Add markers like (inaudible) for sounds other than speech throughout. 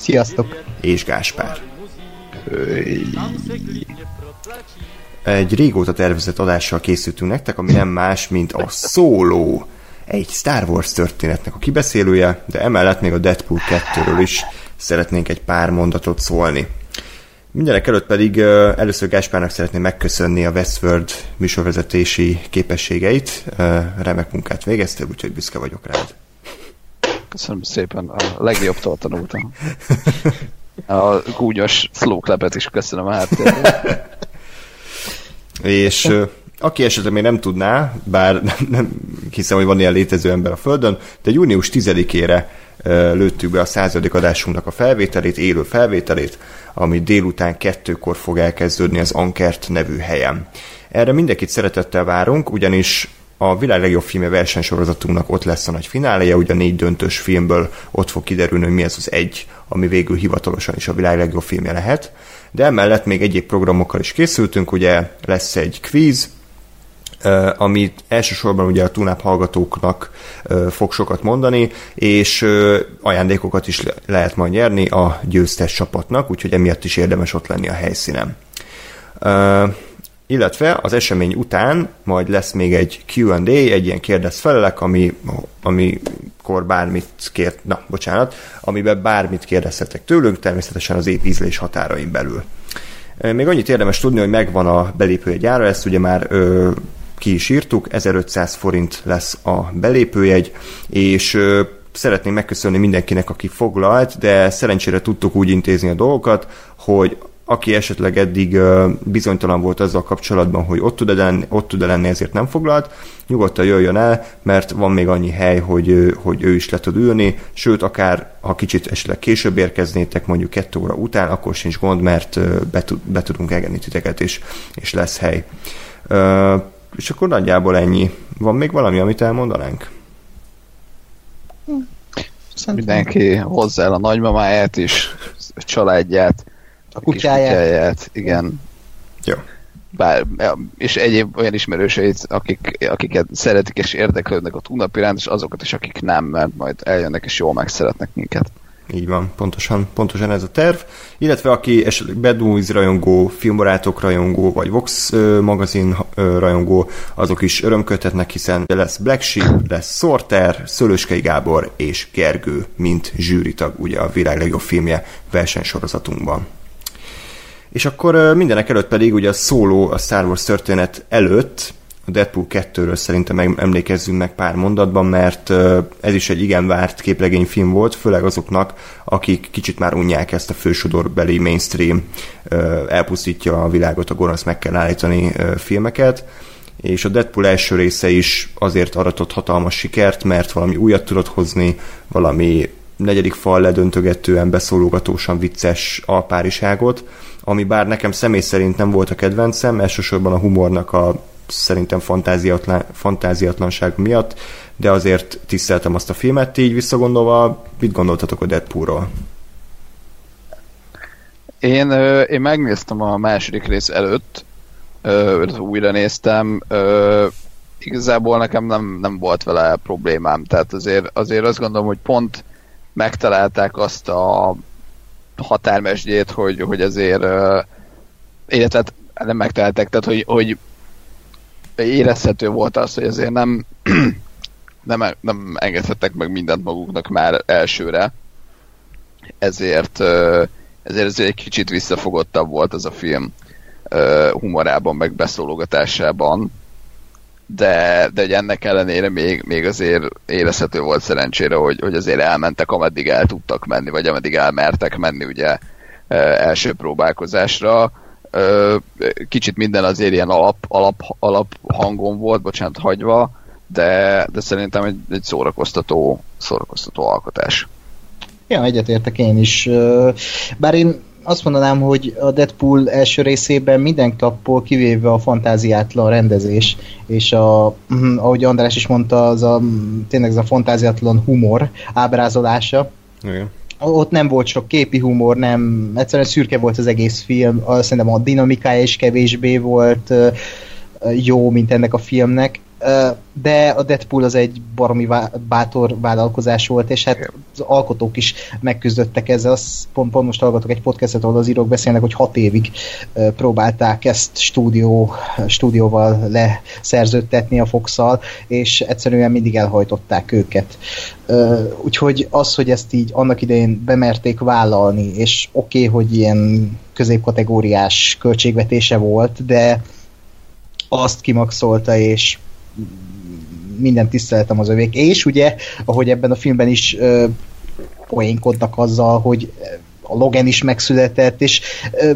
Sziasztok! És Gáspár. Egy régóta tervezett adással készültünk nektek, ami nem más, mint a Solo, egy Star Wars történetnek a kibeszélője, de emellett még a Deadpool 2-ről is szeretnénk egy pár mondatot szólni. Mindenek előtt pedig először Gáspárnak szeretném megköszönni a Westworld műsorvezetési képességeit. Remek munkát végeztél, úgyhogy büszke vagyok rád. Köszönöm szépen, a legjobbtól tanultam. A gúnyos slowclapet is köszönöm a háttérben. (laughs) És aki esetleg még nem tudná, bár nem, nem hiszem, hogy van ilyen létező ember a Földön, de június 10-ére lőttük be a századik adásunknak a felvételét, élő felvételét, ami délután kettőkor fog elkezdődni az Ankert nevű helyen. Erre mindenkit szeretettel várunk, ugyanis a világ legjobb filmje versenysorozatunknak ott lesz a nagy fináléja, ugye a négy döntős filmből ott fog kiderülni, hogy mi az az egy, ami végül hivatalosan is a világ legjobb filmje lehet. De emellett még egyéb programokkal is készültünk, ugye lesz egy quiz, amit elsősorban ugye a Tunap hallgatóknak fog sokat mondani, és ajándékokat is lehet majd nyerni a győztes csapatnak, úgyhogy emiatt is érdemes ott lenni a helyszínen. Illetve az esemény után majd lesz még egy Q&A, egy ilyen kérdez-felelek, ami, amikor bármit kért, na, bocsánat, amiben bármit kérdezhetek tőlünk, természetesen az épp ízlés határain belül. Még annyit érdemes tudni, hogy megvan a belépőjegyára, ezt ugye már ö, ki is írtuk, 1500 forint lesz a belépőjegy, és szeretném megköszönni mindenkinek, aki foglalt, de szerencsére tudtuk úgy intézni a dolgokat, hogy aki esetleg eddig bizonytalan volt azzal kapcsolatban, hogy ott tud-e lenni, ott tud lenni, ezért nem foglalt, nyugodtan jöjjön el, mert van még annyi hely, hogy, hogy ő is le tud ülni, sőt, akár ha kicsit esetleg később érkeznétek, mondjuk kettő óra után, akkor sincs gond, mert be, be tudunk engedni titeket, és, és lesz hely. És akkor nagyjából ennyi. Van még valami, amit elmondanánk? Szerintem. Mindenki hozzá el a nagymamáját is, a családját, a kutyáját. kutyáját. Igen. Jó. Bár, és egyéb olyan ismerőseit, akik, akiket szeretik és érdeklődnek a túlnap iránt, és azokat is, akik nem, mert majd eljönnek és jól megszeretnek minket. Így van, pontosan, pontosan ez a terv. Illetve aki esetleg Bad Movies rajongó, filmbarátok rajongó, vagy Vox magazin rajongó, azok is örömködhetnek, hiszen lesz Black Sheep, lesz Sorter, Szőlőskei Gábor és Gergő, mint zsűritag, ugye a világ legjobb filmje versenysorozatunkban. És akkor mindenek előtt pedig ugye a szóló a Star Wars történet előtt a Deadpool 2-ről szerintem emlékezzünk meg pár mondatban, mert ez is egy igen várt képregényfilm volt, főleg azoknak, akik kicsit már unják ezt a fősodorbeli mainstream elpusztítja a világot, a gonosz meg kell állítani filmeket. És a Deadpool első része is azért aratott hatalmas sikert, mert valami újat tudott hozni, valami negyedik fal ledöntögetően, beszólogatósan vicces alpáriságot, ami bár nekem személy szerint nem volt a kedvencem, elsősorban a humornak a szerintem fantáziatlan, fantáziatlanság miatt, de azért tiszteltem azt a filmet, így visszagondolva, mit gondoltatok a Deadpoolról? Én, én megnéztem a második rész előtt, újra néztem, igazából nekem nem, nem volt vele problémám, tehát azért, azért azt gondolom, hogy pont megtalálták azt a határmesdjét, hogy, hogy azért illetve nem megtalálták, tehát hogy, hogy érezhető volt az, hogy azért nem, (clears throat) nem, nem engedhettek meg mindent maguknak már elsőre, ezért, ezért ez egy kicsit visszafogottabb volt az a film humorában, meg beszólogatásában, de, de hogy ennek ellenére még, még azért érezhető volt szerencsére, hogy, hogy azért elmentek, ameddig el tudtak menni, vagy ameddig elmertek menni ugye első próbálkozásra Kicsit minden azért ilyen alap, alap, alap hangon volt, bocsánat, hagyva, de, de szerintem egy, egy szórakoztató, szórakoztató alkotás. Ja, egyetértek én is. Bár én azt mondanám, hogy a Deadpool első részében minden klappol kivéve a fantáziátlan rendezés, és a, mhm, ahogy András is mondta, az a, tényleg ez a fantáziátlan humor ábrázolása. Igen. Ott nem volt sok képi humor, nem, egyszerűen szürke volt az egész film, szerintem a dinamikája is kevésbé volt jó, mint ennek a filmnek, de a Deadpool az egy baromi bátor vállalkozás volt, és hát az alkotók is megküzdöttek ezzel. Azt pont, pont most hallgatok egy podcastot, ahol az írók beszélnek, hogy hat évig próbálták ezt stúdió, stúdióval leszerződtetni a fox és egyszerűen mindig elhajtották őket. Úgyhogy az, hogy ezt így annak idején bemerték vállalni, és oké, okay, hogy ilyen középkategóriás költségvetése volt, de azt kimaxolta, és minden tiszteletem az övék. És ugye, ahogy ebben a filmben is ö, poénkodnak azzal, hogy a Logan is megszületett, és ö,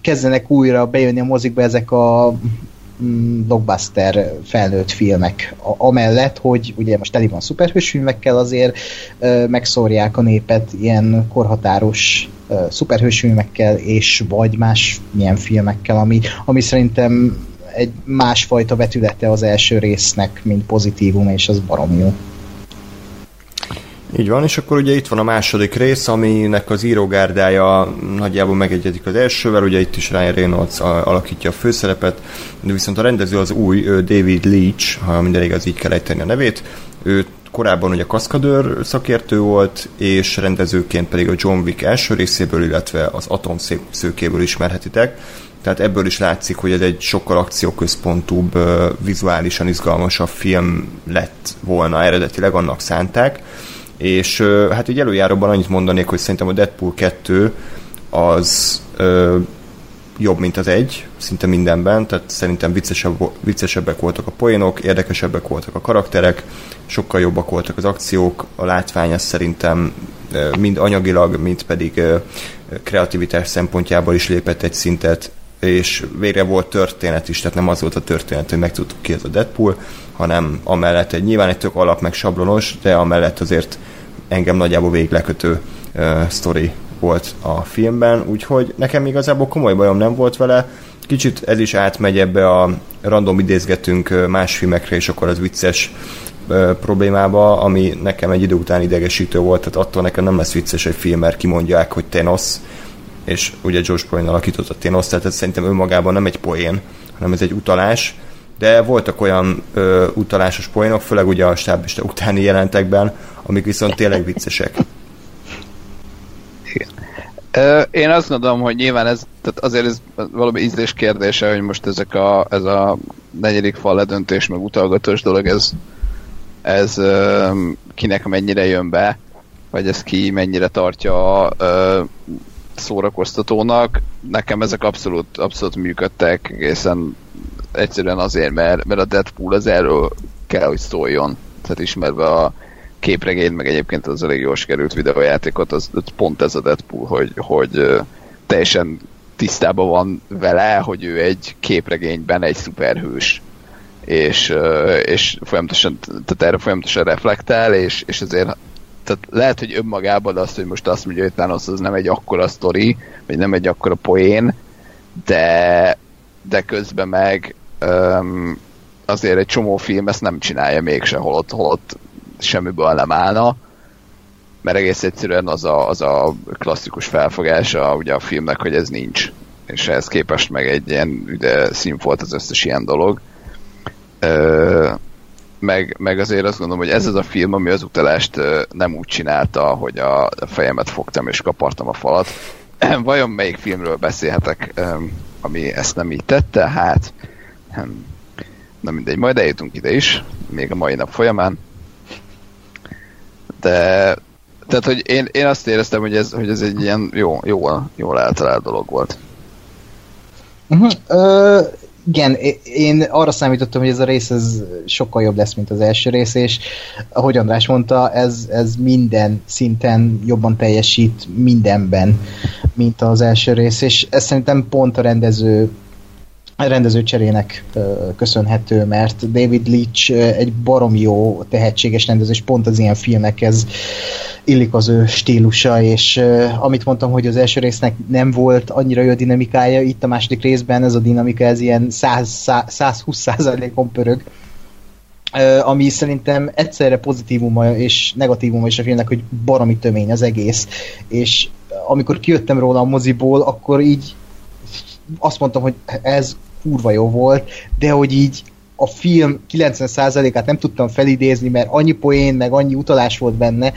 kezdenek újra bejönni a mozikba ezek a mm, blockbuster felnőtt filmek. A, amellett, hogy ugye most teli van szuperhősfilmekkel, azért ö, megszórják a népet ilyen korhatáros ö, szuperhősfilmekkel, és vagy más milyen filmekkel, ami, ami szerintem egy másfajta vetülete az első résznek, mint pozitívum, és az barom jó. Így van, és akkor ugye itt van a második rész, aminek az írógárdája nagyjából megegyedik az elsővel, ugye itt is Ryan Reynolds alakítja a főszerepet, de viszont a rendező az új, David Leach, ha minden igaz, így kell ejteni a nevét, ő korábban ugye kaszkadőr szakértő volt, és rendezőként pedig a John Wick első részéből, illetve az Atom szőkéből ismerhetitek. Tehát ebből is látszik, hogy ez egy sokkal akcióközpontúbb, vizuálisan izgalmasabb film lett volna eredetileg, annak szánták. És hát így előjáróban annyit mondanék, hogy szerintem a Deadpool 2 az ö, jobb, mint az egy, szinte mindenben, tehát szerintem viccesebb, viccesebbek voltak a poénok, érdekesebbek voltak a karakterek, sokkal jobbak voltak az akciók, a látvány az szerintem mind anyagilag, mind pedig kreativitás szempontjából is lépett egy szintet, és végre volt történet is, tehát nem az volt a történet, hogy megtudtuk ki ez a Deadpool, hanem amellett egy nyilván egy tök alap meg sablonos, de amellett azért engem nagyjából végig lekötő uh, sztori volt a filmben, úgyhogy nekem igazából komoly bajom nem volt vele, kicsit ez is átmegy ebbe a random idézgetünk más filmekre, és akkor az vicces problémába, ami nekem egy idő után idegesítő volt, tehát attól nekem nem lesz vicces egy film, mert kimondják, hogy Thanos, és ugye George Brolin alakította Thanos, tehát szerintem önmagában nem egy poén, hanem ez egy utalás, de voltak olyan ö, utalásos poénok, főleg ugye a stábista utáni jelentekben, amik viszont tényleg viccesek. Én azt gondolom, hogy nyilván ez, tehát azért ez valami ízlés kérdése, hogy most ezek a, ez a negyedik fal ledöntés, meg utalgatós dolog, ez, ez kinek mennyire jön be, vagy ez ki mennyire tartja ö, szórakoztatónak. Nekem ezek abszolút, abszolút működtek, egészen egyszerűen azért, mert, mert a Deadpool az erről kell, hogy szóljon. Tehát ismerve a képregényt, meg egyébként az elég jól sikerült videójátékot, az, az pont ez a Deadpool, hogy, hogy teljesen tisztában van vele, hogy ő egy képregényben egy szuperhős és, és folyamatosan, tehát erre folyamatosan reflektál, és, és ezért tehát lehet, hogy önmagában az, hogy most azt mondja, hogy Thanos az nem egy akkora sztori, vagy nem egy akkora poén, de, de közben meg um, azért egy csomó film ezt nem csinálja mégse, holott, holott semmiből nem állna, mert egész egyszerűen az a, az a klasszikus felfogása ugye a filmnek, hogy ez nincs. És ehhez képest meg egy ilyen üde színfolt az összes ilyen dolog. Ö, meg, meg azért azt gondolom, hogy ez az a film, ami az utalást nem úgy csinálta, hogy a fejemet fogtam és kapartam a falat. (clears throat) Vajon melyik filmről beszélhetek, ami ezt nem így tette? Hát, na mindegy, majd eljutunk ide is, még a mai nap folyamán. De, tehát, hogy én, én azt éreztem, hogy ez, hogy ez egy ilyen jó, jól, jól eltalált dolog volt. Uh-huh. Uh, igen, én arra számítottam, hogy ez a rész ez sokkal jobb lesz, mint az első rész, és ahogy András mondta, ez, ez minden szinten jobban teljesít mindenben, mint az első rész, és ez szerintem pont a rendező rendezőcserének köszönhető, mert David Leach egy barom jó, tehetséges rendező, és pont az ilyen filmekhez illik az ő stílusa, és amit mondtam, hogy az első résznek nem volt annyira jó dinamikája, itt a második részben ez a dinamika, ez ilyen 100, 120 százalékon pörög, ami szerintem egyszerre pozitívuma és negatívuma is a filmnek, hogy baromi tömény az egész, és amikor kijöttem róla a moziból, akkor így azt mondtam, hogy ez kurva jó volt, de hogy így a film 90%-át nem tudtam felidézni, mert annyi poén, meg annyi utalás volt benne,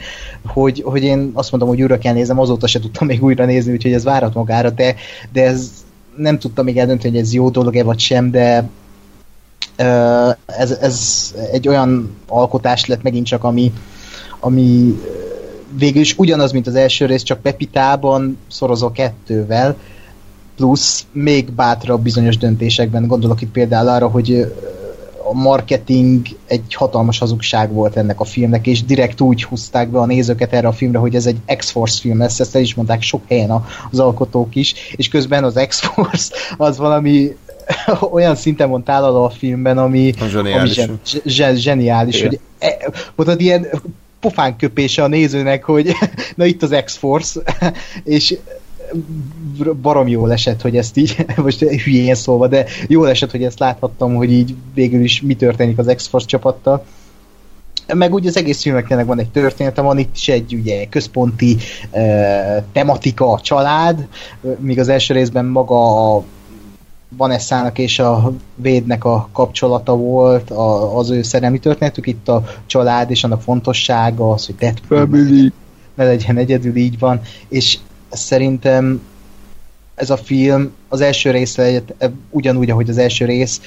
hogy, hogy én azt mondtam, hogy újra kell nézem, azóta se tudtam még újra nézni, úgyhogy ez várat magára, de, de ez nem tudtam még eldönteni, hogy ez jó dolog-e vagy sem, de ez, ez egy olyan alkotás lett megint csak, ami, ami végül is ugyanaz, mint az első rész, csak Pepitában szorozó kettővel, plusz még bátrabb bizonyos döntésekben. Gondolok itt például arra, hogy a marketing egy hatalmas hazugság volt ennek a filmnek, és direkt úgy húzták be a nézőket erre a filmre, hogy ez egy X-Force film lesz, ezt el is mondták sok helyen az alkotók is, és közben az X-Force az valami (laughs) olyan szinten van tálalva a filmben, ami, zseniális, ami zsen, zsen, zseniális hogy e, mondod, ilyen pofánköpése a nézőnek, hogy (laughs) na itt az X-Force, (laughs) és barom jól esett, hogy ezt így, (laughs) most hülyén szólva, de jól esett, hogy ezt láthattam, hogy így végül is mi történik az X-Force csapattal. Meg úgy az egész filmeknek van egy története, van itt is egy ugye központi uh, tematika, a család, míg az első részben maga a Vanessa-nak és a Védnek a kapcsolata volt, a, az ő szerelmi történetük, itt a család és annak fontossága, az, hogy Deadpool ne legyen egyedül, így van, és szerintem ez a film az első része ugyanúgy, ahogy az első rész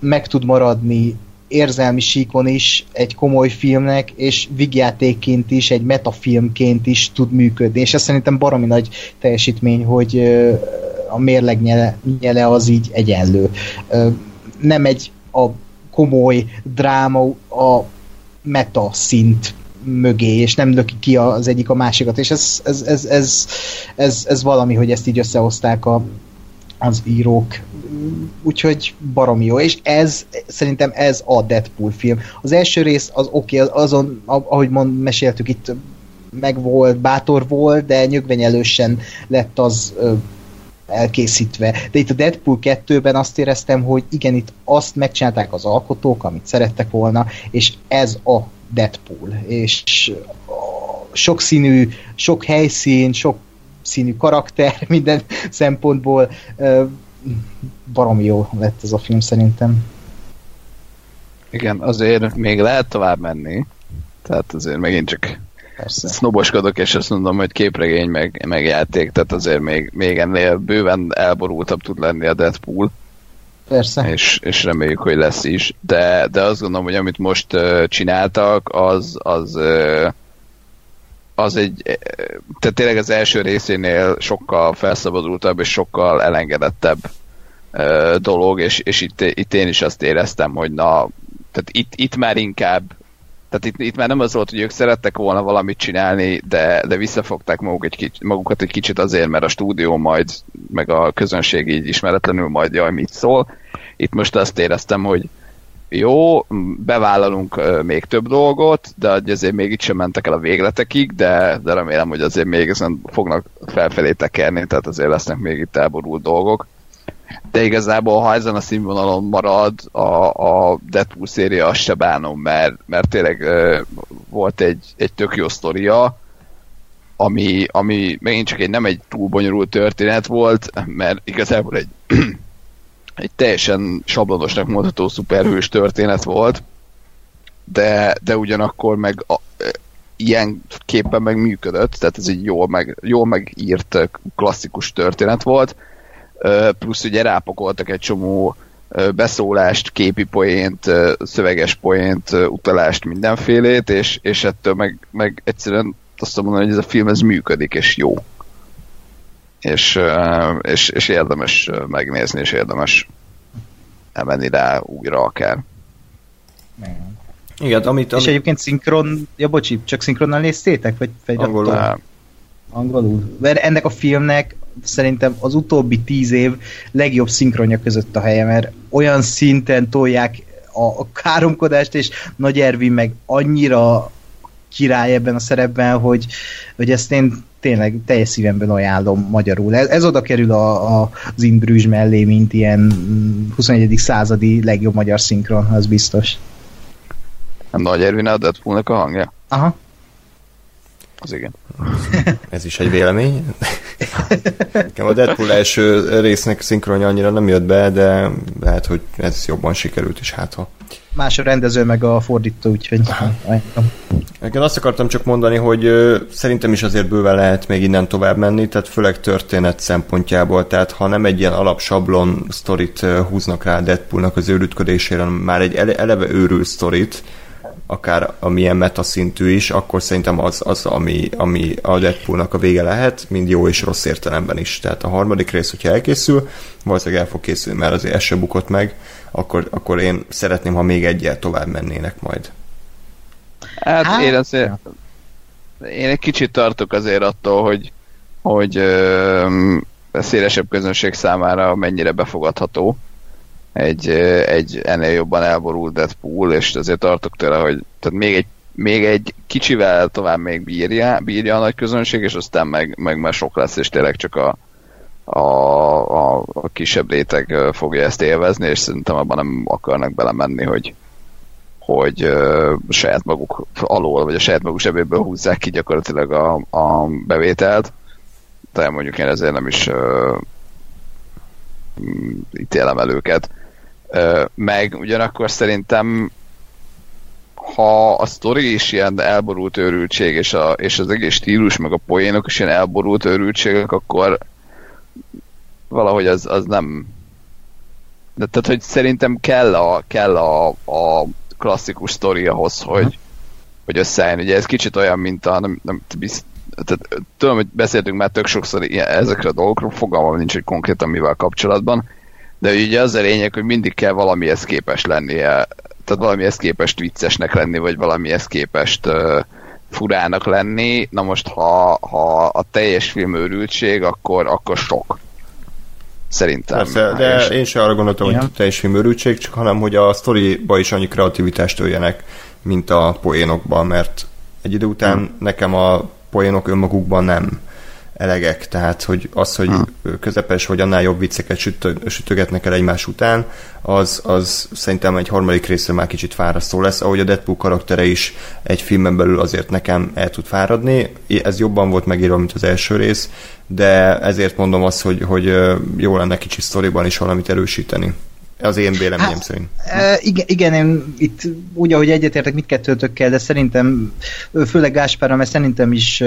meg tud maradni érzelmi síkon is egy komoly filmnek, és vigjátékként is, egy metafilmként is tud működni, és ez szerintem baromi nagy teljesítmény, hogy a mérleg nyele az így egyenlő. Nem egy a komoly dráma, a meta szint mögé, és nem löki ki az egyik a másikat, és ez, ez, ez, ez, ez, ez valami, hogy ezt így összehozták a, az írók. Úgyhogy baromi jó, és ez, szerintem ez a Deadpool film. Az első rész az oké, okay, azon, ahogy mond, meséltük itt, meg volt, bátor volt, de nyögvenyelősen lett az ö, elkészítve. De itt a Deadpool 2-ben azt éreztem, hogy igen, itt azt megcsinálták az alkotók, amit szerettek volna, és ez a Deadpool, és sok színű, sok helyszín, sok színű karakter, (laughs) minden szempontból barom jó lett ez a film szerintem. Igen, azért még lehet tovább menni, tehát azért megint csak Persze. sznoboskodok, és azt mondom, hogy képregény meg, meg játék, tehát azért még, még ennél bőven elborultabb tud lenni a Deadpool. Persze. És, és reméljük, hogy lesz is. De, de azt gondolom, hogy amit most uh, csináltak, az, az, uh, az egy, tehát tényleg az első részénél sokkal felszabadultabb és sokkal elengedettebb uh, dolog, és, és itt, itt én is azt éreztem, hogy na, tehát itt, itt már inkább tehát itt, itt már nem az volt, hogy ők szerettek volna valamit csinálni, de, de visszafogták maguk egy kicsit, magukat egy kicsit azért, mert a stúdió majd, meg a közönség így ismeretlenül majd jaj, mit szól. Itt most azt éreztem, hogy jó, bevállalunk még több dolgot, de azért még itt sem mentek el a végletekig, de, de remélem, hogy azért még ezen fognak felfelé tekerni, tehát azért lesznek még itt elborult dolgok de igazából ha ezen a színvonalon marad a, a Deadpool széria, azt se bánom, mert, mert tényleg uh, volt egy, egy tök jó sztoria, ami, ami megint csak egy nem egy túl bonyolult történet volt, mert igazából egy, (clears throat) egy teljesen sablonosnak mondható szuperhős történet volt, de, de ugyanakkor meg a, ilyen képen meg működött, tehát ez egy jól, meg, jól megírt klasszikus történet volt, plusz ugye rápakoltak egy csomó beszólást, képi poént, szöveges poént, utalást, mindenfélét, és, és ettől meg, meg egyszerűen azt mondani, hogy ez a film ez működik, és jó. És, és, és érdemes megnézni, és érdemes elmenni rá újra akár. Igen, amit, És egyébként szinkron, ja bocsi, csak szinkronnal néztétek? Vagy, vagy angolul? Angolul. Mert ennek a filmnek szerintem az utóbbi tíz év legjobb szinkronja között a helye, mert olyan szinten tolják a káromkodást, és Nagy Ervin meg annyira király ebben a szerepben, hogy, hogy ezt én tényleg teljes szívemben ajánlom magyarul. Ez, ez oda kerül a, a, az Inbrüzs mellé, mint ilyen 21. századi legjobb magyar szinkron, az biztos. Nagy Ervin a Deadpoolnak a hangja? Aha. Az igen. Ez is egy vélemény. Nekem a Deadpool első résznek szinkronja annyira nem jött be, de lehet, hogy ez jobban sikerült is, hát ha. Más a rendező, meg a fordító, úgyhogy Nekem azt akartam csak mondani, hogy ö, szerintem is azért bőven lehet még innen tovább menni, tehát főleg történet szempontjából, tehát ha nem egy ilyen alapsablon sztorit húznak rá Deadpoolnak az őrütködésére, már egy ele- eleve őrült sztorit, akár amilyen metaszintű is, akkor szerintem az, az ami, ami a Deadpoolnak a vége lehet, mind jó és rossz értelemben is. Tehát a harmadik rész, hogyha elkészül, valószínűleg el fog készülni, mert azért ez se bukott meg, akkor, akkor én szeretném, ha még egyel tovább mennének majd. Hát, hát én azért, én egy kicsit tartok azért attól, hogy, hogy ö, szélesebb közönség számára mennyire befogadható egy, egy ennél jobban elborult Deadpool, és azért tartok tőle, hogy tehát még egy, még egy kicsivel tovább még bírja, bírja a nagy közönség, és aztán meg, meg már sok lesz, és tényleg csak a, a, a, a kisebb réteg fogja ezt élvezni, és szerintem abban nem akarnak belemenni, hogy, hogy uh, saját maguk alól, vagy a saját maguk zsebéből húzzák ki gyakorlatilag a, a bevételt, de mondjuk én ezért nem is uh, ítélem el őket. Meg ugyanakkor szerintem ha a sztori is ilyen elborult őrültség, és, a, és az egész stílus, meg a poénok is ilyen elborult őrültségek, akkor valahogy az, az nem de tehát, hogy szerintem kell a, kell a, a klasszikus sztori ahhoz, hogy, hogy összeálljon. Ugye ez kicsit olyan, mint a, nem, nem bizt, tehát, tudom, hogy beszéltünk már tök sokszor ilyen, ezekre a dolgokról, fogalmam nincs, hogy konkrétan mivel kapcsolatban, de ugye az a lényeg, hogy mindig kell valamihez képes lennie, tehát valamihez képest viccesnek lenni, vagy valamihez képest uh, furának lenni. Na most, ha, ha a teljes film őrültség, akkor, akkor sok. Szerintem. Persze, de és... én sem arra gondoltam, Igen. hogy teljes film őrültség, csak hanem, hogy a sztoriba is annyi kreativitást öljenek, mint a poénokban, mert egy idő után hmm. nekem a poénok önmagukban nem elegek, tehát hogy az, hogy hmm. közepes vagy annál jobb vicceket sütö, sütögetnek el egymás után, az, az szerintem egy harmadik részre már kicsit fárasztó lesz, ahogy a Deadpool karaktere is egy filmen belül azért nekem el tud fáradni. Ez jobban volt megírva, mint az első rész, de ezért mondom azt, hogy, hogy jó lenne kicsi sztoriban is valamit erősíteni. Az én véleményem hát, szerint. E, igen, igen, én itt úgy, ahogy egyetértek mindkettőtökkel, de szerintem, főleg Gáspárra, mert szerintem is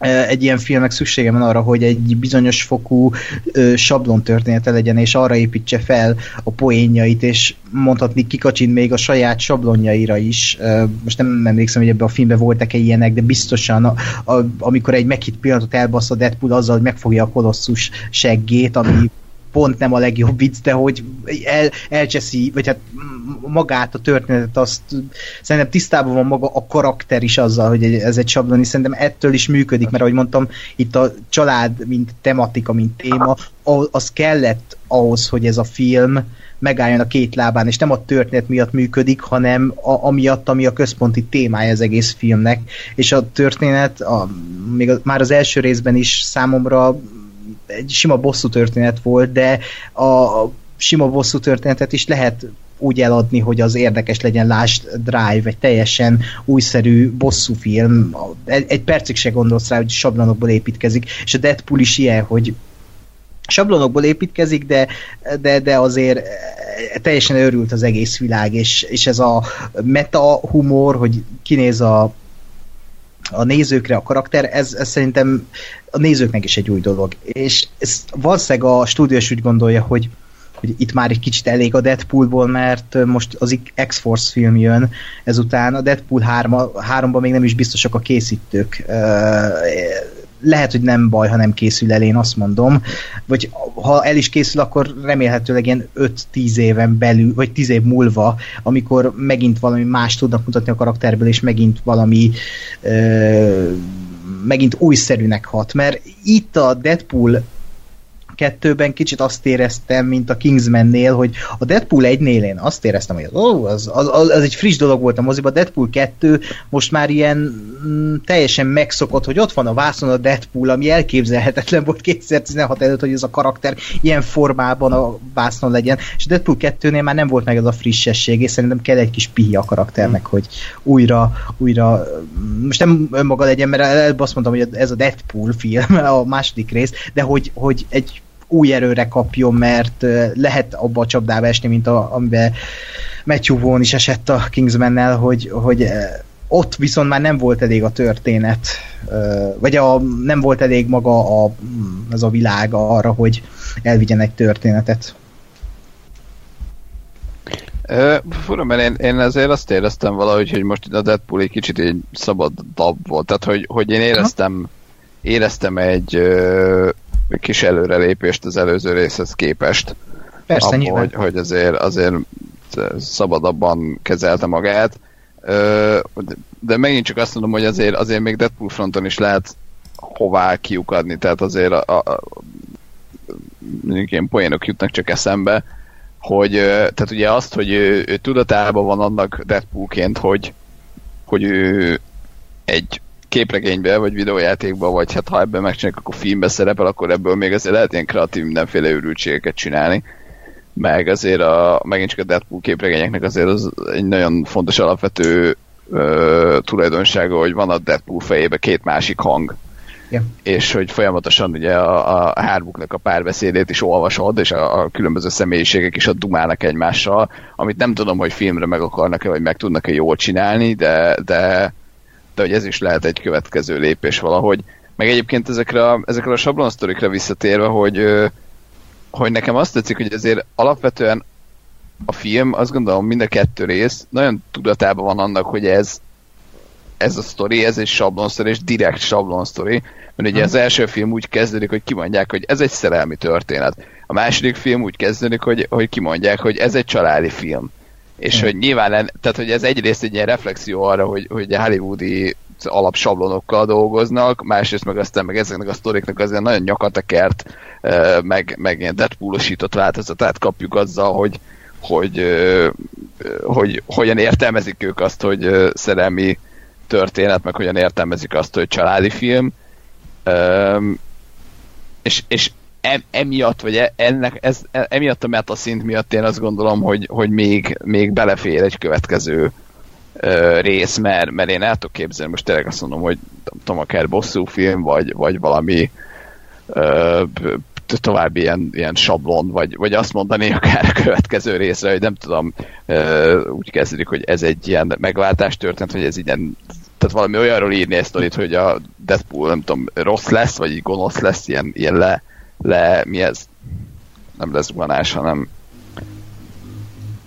egy ilyen filmek szüksége van arra, hogy egy bizonyos fokú ö, sablon története legyen, és arra építse fel a poénjait, és mondhatni kikacsint még a saját sablonjaira is. Ö, most nem emlékszem, hogy ebben a filmben voltak-e ilyenek, de biztosan a, a, amikor egy meghitt pillanatot elbasz a Deadpool azzal, hogy megfogja a kolosszus seggét, ami pont nem a legjobb vicc, de hogy el, elcseszi, vagy hát magát a történetet, azt szerintem tisztában van maga a karakter is azzal, hogy ez egy sablon, és szerintem ettől is működik, mert ahogy mondtam, itt a család, mint tematika, mint téma, az kellett ahhoz, hogy ez a film megálljon a két lábán, és nem a történet miatt működik, hanem a, amiatt, ami a központi témája az egész filmnek. És a történet, a, még a, már az első részben is számomra egy sima bosszú történet volt, de a sima bosszú történetet is lehet úgy eladni, hogy az érdekes legyen, lásd Drive, egy teljesen újszerű bosszú film, egy percig se gondolsz rá, hogy sablonokból építkezik, és a Deadpool is ilyen, hogy sablonokból építkezik, de, de, de azért teljesen őrült az egész világ, és, és ez a meta humor, hogy kinéz a a nézőkre a karakter, ez, ez szerintem a nézőknek is egy új dolog. És ez valószínűleg a stúdió is úgy gondolja, hogy, hogy itt már egy kicsit elég a Deadpoolból, mert most az X-Force film jön, ezután a Deadpool 3, 3-ban még nem is biztosak a készítők lehet, hogy nem baj, ha nem készül el, én azt mondom, vagy ha el is készül, akkor remélhetőleg ilyen 5-10 éven belül, vagy 10 év múlva, amikor megint valami más tudnak mutatni a karakterből, és megint valami ö, megint újszerűnek hat, mert itt a Deadpool kettőben kicsit azt éreztem, mint a Kingsman-nél, hogy a Deadpool 1-nél én azt éreztem, hogy az, az, az, az, az egy friss dolog volt a moziban, Deadpool 2 most már ilyen mm, teljesen megszokott, hogy ott van a vászon a Deadpool, ami elképzelhetetlen volt 2016 előtt, hogy ez a karakter ilyen formában a vászon legyen, és Deadpool 2-nél már nem volt meg ez a frissesség, és szerintem kell egy kis pihi a karakternek, hogy újra, újra, most nem önmaga legyen, mert előbb azt mondtam, hogy ez a Deadpool film, a második rész, de hogy, hogy egy új erőre kapjon, mert lehet abba a csapdába esni, mint a, amiben Matthew Vaughn is esett a Kingsman-nel, hogy, hogy ott viszont már nem volt elég a történet, vagy a, nem volt elég maga a, az a világ arra, hogy elvigyen egy történetet. Fura, mert én, én azért azt éreztem valahogy, hogy most a Deadpool egy kicsit egy szabad dab volt. Tehát, hogy, hogy én éreztem, éreztem egy, kis előrelépést az előző részhez képest. Persze, abba, hogy, hogy azért, azért szabadabban kezelte magát. De megint csak azt mondom, hogy azért, azért még Deadpool fronton is lehet hová kiukadni, tehát azért a, a, a ilyen poénok jutnak csak eszembe, hogy tehát ugye azt, hogy ő, ő tudatában van annak Deadpoolként, hogy, hogy ő egy képregénybe, vagy videójátékba, vagy hát ha ebben megcsinálják, akkor filmbe szerepel, akkor ebből még azért lehet ilyen kreatív mindenféle őrültségeket csinálni. Meg azért a, megint csak a Deadpool képregényeknek azért az egy nagyon fontos alapvető ö, tulajdonsága, hogy van a Deadpool fejébe két másik hang. Yeah. És hogy folyamatosan ugye a, a hármuknak a párbeszédét is olvasod, és a, a különböző személyiségek is ott dumálnak egymással, amit nem tudom, hogy filmre meg akarnak-e, vagy meg tudnak-e jól csinálni, de, de de hogy ez is lehet egy következő lépés valahogy. Meg egyébként ezekre a, ezekre a sablonsztorikra visszatérve, hogy, hogy nekem azt tetszik, hogy azért alapvetően a film, azt gondolom mind a kettő rész nagyon tudatában van annak, hogy ez ez a sztori, ez egy sablonsztori, és direkt sablonsztori, mert ugye az első film úgy kezdődik, hogy kimondják, hogy ez egy szerelmi történet. A második film úgy kezdődik, hogy, hogy kimondják, hogy ez egy családi film. És hogy nyilván, tehát hogy ez egyrészt egy ilyen reflexió arra, hogy, hogy a hollywoodi alapsablonokkal dolgoznak, másrészt meg aztán meg ezeknek a sztoriknak azért nagyon nyakatekert, meg, meg ilyen Deadpool-osított változatát kapjuk azzal, hogy, hogy, hogy hogyan értelmezik ők azt, hogy szerelmi történet, meg hogyan értelmezik azt, hogy családi film. És, és emiatt, vagy e, ennek, ez, e, emiatt a metaszint miatt én azt gondolom, hogy, hogy még, még belefér egy következő ö, rész, mert, mert én el tudok képzelni, most tényleg azt mondom, hogy tudom, akár bosszú film, vagy, vagy valami ö, további ilyen, ilyen sablon, vagy, vagy azt mondani akár a következő részre, hogy nem tudom, ö, úgy kezdődik, hogy ez egy ilyen megváltás történt, hogy ez ilyen tehát valami olyanról írni ezt hogy a Deadpool, nem tudom, rossz lesz, vagy gonosz lesz, ilyen, ilyen le, le, mi ez? Nem lesz zuhanás, hanem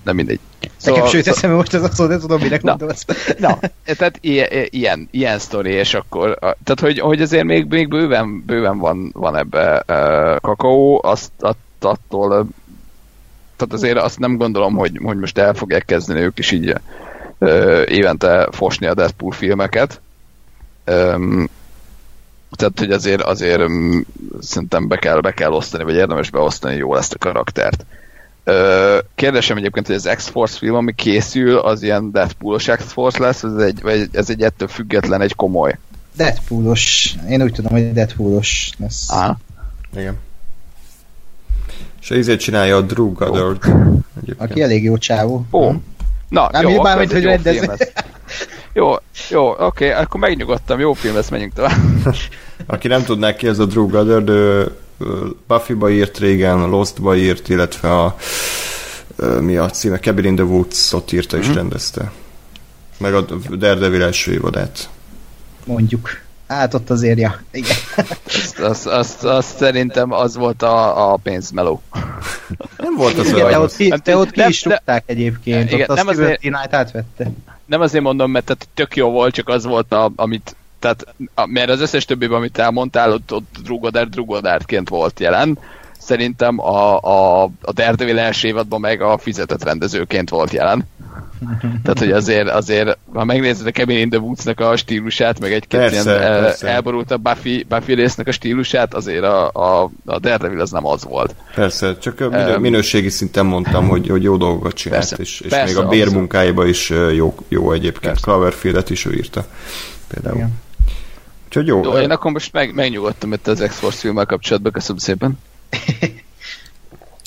nem mindegy. Szóval, Nekem sőt eszembe most ez a szó, de tudom, minek na. Na, tehát ilyen, ilyen, ilyen sztori, és akkor, tehát hogy, hogy azért még, még bőven, bőven van, van ebbe uh, kakaó, azt attól, tehát azért azt nem gondolom, hogy, hogy most el fogják kezdeni ők is így uh, évente fosni a Deadpool filmeket. Um, tehát, hogy azért, azért um, szerintem be kell, be kell osztani, vagy érdemes beosztani jól ezt a karaktert. Ö, kérdésem egyébként, hogy az X-Force film, ami készül, az ilyen Deadpoolos X-Force lesz, ez egy, vagy ez egy ettől független, egy komoly? Deadpoolos. Én úgy tudom, hogy Deadpoolos lesz. Aha. Igen. És ezért csinálja a Drew Goddard. Aki elég jó csávó. Ó. Na, Nem jó, bár, hogy rendez. Jó, jó, oké, okay, akkor megnyugodtam, jó film lesz, menjünk tovább. (laughs) Aki nem tudná ki, ez a Drew Goddard, ő Buffy-ba írt régen, Lost-ba írt, illetve a mi a címe, Cabin in the Woods-ot írta és mm-hmm. rendezte. Meg a Daredevil első évadát. Mondjuk. Hát ott azért, ja. Igen. Azt, azt, azt, azt szerintem az volt a, a pénzmeló. Nem volt az olyan. Te ott ki, te ott ki nem, is rúgták egyébként. Igen, ott nem azért, Knight átvette. Nem azért mondom, mert tehát tök jó volt, csak az volt, a, amit tehát, mert az összes többiben, amit elmondtál, ott, ott Drugodár Drugodárként volt jelen. Szerintem a, a, a Daredevil első évadban meg a fizetett rendezőként volt jelen. Tehát, hogy azért, azért ha megnézed a Cabin in the Woods-nak a stílusát, meg egy-két Persze, ilyen el, persze. elborult a Buffy, Buffy résznek a stílusát, azért a, a, a Daredevil az nem az volt. Persze, csak minő, Em, minőségi szinten mondtam, hogy, hogy jó dolgokat csinált, Persze, és, és persze, még a bérmunkáiba is ö, jó, jó egyébként. Persze. Cloverfieldet is ő írta. Például. Igen. Úgyhogy jó. Jó, én akkor most meg, megnyugodtam itt az X-Force filmmel kapcsolatban, köszönöm szépen. (laughs)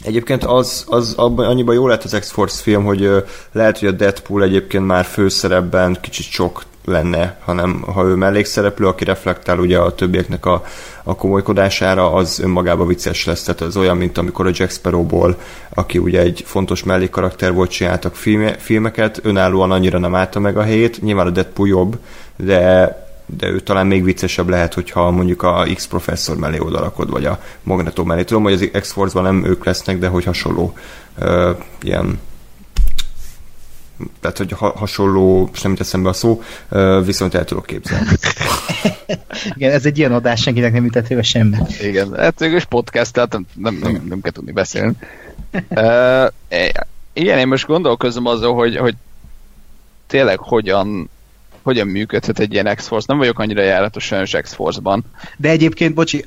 Egyébként az, az abban, annyiban jó lett az X-Force film, hogy lehet, hogy a Deadpool egyébként már főszerepben kicsit sok lenne, hanem ha ő mellékszereplő, aki reflektál ugye a többieknek a, a komolykodására, az önmagában vicces lesz. Tehát az olyan, mint amikor a Jack Sparrowból, aki ugye egy fontos mellékkarakter volt, csináltak filme, filmeket, önállóan annyira nem állta meg a helyét. Nyilván a Deadpool jobb, de de ő talán még viccesebb lehet, hogyha mondjuk a X professzor mellé odarakod, vagy a Magneto mellé. Tudom, hogy az X-Force-ban nem ők lesznek, de hogy hasonló ö, ilyen tehát, hogy ha, hasonló, és nem jut eszembe a szó, ö, viszont el tudok képzelni. (laughs) Igen, ez egy ilyen adás, senkinek nem jutott éve semmi. Igen, hát is podcast, tehát nem, nem, nem, nem kell tudni beszélni. uh, igen, én most gondolkozom azon, hogy, hogy tényleg hogyan hogyan működhet egy ilyen X-Force. Nem vagyok annyira járatos sajnos X-Force-ban. De egyébként, bocsi,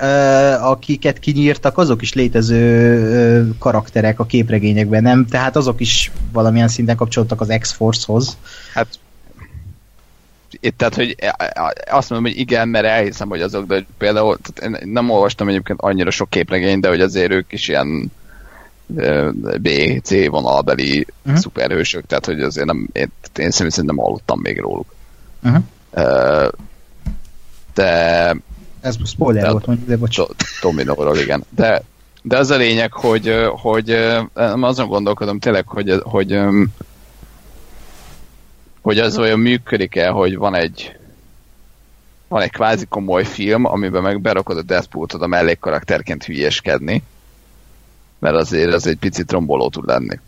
akiket kinyírtak, azok is létező karakterek a képregényekben, nem? Tehát azok is valamilyen szinten kapcsolódtak az X-Force-hoz. Hát itt, tehát, hogy azt mondom, hogy igen, mert elhiszem, hogy azok, de például tehát én nem olvastam egyébként annyira sok képregényt, de hogy azért ők is ilyen B, C vonalbeli uh-huh. szuperhősök, tehát hogy azért nem, én, én személy szerint nem hallottam még róluk. Uh-huh. De Ez spoiler de- volt, mondjuk, de bocs. Do- Dominóról, igen. De, de az a lényeg, hogy, hogy azon gondolkodom tényleg, hogy, hogy, hogy az olyan működik-e, hogy van egy van egy kvázi komoly film, amiben meg berakod a Deathpool-t oda mellékkarakterként hülyeskedni, mert azért az egy picit romboló tud lenni.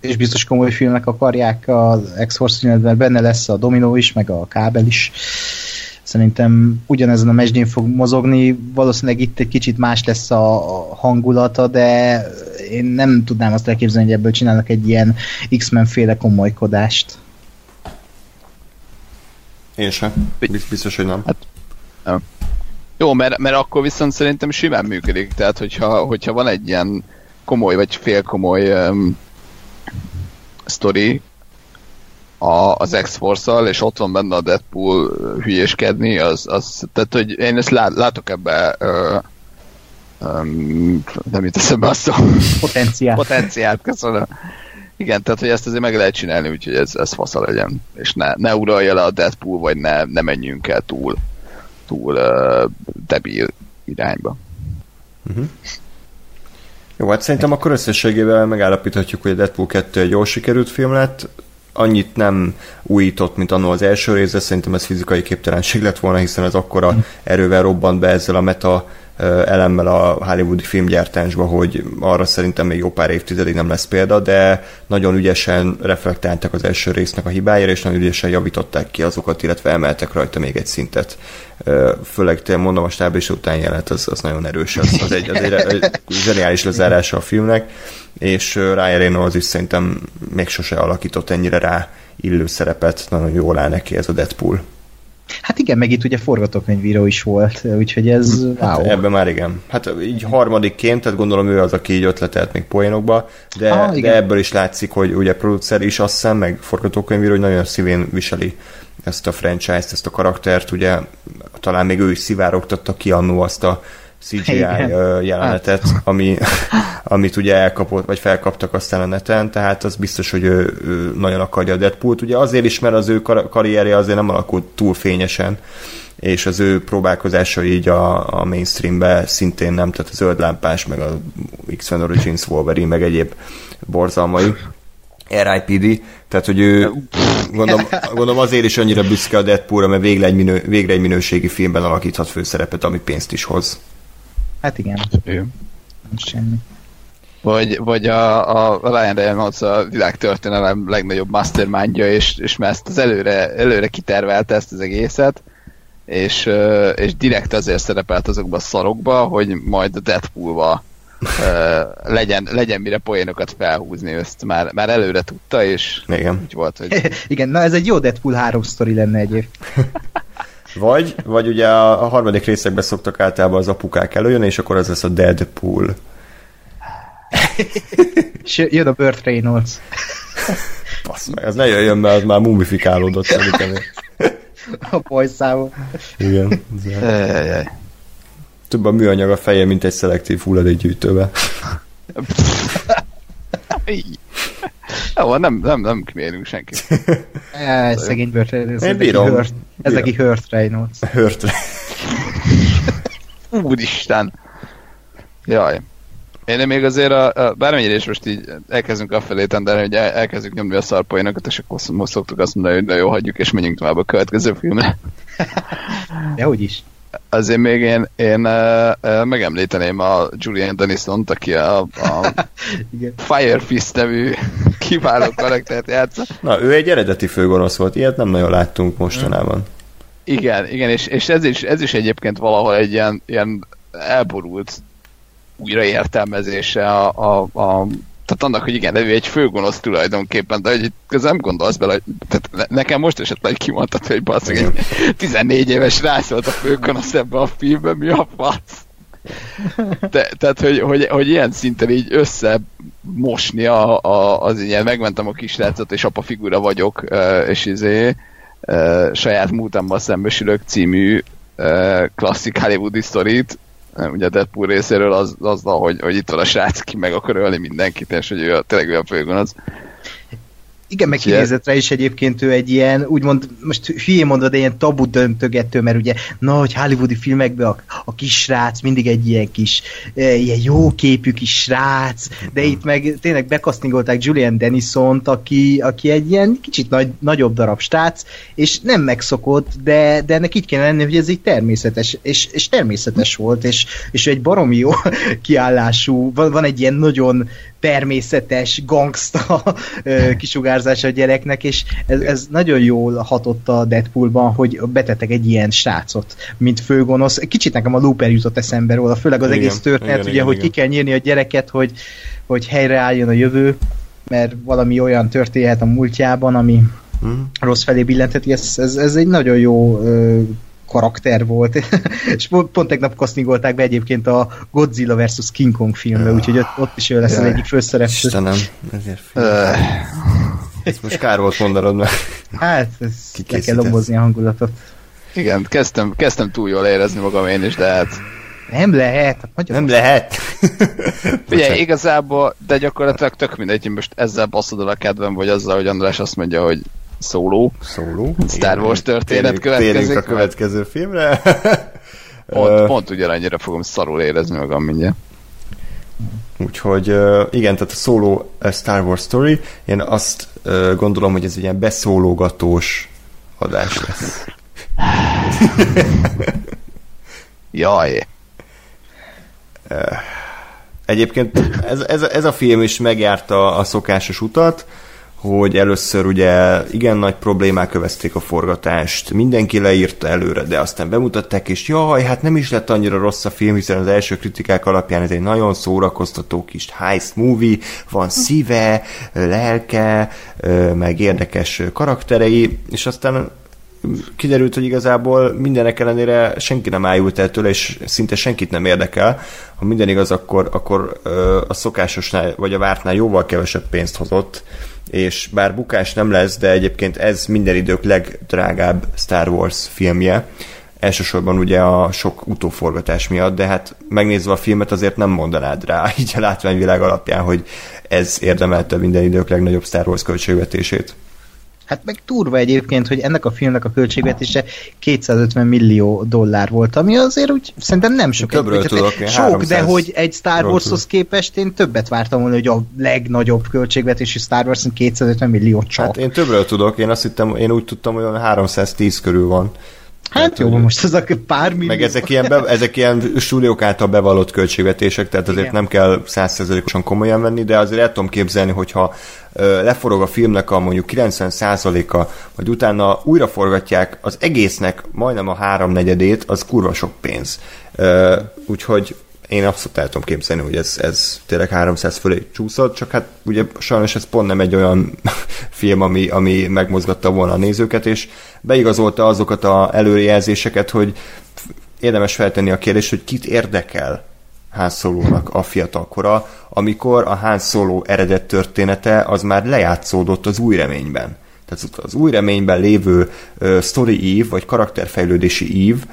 És biztos komoly filmnek akarják az X-Force filmben, benne lesz a Domino is, meg a kábel is. Szerintem ugyanezen a mesdjén fog mozogni, valószínűleg itt egy kicsit más lesz a hangulata, de én nem tudnám azt elképzelni, hogy ebből csinálnak egy ilyen X-Men féle komolykodást. Én sem. Biz- Biztos, hogy nem. Jó, mert, mert akkor viszont szerintem simán működik. Tehát, hogyha, hogyha van egy ilyen komoly vagy félkomoly um, sztori a, az X-Force-szal, és ott van benne a Deadpool hülyéskedni, az, az tehát, hogy én ezt lát, látok ebbe uh, um, nem jut eszembe a szó. Potenciál. Potenciált, köszönöm. Igen, tehát, hogy ezt azért meg lehet csinálni, úgyhogy ez, ez fasza legyen. És ne, ne uralja le a Deadpool, vagy ne, ne menjünk el túl, túl uh, debil irányba. Jó, hát szerintem akkor összességével megállapíthatjuk, hogy a Deadpool 2 egy jól sikerült film lett, annyit nem újított, mint annól az első rész, de szerintem ez fizikai képtelenség lett volna, hiszen ez akkora erővel robbant be ezzel a meta elemmel a hollywoodi filmgyártásba, hogy arra szerintem még jó pár évtizedig nem lesz példa, de nagyon ügyesen reflektáltak az első résznek a hibájára, és nagyon ügyesen javították ki azokat, illetve emeltek rajta még egy szintet. Főleg te mondom, a stáb után jelent, az, az nagyon erős, az, az, egy, az egy, egy zseniális lezárása a filmnek, és Ryan Reynolds is szerintem még sose alakított ennyire rá illő szerepet, nagyon jól áll neki ez a Deadpool. Hát igen, meg itt ugye forgatókönyvíró is volt, úgyhogy ez Hát wow. ebben már igen. Hát így harmadikként, tehát gondolom ő az, aki így ötletelt még poénokba, de, Ah, de igen. ebből is látszik, hogy ugye producer is azt hiszem, meg forgatókönyvíró, hogy nagyon szívén viseli ezt a franchise-t, ezt a karaktert, ugye talán még ő is szivárogtatta ki annó azt a CGI Igen. jelenetet, ami, (laughs) amit ugye elkapott, vagy felkaptak aztán a neten, tehát az biztos, hogy ő, ő nagyon akarja a Deadpool-t. Ugye azért is, mert az ő kar- karrierje azért nem alakult túl fényesen, és az ő próbálkozása így a, a mainstreambe szintén nem, tehát a zöld lámpás, meg a X-Men Origins Wolverine, meg egyéb borzalmai. RIPD, tehát hogy ő gondolom, gondolom azért is annyira büszke a Deadpoolra, mert végre egy, minő, végre egy minőségi filmben alakíthat főszerepet, ami pénzt is hoz. Hát igen, Ő. nem semmi. Vagy, vagy a, a Ryan Reynolds a világtörténelem legnagyobb mastermindja, és, és már ezt az előre, előre kitervelte ezt az egészet, és, és direkt azért szerepelt azokba a szarokba, hogy majd a Deadpoolba ö, (laughs) legyen, legyen mire poénokat felhúzni, ezt már, már előre tudta, és Igen. úgy volt, hogy (laughs) Igen, na ez egy jó Deadpool 3 sztori lenne egyébként. (laughs) Vagy, vagy ugye a, a harmadik részekben szoktak általában az apukák előjönni, és akkor az lesz a Deadpool. És jön a Burt Reynolds. Passz meg, az ne jöjjön, mert az már mumifikálódott szerintem. A bajszával. Igen. Több a műanyag a feje, mint egy szelektív hulladékgyűjtőbe. (laughs) Jó, nem, nem, nem kmérünk senkit. (laughs) Jaj, szegény Burt Reynolds. Én ez neki bírom. Hurt- Ez neki Hurt Reynolds. Hörtre. (laughs) Úristen! Jaj. Én még azért, a, a, bármennyire is most így elkezdünk afelé tenderni, hogy el, elkezdjük nyomni a szarpoénokat, és akkor most szoktuk azt mondani, hogy na jó, hagyjuk, és menjünk tovább a következő filmre. (laughs) De hogy is. Azért még én, én uh, uh, megemlíteném a Julian Dennison-t, aki a, a. (laughs) Fire Fist nevű (laughs) kiváló karaktert játsza. Na, ő egy eredeti főgonosz volt, ilyet nem nagyon láttunk mostanában. Igen, igen, és, és ez, is, ez is egyébként valahol egy ilyen, ilyen elborult újraértelmezése a, a, a tehát annak, hogy igen, ő egy főgonosz tulajdonképpen, de hogy ez nem gondolsz bele, hogy tehát ne- nekem most esett le, hogy kimondtad, hogy basszik, egy 14 éves rác volt a főgonosz ebbe a filmben, mi a fasz? De, tehát, hogy, hogy, hogy ilyen szinten így összemosni a, a, az ilyen, megmentem a kisrácot, és apa figura vagyok, és izé, saját múltammal szembesülök című klasszik hollywoodi sztorit, ugye a Deadpool részéről az, azzal, hogy, hogy itt van a srác, ki meg akar ölni mindenkit, és hogy ő a, tényleg ő a főgonosz. Igen, meg kinézetre is egyébként ő egy ilyen, úgymond, most hülyén mondod, de ilyen tabu döntögető, mert ugye, na, hogy hollywoodi filmekben a, a kis srác mindig egy ilyen kis, e, ilyen jó képű kis srác, de itt meg tényleg bekasztingolták Julian Dennison-t, aki, aki egy ilyen kicsit nagy, nagyobb darab srác, és nem megszokott, de, de ennek így kéne lenni, hogy ez így természetes, és, és természetes volt, és, és egy baromi jó (laughs) kiállású, van, van egy ilyen nagyon természetes gangsta kisugárzása a gyereknek, és ez, ez nagyon jól hatott a Deadpoolban, hogy betettek egy ilyen srácot, mint főgonosz. Kicsit nekem a Looper jutott eszembe róla, főleg az Igen, egész történet, igen, ugye, igen, hogy igen. ki kell nyírni a gyereket, hogy, hogy helyreálljon a jövő, mert valami olyan történhet a múltjában, ami Hm? rossz felé billenteti, ez, ez, ez egy nagyon jó ö, karakter volt. (laughs) és pont, pont tegnap castingolták be egyébként a Godzilla vs. King Kong filmbe, úgyhogy ott, ott is ő lesz az Jaj. egyik főszereplő. Istenem, ezért Ezt most kár volt mondanod, mert Hát, ez le kell lombozni a hangulatot. igen, kezdtem, kezdtem túl jól érezni magam én is, de hát Nem lehet. hát Magyar... nem lehet. (laughs) Ugye igazából, de gyakorlatilag tök mindegy, hogy most ezzel basszod a kedvem, vagy azzal, hogy András azt mondja, hogy szóló. Szóló. Star Wars történet következik. Térjünk a következő filmre. (laughs) Pont, pont ugyanannyira fogom szarul érezni magam mindjárt. Úgyhogy igen, tehát a szóló Star Wars Story, én azt gondolom, hogy ez egy ilyen beszólogatós adás lesz. (laughs) Jaj. Egyébként ez, ez, ez a film is megjárta a szokásos utat, hogy először ugye igen nagy problémák övezték a forgatást, mindenki leírta előre, de aztán bemutatták, és jaj, hát nem is lett annyira rossz a film, hiszen az első kritikák alapján ez egy nagyon szórakoztató kis heist movie, van szíve, lelke, meg érdekes karakterei, és aztán kiderült, hogy igazából mindenek ellenére senki nem ájult el tőle, és szinte senkit nem érdekel. Ha minden igaz, akkor, akkor a szokásosnál, vagy a vártnál jóval kevesebb pénzt hozott, és bár bukás nem lesz, de egyébként ez minden idők legdrágább Star Wars filmje. Elsősorban ugye a sok utóforgatás miatt, de hát megnézve a filmet azért nem mondanád rá, (laughs) így a látványvilág alapján, hogy ez érdemelte minden idők legnagyobb Star Wars költségvetését. Hát meg turva egyébként, hogy ennek a filmnek a költségvetése 250 millió dollár volt, ami azért úgy szerintem nem sok. Többről Egy- tudok, én Sok, 300 de hogy egy Star Warshoz képest én többet vártam volna, hogy a legnagyobb költségvetésű Star Wars 250 millió csak. Hát én többről tudok, én azt hittem, én úgy tudtam, hogy olyan 310 körül van. Hát jó, hogy- most az a pár millió. Meg ezek ilyen, be, ezek ilyen stúdiók által bevallott költségvetések, tehát azért Igen. nem kell százszerzelékosan komolyan venni, de azért el tudom képzelni, hogyha leforog a filmnek a mondjuk 90%-a, vagy utána újra forgatják az egésznek majdnem a háromnegyedét, az kurva sok pénz. Úgyhogy én abszolút el tudom képzelni, hogy ez, ez tényleg 300 fölé csúszott, csak hát ugye sajnos ez pont nem egy olyan (laughs) film, ami, ami megmozgatta volna a nézőket, és beigazolta azokat a előrejelzéseket, hogy érdemes feltenni a kérdést, hogy kit érdekel Han Solo-nak a fiatalkora, amikor a Han Solo eredet története az már lejátszódott az új reményben. Tehát az új reményben lévő uh, story ív, vagy karakterfejlődési ív,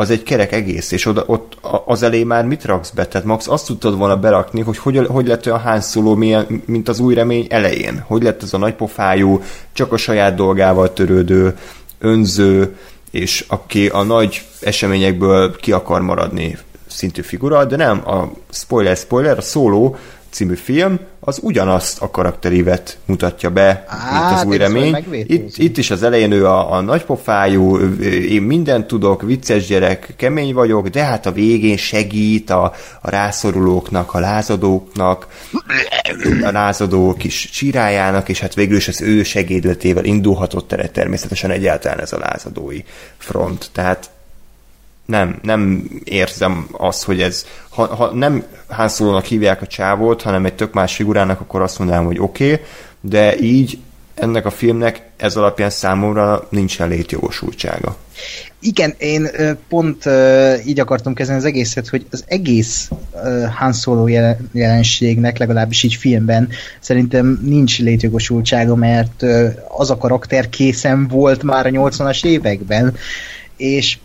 az egy kerek egész, és oda, ott az elé már mit raksz be? Tehát Max azt tudtad volna berakni, hogy hogy, hogy lett olyan Solo, milyen, mint az új remény elején. Hogy lett ez a nagypofájú, csak a saját dolgával törődő, önző, és aki a nagy eseményekből ki akar maradni szintű figura, de nem, a spoiler, spoiler, a szóló című film, az ugyanazt a karakterívet mutatja be, Á, mint az új remény. Itt, itt is az elején ő a, a nagypofájú, én mindent tudok, vicces gyerek, kemény vagyok, de hát a végén segít a, a rászorulóknak, a lázadóknak, a lázadó kis csirájának, és hát végül is az ő segédletével indulhatott el természetesen egyáltalán ez a lázadói front. Tehát nem, nem érzem azt, hogy ez, ha, ha nem Han Solo-nak hívják a csávót, hanem egy tök más figurának, akkor azt mondanám, hogy oké, okay, de így ennek a filmnek ez alapján számomra nincsen létjogosultsága. Igen, én pont így akartam kezdeni az egészet, hogy az egész Han Solo jelenségnek, legalábbis így filmben szerintem nincs létjogosultsága, mert az a karakter készen volt már a 80-as években, és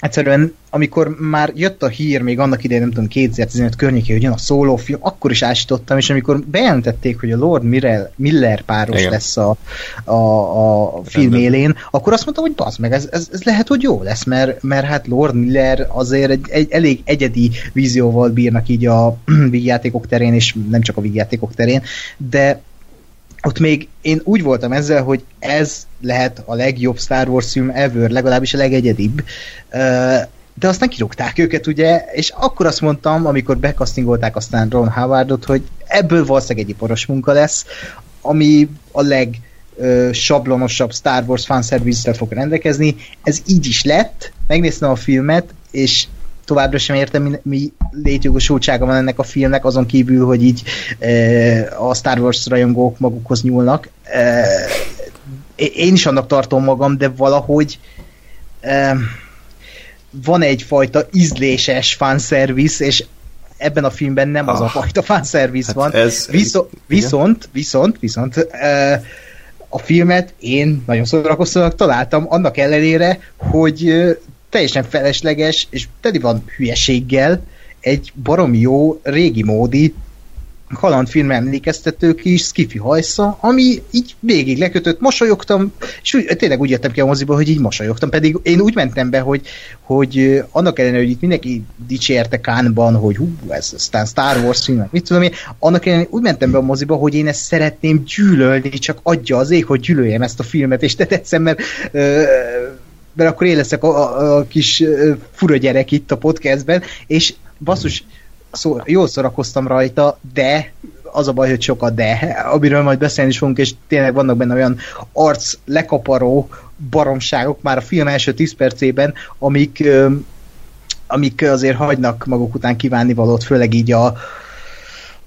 egyszerűen, amikor már jött a hír, még annak idején, nem tudom, 2015 környékén, hogy jön a szólófilm, akkor is ásítottam, és amikor bejelentették, hogy a Lord Miller, Miller páros Igen. lesz a, a, a film élén, akkor azt mondtam, hogy bazd meg, ez, ez, ez lehet, hogy jó lesz, mert, mert hát Lord Miller azért egy, egy elég egyedi vízióval bírnak így a (clears throat) vígjátékok terén, és nem csak a vígjátékok terén, de ott még én úgy voltam ezzel, hogy ez lehet a legjobb Star Wars film ever, legalábbis a legegyedibb. De aztán kirúgták őket, ugye, és akkor azt mondtam, amikor bekasztingolták aztán Ron Howardot, hogy ebből valószínűleg egy iparos munka lesz, ami a leg sablonosabb Star Wars fanservice fog rendelkezni. Ez így is lett, megnéztem a filmet, és továbbra sem értem, mi, mi létjogosultsága van ennek a filmnek, azon kívül, hogy így e, a Star Wars rajongók magukhoz nyúlnak. E, én is annak tartom magam, de valahogy e, van egyfajta ízléses fanservice, és ebben a filmben nem ah, az a ah. fajta fanservice hát van. Ez, Viszont, viszont, viszont, viszont e, a filmet én nagyon szórakoztatónak találtam, annak ellenére, hogy teljesen felesleges, és teli van hülyeséggel egy barom jó, régi módi kalandfilm emlékeztető kis skifi hajsza, ami így végig lekötött, mosolyogtam, és úgy, tényleg úgy jöttem ki a moziba, hogy így mosolyogtam, pedig én úgy mentem be, hogy, hogy annak ellenére, hogy itt mindenki dicsérte Kánban, hogy hú, ez aztán Star Wars film, mit tudom én, annak ellenére úgy mentem be a moziba, hogy én ezt szeretném gyűlölni, csak adja az ég, hogy gyűlöljem ezt a filmet, és te tetszem, mert ö, mert akkor én leszek a, a, a kis fura gyerek itt a podcastben, és basszus, szó, jól szórakoztam rajta, de az a baj, hogy sokat de, amiről majd beszélni is fogunk, és tényleg vannak benne olyan arc lekaparó baromságok már a film első 10 percében, amik, amik azért hagynak maguk után kívánni valót, főleg így a,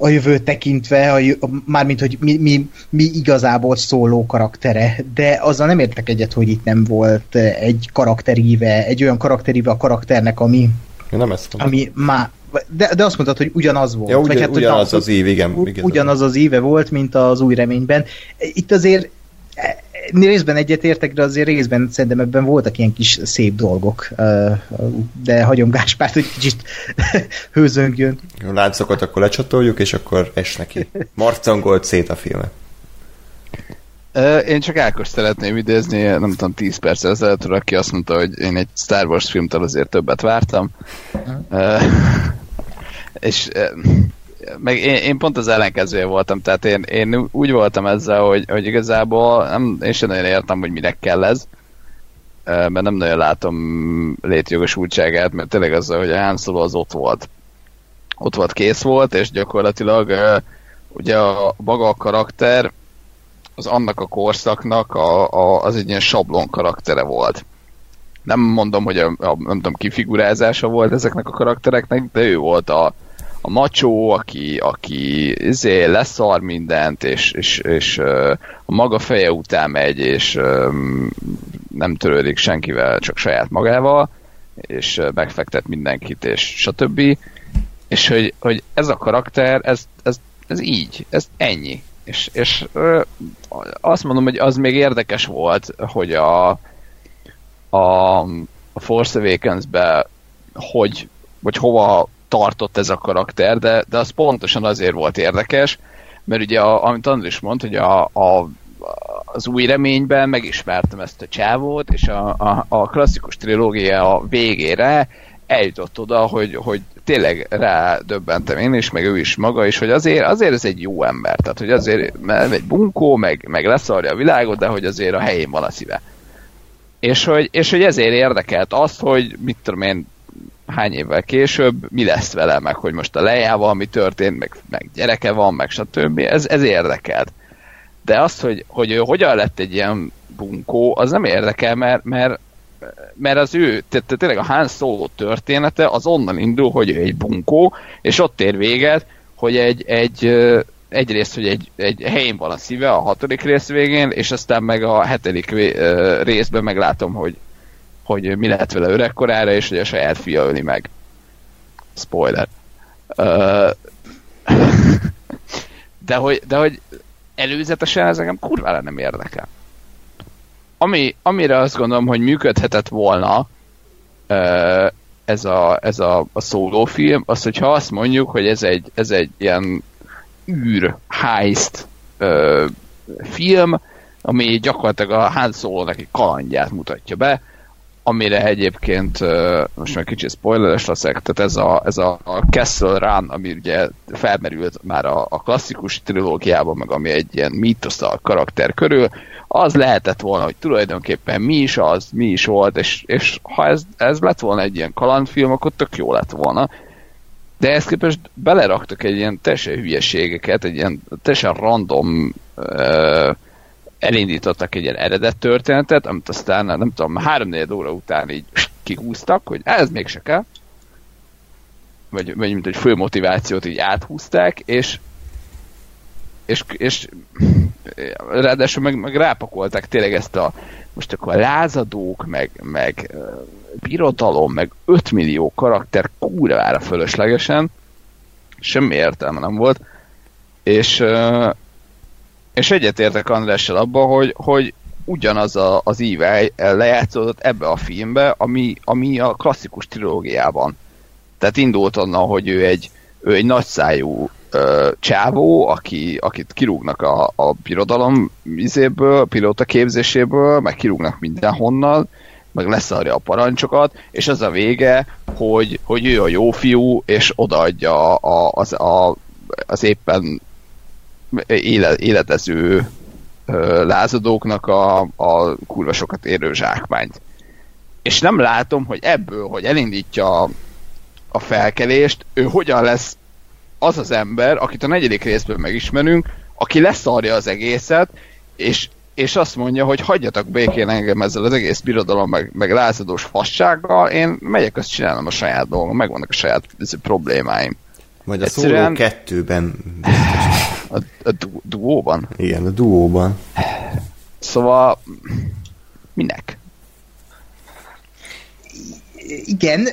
a jövőt tekintve, a, a, mármint, hogy mi, mi, mi igazából szóló karaktere, de azzal nem értek egyet, hogy itt nem volt egy karakteríve, egy olyan karakteríve a karakternek, ami, Én nem ezt ami má, de, de azt mondtad, hogy ugyanaz volt. Ja, ugyan, hát, ugyanaz az ív, igen, igen. Ugyanaz az íve volt, mint az új reményben. Itt azért részben egyetértek, de azért részben szerintem ebben voltak ilyen kis szép dolgok, de hagyom Gáspárt, hogy kicsit (laughs) hőzöngjön. A láncokat akkor lecsatoljuk, és akkor es neki. Marcangolt szét a filmet. Én csak Ákos szeretném idézni, nem tudom, 10 perc ezelőtt, aki azt mondta, hogy én egy Star Wars filmtől azért többet vártam. (laughs) És meg én, én pont az ellenkezője voltam, tehát én, én úgy voltam ezzel, hogy, hogy igazából nem, én sem nagyon értem, hogy minek kell ez, mert nem nagyon látom létjogosultságát, mert tényleg az, hogy a Han Solo az ott volt. Ott volt, kész volt, és gyakorlatilag ugye a maga a karakter az annak a korszaknak a, a, az egy ilyen sablon karaktere volt. nem mondom, hogy a, a nem tudom, kifigurázása volt ezeknek a karaktereknek, de ő volt a, a macsó, aki, aki izé, leszar mindent, és, és, és a maga feje után megy, és nem törődik senkivel, csak saját magával, és megfektet mindenkit, és stb. És hogy, hogy ez a karakter, ez, ez, ez így, ez ennyi. És, és azt mondom, hogy az még érdekes volt, hogy a, a, a Force Awakens-be hogy, vagy hova tartott ez a karakter, de, de az pontosan azért volt érdekes, mert ugye, a, amit Andris mondta, hogy a, a, az új reményben megismertem ezt a csávót, és a, a, a klasszikus trilógia a végére eljutott oda, hogy, hogy tényleg rá döbbentem én is, meg ő is maga is, hogy azért, azért ez egy jó ember, tehát hogy azért nem egy bunkó, meg, meg leszarja a világot, de hogy azért a helyén van a szíve. És hogy, és hogy ezért érdekelt azt, hogy mit tudom én, hány évvel később mi lesz vele, meg hogy most a lejával mi történt, meg, meg gyereke van, meg stb. Ez, ez érdekelt. De azt, hogy, hogy ő hogyan lett egy ilyen bunkó, az nem érdekel, mert, mert, mert az ő, tehát tényleg a Han Solo története az onnan indul, hogy ő egy bunkó, és ott ér véget, hogy egy, egy egyrészt, hogy egy, egy helyén van a szíve a hatodik rész végén, és aztán meg a hetedik részben meglátom, hogy hogy mi lehet vele öregkorára, és hogy a saját fia öli meg. Spoiler. (laughs) De, hogy, de hogy előzetesen ez engem kurvára nem érdekel. Ami, amire azt gondolom, hogy működhetett volna ez a, ez a, a szólófilm, az, hogyha azt mondjuk, hogy ez egy, ez egy ilyen űr heist film, ami gyakorlatilag a Han Solo-nak egy kalandját mutatja be, amire egyébként, most már kicsit spoileres leszek, tehát ez a, ez a, Castle Run, ami ugye felmerült már a, a klasszikus trilógiában, meg ami egy ilyen mítosz a karakter körül, az lehetett volna, hogy tulajdonképpen mi is az, mi is volt, és, és ha ez, ez lett volna egy ilyen kalandfilm, akkor tök jó lett volna. De ezt képest beleraktak egy ilyen teljesen hülyeségeket, egy ilyen teljesen random uh, elindítottak egy ilyen eredet történetet, amit aztán nem tudom, három óra után így kihúztak, hogy ez mégse kell, vagy, vagy mint egy fő motivációt így áthúzták, és és, és ráadásul meg, meg rápakolták tényleg ezt a most akkor a lázadók, meg, meg birodalom, meg 5 millió karakter kurvára fölöslegesen, semmi értelme nem volt, és, és egyetértek Andrással abban, hogy, hogy ugyanaz a, az íve lejátszódott ebbe a filmbe, ami, ami a klasszikus trilógiában. Tehát indult onnan, hogy ő egy, ő egy nagyszájú ö, csávó, aki, akit kirúgnak a, a birodalom vizéből, pilóta képzéséből, meg kirúgnak mindenhonnan, meg leszarja a parancsokat, és az a vége, hogy, hogy ő a jó fiú, és odaadja a, az, a, az éppen éle, életező lázadóknak a, a kurva érő zsákmányt. És nem látom, hogy ebből, hogy elindítja a, felkelést, ő hogyan lesz az az ember, akit a negyedik részben megismerünk, aki leszarja az egészet, és, és azt mondja, hogy hagyjatok békén engem ezzel az egész birodalom, meg, meg lázadós fassággal, én megyek, azt csinálom a saját dolgom, megvannak a saját problémáim. Majd a Egyszerűen... szóló kettőben A, a du- duóban? Igen, a duóban. Szóval minek? Igen,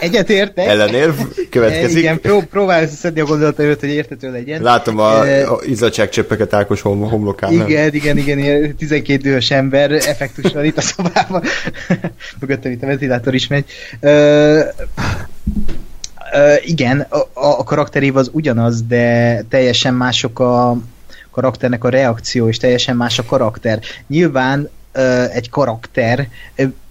egyetértek. Ellenérv következik. Igen, pró- próbálj szedni a gondolataimat, hogy értető legyen. Látom a, a izzadságcsöppeket Ákos hom- homlokán. Igen, nem? igen, igen, igen, 12 dühös ember effektus van itt a szobában. Mögöttem itt a ventilátor is megy. Igen, a, a karakterév az ugyanaz, de teljesen mások a karakternek a reakció, és teljesen más a karakter. Nyilván uh, egy karakter,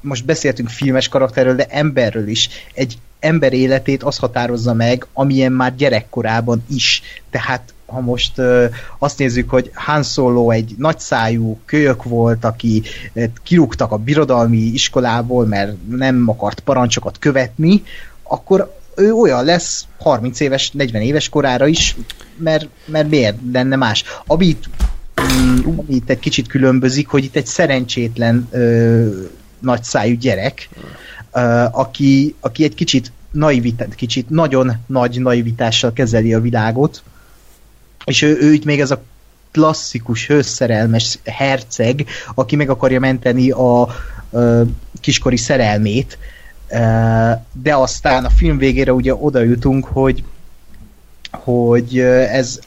most beszéltünk filmes karakterről, de emberről is. Egy ember életét az határozza meg, amilyen már gyerekkorában is. Tehát ha most uh, azt nézzük, hogy Han Solo egy nagyszájú kölyök volt, aki kirúgtak a birodalmi iskolából, mert nem akart parancsokat követni, akkor ő olyan lesz 30 éves, 40 éves korára is, mert, mert miért lenne más. Amit, mm, amit egy kicsit különbözik, hogy itt egy szerencsétlen ö, nagy szájú gyerek, aki, aki egy kicsit naivitát, kicsit nagyon nagy naivitással kezeli a világot, és ő, ő itt még ez a klasszikus, hőszerelmes herceg, aki meg akarja menteni a, a kiskori szerelmét, de aztán a film végére ugye oda jutunk, hogy hogy ez,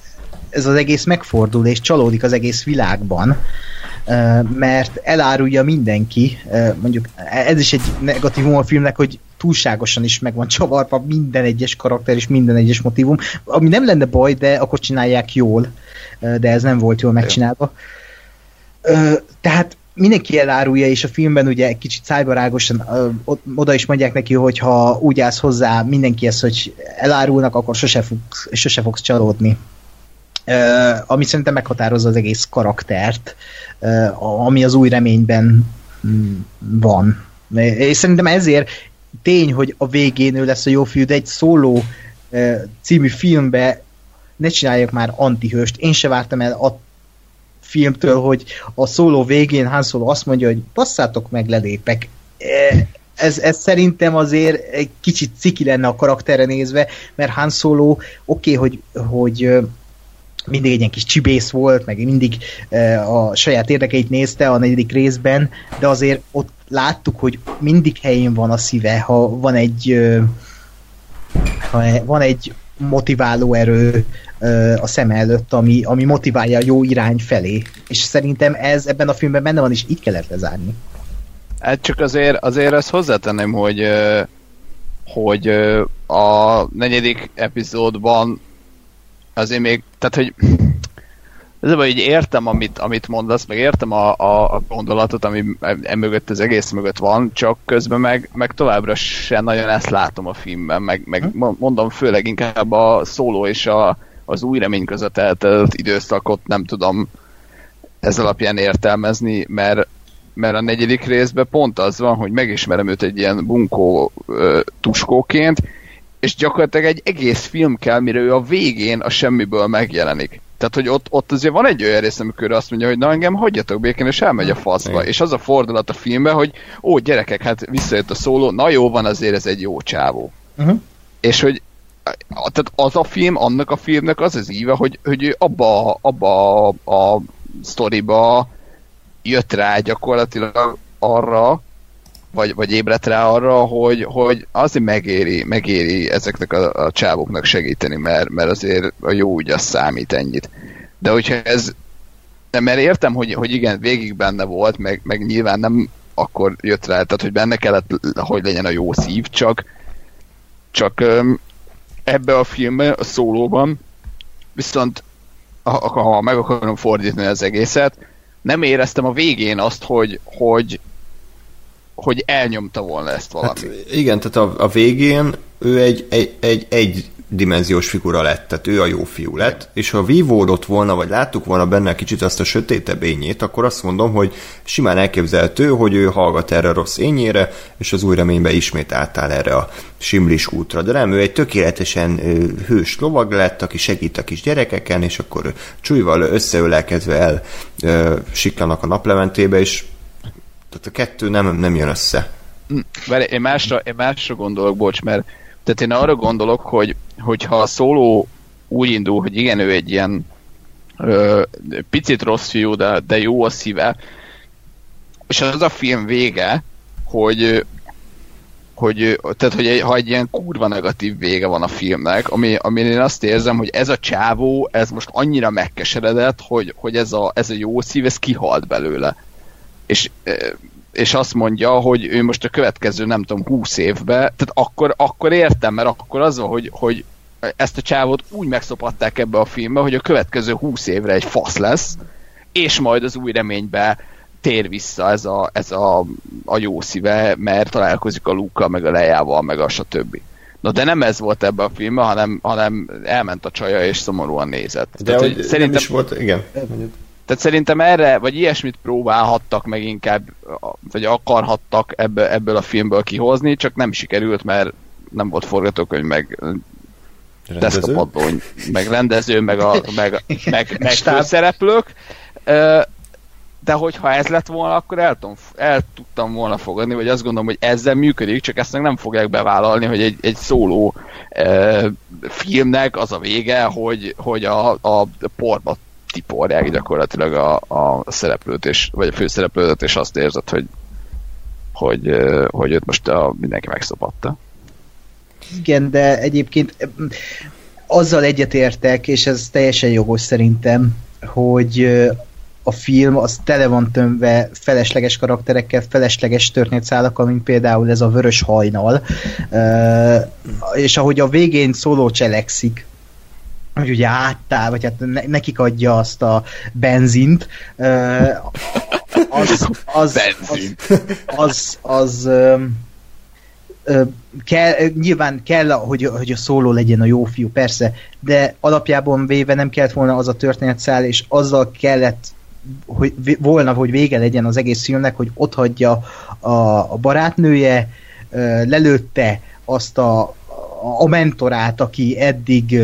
ez az egész megfordul, és csalódik az egész világban, mert elárulja mindenki, mondjuk ez is egy negatívum a filmnek, hogy túlságosan is meg van csavarva minden egyes karakter és minden egyes motivum, ami nem lenne baj, de akkor csinálják jól, de ez nem volt jól megcsinálva. Tehát mindenki elárulja, és a filmben ugye kicsit szájbarágosan oda is mondják neki, hogy ha úgy állsz hozzá mindenkihez, hogy elárulnak, akkor sose fogsz, sose fogsz csalódni. Uh, ami szerintem meghatározza az egész karaktert, uh, ami az új reményben mm, van. És szerintem ezért tény, hogy a végén ő lesz a jó fiú, de egy szóló uh, című filmbe ne csinálják már antihőst. Én se vártam el a filmtől, hogy a szóló végén Han Solo azt mondja, hogy passzátok meg, lelépek. Ez, ez szerintem azért egy kicsit ciki lenne a karakterre nézve, mert Han Solo oké, okay, hogy, hogy mindig egy ilyen kis csibész volt, meg mindig a saját érdekeit nézte a negyedik részben, de azért ott láttuk, hogy mindig helyén van a szíve, ha van egy ha van egy motiváló erő a szem előtt, ami, ami motiválja a jó irány felé. És szerintem ez ebben a filmben benne van, és így kellett lezárni. Hát csak azért, azért ezt hozzátenném, hogy hogy a negyedik epizódban azért még, tehát hogy ez hogy értem, amit, amit mondasz, meg értem a, a, a gondolatot, ami emögött az egész mögött van, csak közben meg, meg továbbra sem nagyon ezt látom a filmben, meg, meg hm? mondom főleg inkább a szóló és a, az új remény között eltelt időszakot nem tudom ez alapján értelmezni, mert, mert a negyedik részben pont az van, hogy megismerem őt egy ilyen bunkó ö, tuskóként, és gyakorlatilag egy egész film kell, mire ő a végén a semmiből megjelenik. Tehát, hogy ott, ott azért van egy olyan rész, amikor azt mondja, hogy na engem hagyjatok békén, és elmegy a faszba. Igen. És az a fordulat a filmben, hogy ó, gyerekek, hát visszajött a szóló, na jó van, azért ez egy jó csávó. Uh-huh. És hogy tehát az a film, annak a filmnek az az íve, hogy, hogy abba, abba a, a sztoriba jött rá gyakorlatilag arra, vagy, vagy ébredt rá arra, hogy, hogy azért megéri, megéri ezeknek a, a csávoknak segíteni, mert, mert azért a jó úgy az számít ennyit. De hogyha ez, nem, mert értem, hogy, hogy igen, végig benne volt, meg, meg nyilván nem akkor jött rá, tehát hogy benne kellett, hogy legyen a jó szív, csak csak ebbe a filmbe, a szólóban, viszont ha, ha meg akarom fordítani az egészet, nem éreztem a végén azt, hogy, hogy, hogy elnyomta volna ezt valami. Hát igen, tehát a, a végén ő egy, egy, egy, egy dimenziós figura lett, tehát ő a jó fiú lett, és ha vívódott volna, vagy láttuk volna benne kicsit azt a sötétebb ényét, akkor azt mondom, hogy simán elképzelhető, hogy ő hallgat erre a rossz ényére, és az új reménybe ismét átáll erre a simlis útra. De nem, ő egy tökéletesen hős lovag lett, aki segít a kis gyerekeken, és akkor csújval összeölelkezve el siklanak a naplementébe, és tehát a kettő nem, nem jön össze. Hm, várj, én másra, én másra gondolok, bocs, mert tehát én arra gondolok, hogy hogyha a szóló úgy indul, hogy igen, ő egy ilyen ö, picit rossz fiú, de, de jó a szíve, és az a film vége, hogy hogy, tehát, hogy egy, ha egy ilyen kurva negatív vége van a filmnek, ami, amin én azt érzem, hogy ez a csávó, ez most annyira megkeseredett, hogy, hogy ez, a, ez a jó szív, ez kihalt belőle. És és azt mondja, hogy ő most a következő, nem tudom, 20 évbe, tehát akkor, akkor értem, mert akkor az van, hogy, hogy ezt a csávot úgy megszopatták ebbe a filmbe, hogy a következő 20 évre egy fasz lesz, és majd az új reménybe tér vissza ez a, ez a, a jó szíve, mert találkozik a Luka, meg a Lejával, meg a stb. Na de nem ez volt ebben a filmben, hanem, hanem elment a csaja és szomorúan nézett. De Tehát, hogy szerintem... nem is volt, igen. Tehát szerintem erre, vagy ilyesmit próbálhattak meg inkább, vagy akarhattak ebből, ebből a filmből kihozni, csak nem sikerült, mert nem volt forgatókönyv, meg deszkapadló, meg rendező, meg, a, meg, meg, (laughs) meg főszereplők. de hogyha ez lett volna, akkor el, tudom, el tudtam volna fogadni, vagy azt gondolom, hogy ezzel működik, csak ezt meg nem fogják bevállalni, hogy egy, egy szóló e, filmnek az a vége, hogy, hogy a, a porba tiporják gyakorlatilag a, a szereplőt, és, vagy a főszereplőt, és azt érzed, hogy, hogy, hogy őt most a, mindenki megszopatta. Igen, de egyébként azzal egyetértek, és ez teljesen jogos szerintem, hogy a film az tele van tömve felesleges karakterekkel, felesleges történetszálakkal, mint például ez a vörös hajnal. És ahogy a végén szóló cselekszik, hogy ugye áttál, vagy hát nekik adja azt a benzint, az, az, az, az, az, az kell, nyilván kell, hogy, hogy a szóló legyen a jó fiú, persze, de alapjában véve nem kellett volna az a történetszál, és azzal kellett hogy volna, hogy vége legyen az egész filmnek, hogy ott hagyja a, a barátnője, lelőtte azt a, a mentorát, aki eddig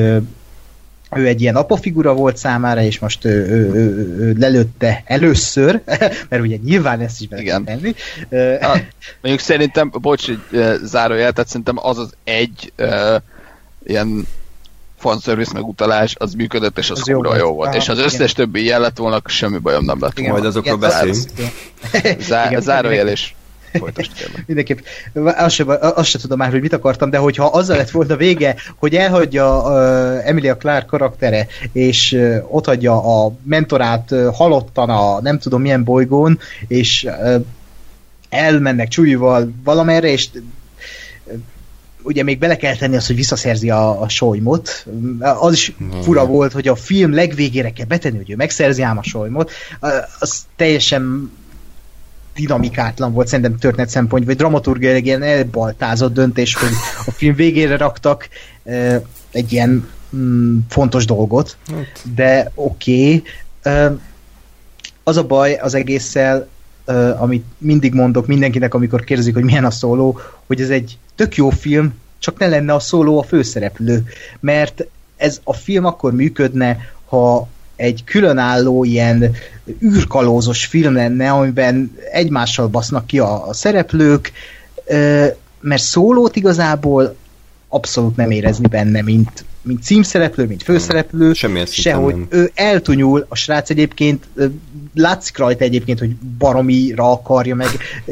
ő egy ilyen apafigura volt számára, és most ő, ő, ő, ő lelőtte először, (laughs) mert ugye nyilván ezt is be Igen. tenni. Na, mondjuk szerintem, bocs, egy zárójel, tehát szerintem az az egy uh, ilyen fanservice meg utalás, az működött, és az, az kurva jó, jó volt. Aha, és az összes igen. többi ilyen lett volna, semmi bajom nem lett volna. Majd azokról beszélünk. Zá- és Mindenképp. Azt sem, azt sem tudom már, hogy mit akartam, de hogyha azzal lett volna vége, hogy elhagyja uh, Emilia Clark karaktere, és uh, ott hagyja a mentorát uh, halottan a nem tudom milyen bolygón, és uh, elmennek csúlyval valamerre, és ugye még bele kell tenni azt, hogy visszaszerzi a, a solymot. Az is fura volt, hogy a film legvégére kell betenni, hogy ő megszerzi ám a solymot. Az teljesen dinamikátlan volt szerintem történet szempont, vagy dramaturgiai ilyen elbaltázott döntés, hogy a film végére raktak egy ilyen mm, fontos dolgot, hát. de oké. Okay. az a baj az egésszel, amit mindig mondok mindenkinek, amikor kérdezik, hogy milyen a szóló, hogy ez egy tök jó film, csak ne lenne a szóló a főszereplő, mert ez a film akkor működne, ha egy különálló ilyen űrkalózos film lenne, amiben egymással basznak ki a, a szereplők, mert szólót igazából abszolút nem érezni benne, mint, mint címszereplő, mint főszereplő, Semmilyen sehogy nem. ő eltunyul, a srác egyébként látszik rajta egyébként, hogy baromira akarja meg,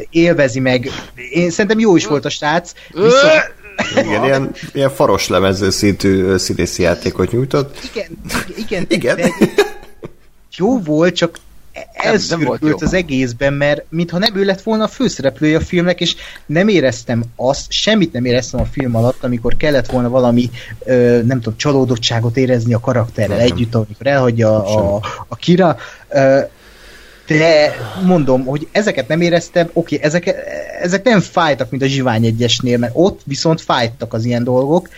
élvezi meg. Én szerintem jó is volt a srác, viszont igen, ilyen, ilyen faros lemező szintű színészi játékot nyújtott. Igen, igen. igen. jó volt, csak elszürkült az egészben, mert mintha nem ő lett volna a főszereplője a filmnek, és nem éreztem azt, semmit nem éreztem a film alatt, amikor kellett volna valami, ö, nem tudom, csalódottságot érezni a karakterrel nem. együtt, amikor elhagyja a, a, a Kira. Ö, de mondom, hogy ezeket nem éreztem, oké, okay, ezek, ezek nem fájtak, mint a Zsivány egyesnél, mert ott viszont fájtak az ilyen dolgok.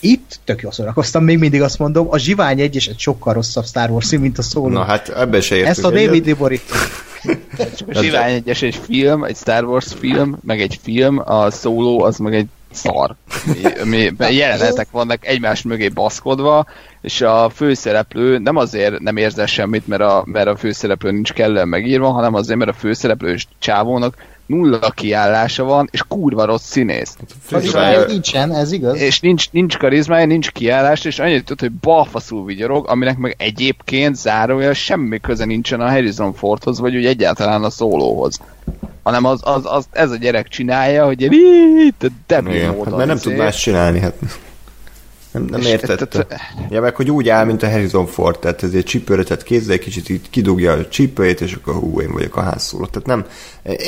Itt tök jól szórakoztam, még mindig azt mondom, a Zsivány egyes egy sokkal rosszabb Star Wars mint a szóló. Na hát ebbe se Ezt a David Liborit. (laughs) a Zsivány egyes egy film, egy Star Wars film, meg egy film, a szóló az meg egy szar. Mi, mi jelenetek vannak egymás mögé baszkodva, és a főszereplő nem azért nem érzel semmit, mert a, mert a főszereplő nincs kellően megírva, hanem azért, mert a főszereplő és csávónak nulla kiállása van, és kurva rossz színész. Karizmája nincsen, ez igaz. És nincs, nincs karizmája, nincs kiállás, és annyit tud, hogy balfaszul vigyorog, aminek meg egyébként zárója semmi köze nincsen a Harrison Fordhoz, vagy úgy egyáltalán a szólóhoz. Hanem az, az, az, ez a gyerek csinálja, hogy itt debil módon. Hát mert nem tud más csinálni, hát nem, nem értette. Ja, meg hogy úgy áll, mint a Harrison Ford, tehát ezért csípőre kézzel, kicsit így kidugja a csípőjét, és akkor hú, én vagyok a hánszóló. Tehát nem,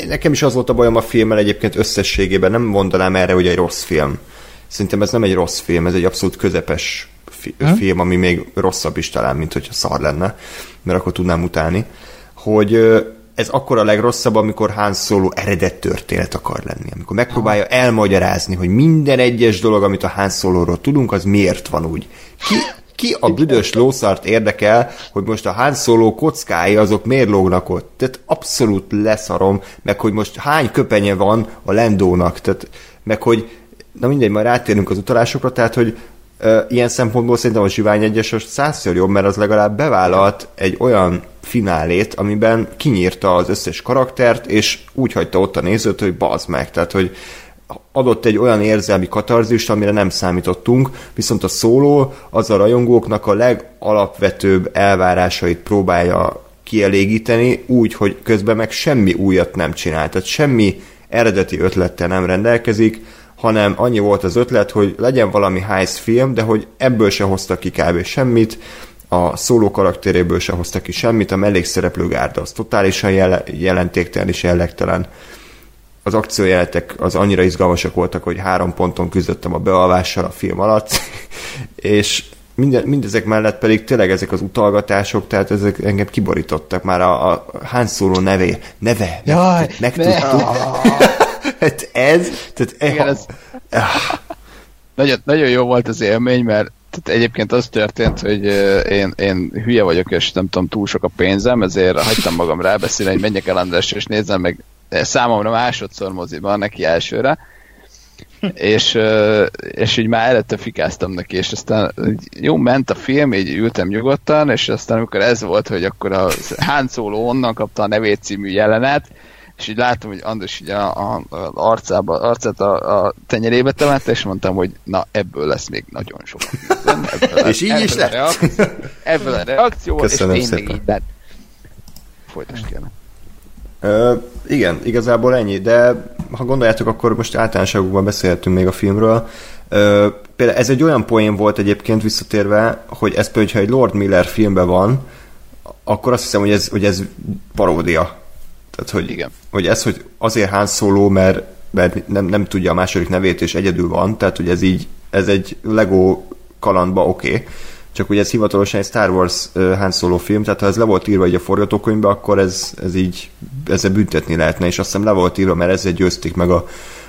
nekem is az volt a bajom a filmmel egyébként összességében, nem mondanám erre, hogy egy rossz film. Szerintem ez nem egy rossz film, ez egy abszolút közepes fi- hm? film, ami még rosszabb is talán, mint hogyha szar lenne, mert akkor tudnám utálni. Hogy ez akkor a legrosszabb, amikor Han Solo eredet történet akar lenni. Amikor megpróbálja elmagyarázni, hogy minden egyes dolog, amit a Han Solo-ról tudunk, az miért van úgy. Ki, ki a büdös lószart érdekel, hogy most a Han Solo kockái azok miért lógnak ott? Tehát abszolút leszarom, meg hogy most hány köpenye van a Lendónak, tehát meg hogy, na mindegy, majd rátérünk az utalásokra, tehát hogy ilyen szempontból szerintem a Zsivány egyes százszor jobb, mert az legalább bevállalt egy olyan finálét, amiben kinyírta az összes karaktert, és úgy hagyta ott a nézőt, hogy bazd meg. Tehát, hogy adott egy olyan érzelmi katarzist, amire nem számítottunk, viszont a szóló az a rajongóknak a legalapvetőbb elvárásait próbálja kielégíteni, úgy, hogy közben meg semmi újat nem csinál. Tehát semmi eredeti ötlettel nem rendelkezik, hanem annyi volt az ötlet, hogy legyen valami heist film, de hogy ebből se hoztak ki kb. semmit, a szóló karakteréből se hoztak ki semmit, a mellékszereplő gárda az totálisan jel- jelentéktelen és jellegtelen. Az akciójeletek az annyira izgalmasak voltak, hogy három ponton küzdöttem a bealvással a film alatt, (laughs) és minden, mindezek mellett pedig tényleg ezek az utalgatások, tehát ezek engem kiborítottak már a, a Han Solo nevé, neve, Jaj, megtudtuk. (laughs) hát ez, tehát e, Igen, ez- Nagyon, nagyon jó volt az élmény, mert tehát egyébként az történt, hogy én, én hülye vagyok, és nem tudom, túl sok a pénzem, ezért hagytam magam rábeszélni, hogy menjek el Andrásra, és nézzem meg számomra másodszor moziban, neki elsőre, és, és így már előtte fikáztam neki, és aztán jó, ment a film, így ültem nyugodtan, és aztán amikor ez volt, hogy akkor a Han Solo onnan kapta a nevét című jelenet, és így látom, hogy András így a, a, a arcába, arcát a, a tenyerébe temette, és mondtam, hogy na, ebből lesz még nagyon sok. Ebből, (laughs) És így is lett. reakció, ebből a reakció, Köszönöm és tényleg szépen. így lett. Folytasd kérlek. Ö, igen, igazából ennyi, de ha gondoljátok, akkor most általánosságokban beszélhetünk még a filmről. Ö, például ez egy olyan poén volt egyébként visszatérve, hogy ez például, ha egy Lord Miller filmben van, akkor azt hiszem, hogy ez, hogy ez paródia. Tehát, hogy, Igen. hogy ez, hogy azért Han Solo, mert, mert nem, nem tudja a második nevét, és egyedül van, tehát, hogy ez így, ez egy Lego kalandba oké. Okay. Csak ugye ez hivatalosan egy Star Wars uh, Han Solo film, tehát ha ez le volt írva így a forgatókönyvbe, akkor ez, ez így, ezzel büntetni lehetne, és azt hiszem le volt írva, mert ezzel győzték meg a,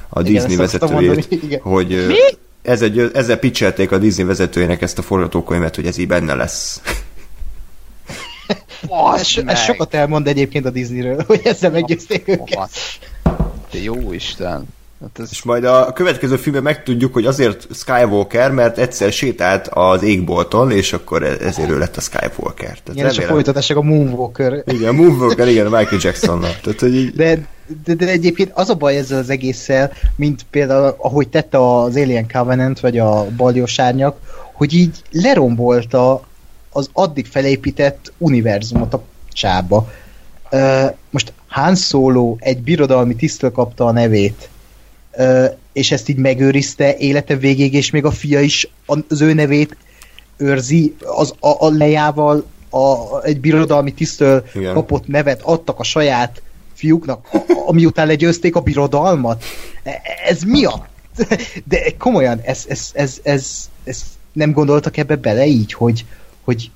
a Igen, Disney vezetőjét, mondani, hogy ö, ezzel, győ- ezzel pitchelték a Disney vezetőjének ezt a forgatókönyvet, hogy ez így benne lesz. (laughs) Ez, ez sokat elmond egyébként a Disneyről, hogy ezzel meggyőzték őket. Te jó Isten. Hát ez És majd a következő filmben megtudjuk, hogy azért Skywalker, mert egyszer sétált az égbolton, és akkor e- ezért ő lett a Skywalker. Tehát Igen, és a remélem- folytatások a Moonwalker. Igen, Moonwalker, igen, a Michael Jacksonnal. Tehát, hogy így, De, de, de egyébként az a baj ezzel az egésszel, mint például ahogy tette az Alien Covenant, vagy a Baljós árnyak, hogy így lerombolta az addig felépített univerzumot a csába. Most Han Solo egy birodalmi tisztől kapta a nevét, és ezt így megőrizte élete végéig, és még a fia is az ő nevét őrzi, az a, a lejával a, egy birodalmi tisztől Igen. kapott nevet adtak a saját fiúknak, a- ami után legyőzték a birodalmat. E- Ez mi a... De komolyan, ez, ez, ez, ez, ez nem gondoltak ebbe bele így, hogy, hogy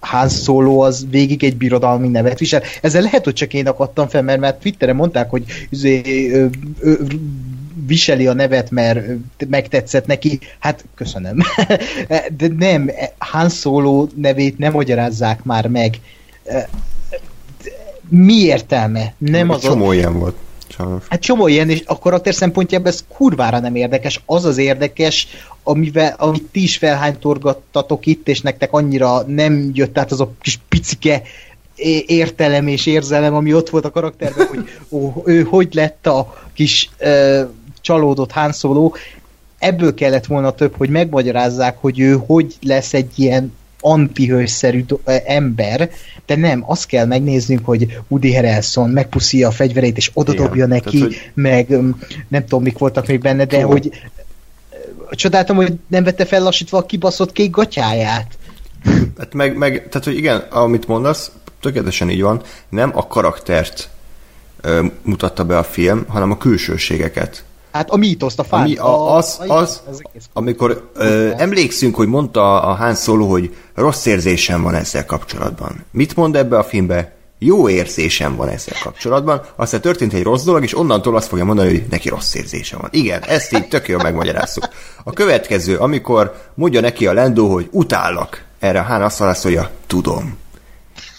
Han Solo az végig egy birodalmi nevet visel. Ezzel lehet, hogy csak én akadtam fel, mert, mert Twitteren mondták, hogy üzé, ö, ö, viseli a nevet, mert megtetszett neki. Hát köszönöm. (laughs) De nem, Han Solo nevét nem magyarázzák már meg. Mi értelme? Nem az a... csomó ilyen volt. Sajnos. Hát csomó ilyen, és a karakter szempontjából ez kurvára nem érdekes. Az az érdekes, amivel, amit ti is felhánytorgattatok itt, és nektek annyira nem jött át az a kis picike értelem és érzelem, ami ott volt a karakterben, hogy ó, ő hogy lett a kis ö, csalódott Han Solo. Ebből kellett volna több, hogy megmagyarázzák, hogy ő hogy lesz egy ilyen antihősszerű ember, de nem, azt kell megnéznünk, hogy Woody Harrelson megpuszíja a fegyverét, és oda Igen, neki, tehát, hogy- meg öm, nem tudom, mik voltak még benne, de Csomó. hogy csodáltam, hogy nem vette fel lassítva a kibaszott kék gatyáját. Hát meg, meg, tehát, hogy igen, amit mondasz, tökéletesen így van, nem a karaktert ö, mutatta be a film, hanem a külsőségeket. Hát a mítoszt, a fát. Ami a, az, a, az, egész- amikor ö, emlékszünk, hogy mondta a Han Solo, hogy rossz érzésem van ezzel kapcsolatban. Mit mond ebbe a filmbe? Jó érzésem van ezzel kapcsolatban, aztán történt egy rossz dolog, és onnantól azt fogja mondani, hogy neki rossz érzése van. Igen, ezt így tök jól megmagyarázzuk. A következő, amikor mondja neki a Lendó, hogy utállak, erre a Han azt válaszolja, tudom.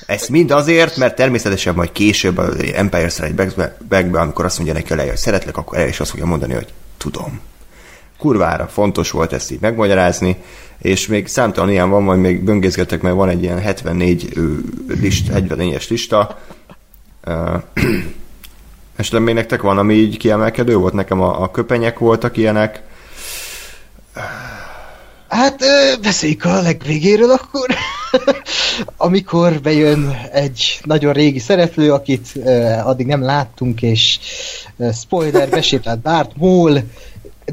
Ez mind azért, mert természetesen majd később az Empire Strikes Back-be, amikor azt mondja neki a hogy szeretlek, akkor el is azt fogja mondani, hogy tudom. kurvára fontos volt ezt így megmagyarázni, és még számtalan ilyen van, majd még böngészgetek, mert van egy ilyen 74 list, 74-es lista. (clears throat) Esetleg még nektek van, ami így kiemelkedő volt? Nekem a, a köpenyek voltak ilyenek. Hát beszéljük a legvégéről akkor. Amikor bejön egy nagyon régi szereplő, akit uh, addig nem láttunk, és uh, spoiler, besétált Darth Maul,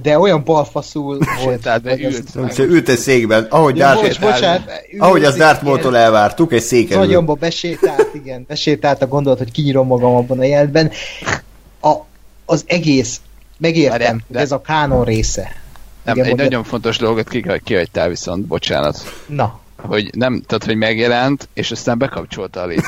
de olyan balfaszul volt. Tehát be ült. Ült egy székben, ahogy, Ja, Darth, bocs, bocsánat, ahogy az ült, Darth. Maul-tól elvártuk, egy széken ült. Nagyomba besétált, igen, besétált a gondolat, hogy kiírom magam abban a jelentben. A, az egész, megértem, hogy de- ez a kánon része. Nem, Igen, egy mondjad. nagyon fontos dolgot ki- kihagytál viszont, bocsánat. Na, Hogy nem, tehát, hogy megjelent, és aztán bekapcsolta a. (laughs)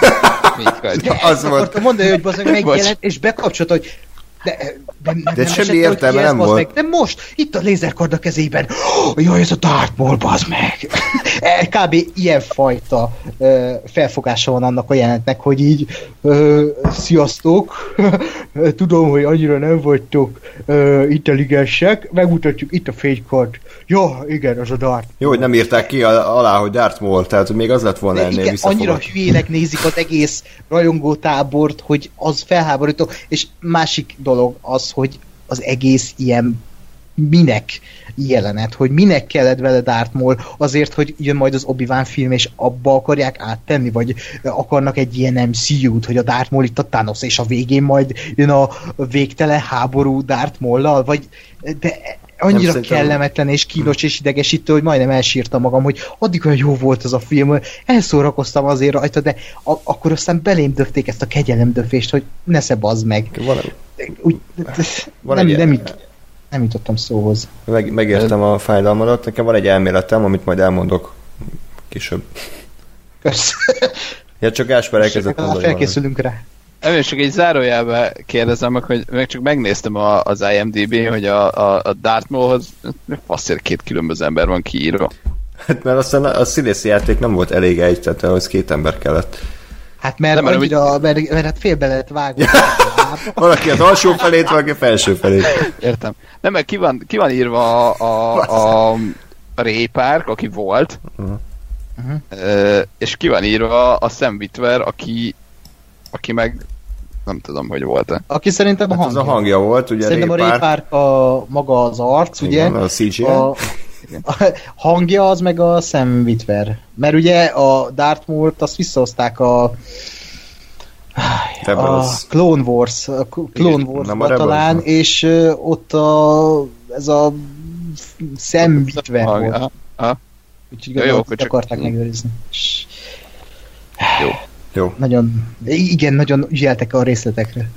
Ja, az volt. mondani, hogy bazeg Bocs. megjelent, és bekapcsolta, hogy de, de, nem, De nem semmi értelme nem volt. Meg. De most, itt a lézerkard a kezében. Oh, jaj, ez a Darth Maul, bazd meg. (laughs) E, Kb. ilyen fajta ö, felfogása van annak a jelentnek, hogy így ö, sziasztok, (laughs) tudom, hogy annyira nem vagytok ö, intelligensek, megmutatjuk itt a fénykard. Ja, igen, az a Darth Jó, hogy nem írták ki al- alá, hogy Darth Maul, tehát hogy még az lett volna de ennél igen, annyira hülyének nézik az egész rajongótábort, hogy az felháborító, és másik dolog az, hogy az egész ilyen minek jelenet, hogy minek kellett vele Darth Maul, azért, hogy jön majd az obi film, és abba akarják áttenni, vagy akarnak egy ilyen MCU-t, hogy a Darth Maul itt a Thanos, és a végén majd jön a végtelen háború Darth Maul-lal, vagy de annyira kellemetlen és kínos és idegesítő, hogy majdnem elsírtam magam, hogy addig olyan jó volt az a film, elszórakoztam azért rajta, de a- akkor aztán belém döfték ezt a kegyelemdöfést, hogy ne se bazd meg. Van, Úgy, Van nem, egy- nem, jut, nem jutottam szóhoz. meg, megértem a fájdalmadat, nekem van egy elméletem, amit majd elmondok később. Kösz. Ja, csak Gáspár elkezdett mondani. Felkészülünk rá. Nem, és csak egy zárójelbe kérdezem meg, hogy meg csak megnéztem a, az IMDb, hogy a, a, a Darth Maulhoz faszért két különböző ember van kiírva. Hát mert aztán a színészi játék nem volt elég egy, tehát ahhoz két ember kellett. Hát mert, Nem, nem, mert annyira, mert, mert hát félbe lehet (laughs) vágni. (laughs) Valaki az alsó felét, valaki a felső felét. Értem. Nem, mert ki van, ki van írva a, a, a, a Ray Park, aki volt, Uh-huh. És ki van írva a Sam Witwer, aki, aki meg nem tudom, hogy volt-e. Aki szerintem a Hát az hangja. a hangja volt, ugye Szerintem a Ray Park, a maga az arc, ugye? igen, a CGI. A, a hangja az meg a Sam Witwer. Mert ugye a Darth Maul-t azt visszahozták a a Rebels. Clone Wars, a Clone wars nem a talán, és ott a, ez a Sam Witwer Hang- volt. aha, aha. Úgyhogy Ja, jó, akkor csak- akarták megőrizni. És Jó. nagyon, igen, nagyon ügyeltek a részletekre.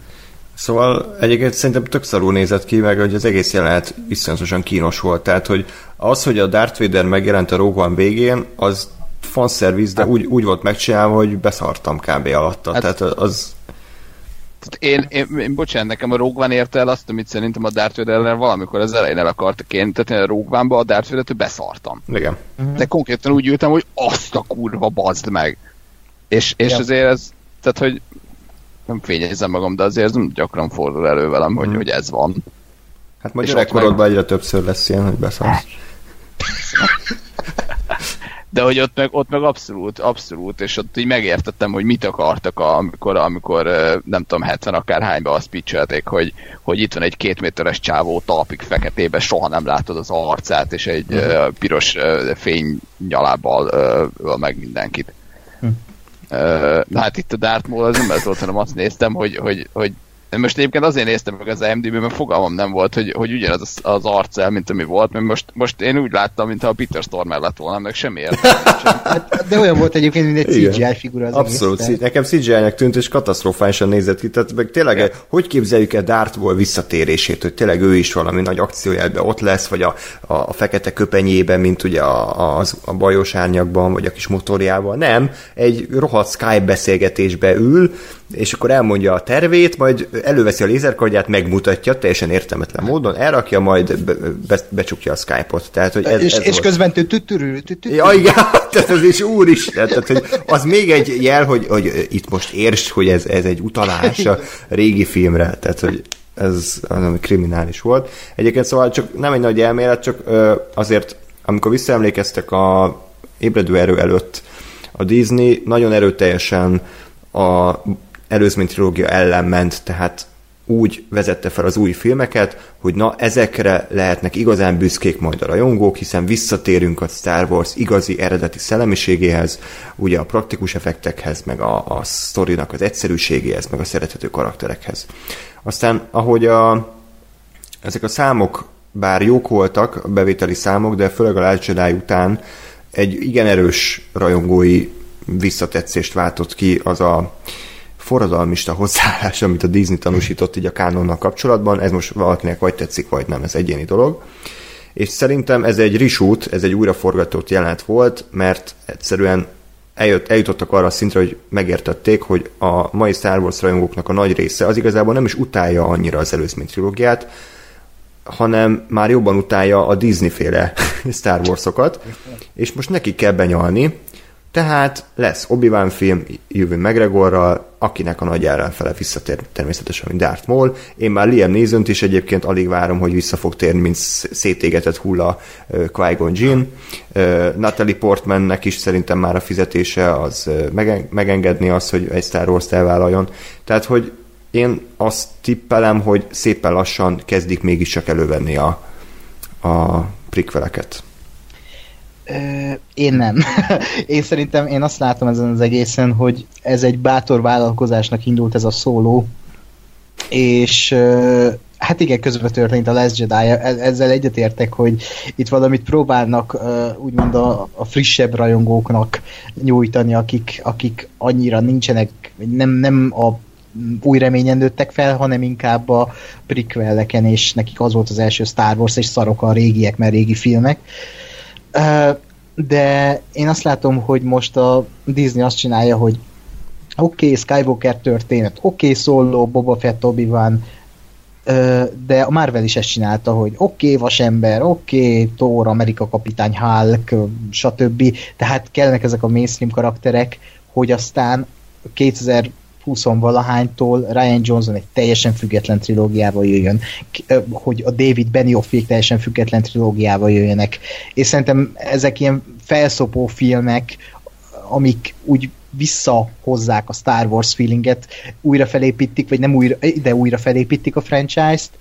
Szóval egyébként szerintem tök szarul nézett ki, meg hogy az egész jelenet iszonyatosan kínos volt. Tehát, hogy az, hogy a Darth Vader megjelent a Rogue One végén, az fanszerviz, de úgy, úgy volt megcsinálva, hogy beszartam kb. alatta. Hát- Tehát az... Tehát én, én, én, bocsánat, nekem a Rogue One érte el azt, amit szerintem a Darth Vader valamikor az elején el akartak én, tehát én a Rogue One-ba a Darth Vader-től beszartam. Igen. De konkrétan úgy ültem, hogy azt a kurva bazd meg. És, és Ja. azért ez, tehát hogy nem fényezem magam, de azért ez nem gyakran fordul elő velem, hogy, Mhm. hogy ez van. Hát majd gyerekkorodban egyre többször lesz ilyen, hogy beszarsz. (laughs) De hogy ott meg, ott meg abszolút, abszolút, és ott így megértettem, hogy mit akartak, amikor, amikor nem tudom, 70 akárhányba azt pitchelték, hogy, hogy itt van egy két méteres csávó talpig feketébe, soha nem látod az arcát, és egy uh-huh. piros ö, fénynyalábbal ö, öl meg mindenkit. Na hát itt a Darth Maul az nem volt, hanem azt néztem, hogy, hogy, hogy most egyébként azért néztem meg az IMDb-ben, mert fogalmam nem volt, hogy, hogy ugyanaz az, az arcel, mint ami volt, mert most, most én úgy láttam, mintha a Peter Stormer lett volna, meg semmi értelme (laughs) nincsen. Hát, de olyan volt egyébként, mint egy Igen. CGI figura az Abszolút, egész. nekem CGI-nek tűnt, és katasztrofálisan nézett ki. Tehát meg tényleg, hogy képzeljük el Darth Maul visszatérését, hogy tényleg ő is valami nagy akciójelben ott lesz, vagy a, a, a fekete köpenyében, mint ugye a, a, a bajos árnyakban, vagy a kis motorjában. Nem, egy rohadt Skype beszélgetésbe ül, és akkor elmondja a tervét, majd előveszi a lézerkardját, megmutatja teljesen értelmetlen módon, elrakja, majd be, be, becsukja a Skype-ot. Tehát, hogy ez, és, ez és volt. közben tütürül. Ja, igen, (laughs) tehát az is úr is, tehát, hogy az még egy jel, hogy, hogy itt most értsd, hogy ez, ez egy utalás a régi filmre, tehát, hogy ez ami kriminális volt. Egyébként szóval csak nem egy nagy elmélet, csak ö, azért, amikor visszaemlékeztek a ébredő erő előtt, a Disney nagyon erőteljesen a előzmény trilógia ellen ment, tehát úgy vezette fel az új filmeket, hogy na ezekre lehetnek igazán büszkék majd a rajongók, hiszen visszatérünk a Star Wars igazi eredeti szellemiségéhez, ugye a praktikus effektekhez, meg a, a sztorinak az egyszerűségéhez, meg a szerethető karakterekhez. Aztán, ahogy a, ezek a számok bár jók voltak, a bevételi számok, de főleg a Last után egy igen erős rajongói visszatetszést váltott ki az a forradalmista hozzáállás, amit a Disney tanúsított így a kánonnal kapcsolatban. Ez most valakinek vagy tetszik, vagy nem, ez egyéni dolog. És szerintem ez egy reshoot, ez egy újraforgatott jelenet volt, mert egyszerűen eljött, eljutottak arra a szintre, hogy megértették, hogy a mai Star Wars rajongóknak a nagy része az igazából nem is utálja annyira az előzmény trilógiát, hanem már jobban utálja a Disney-féle (laughs) Star Wars-okat, és most neki kell benyalni, tehát lesz obi film Ewan McGregorral, akinek a nagy ellenfele visszatér természetesen, mint Darth Maul. Én már Liam neeson is egyébként alig várom, hogy vissza fog térni, mint szétégetett hulla Qui-Gon Jinn. Natalie Portmannek is szerintem már a fizetése az megen- megengedni azt, hogy egy Star Wars-t elvállaljon. Tehát, hogy én azt tippelem, hogy szépen lassan kezdik mégiscsak elővenni a, a prikveleket. Én nem. (laughs) én szerintem, én azt látom ezen az egészen, hogy ez egy bátor vállalkozásnak indult ez a szóló, és hát igen, közben történt a Last Jedi, e-, ezzel egyetértek, hogy itt valamit próbálnak úgymond a, a frissebb rajongóknak nyújtani, akik, akik annyira nincsenek, nem, nem a új reményen nőttek fel, hanem inkább a prequeleken, és nekik az volt az első Star Wars, és szarok a régiek, mert régi filmek. De én azt látom, hogy most a Disney azt csinálja, hogy oké, okay, Skywalker történet, oké, okay, Solo, Boba Fett, obi van, de a Marvel is ezt csinálta, hogy oké, okay, Vasember, oké, okay, Thor, Amerika kapitány, Hulk, stb. Tehát kellnek ezek a mainstream karakterek, hogy aztán 2000 20-valahánytól Ryan Johnson egy teljesen független trilógiával jöjjön, hogy a David Benioffék teljesen független trilógiával jöjjenek. És szerintem ezek ilyen felszopó filmek, amik úgy visszahozzák a Star Wars feelinget, újra felépítik, vagy nem újra, de újra felépítik a franchise-t,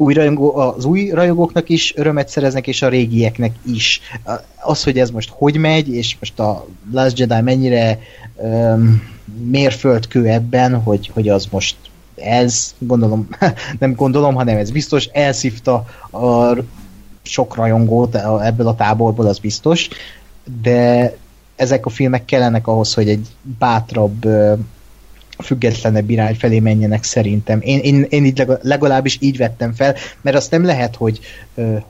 új rajongó, az új rajongóknak is örömet szereznek, és a régieknek is. Az, hogy ez most hogy megy, és most a Last Jedi mennyire um, mérföldkő ebben, hogy, hogy az most ez, gondolom, (laughs) nem gondolom, hanem ez biztos, elszívta a sok rajongót ebből a táborból, az biztos, de ezek a filmek kellenek ahhoz, hogy egy bátrabb függetlenebb irány felé menjenek szerintem. Én, én, én így legalábbis így vettem fel, mert azt nem lehet, hogy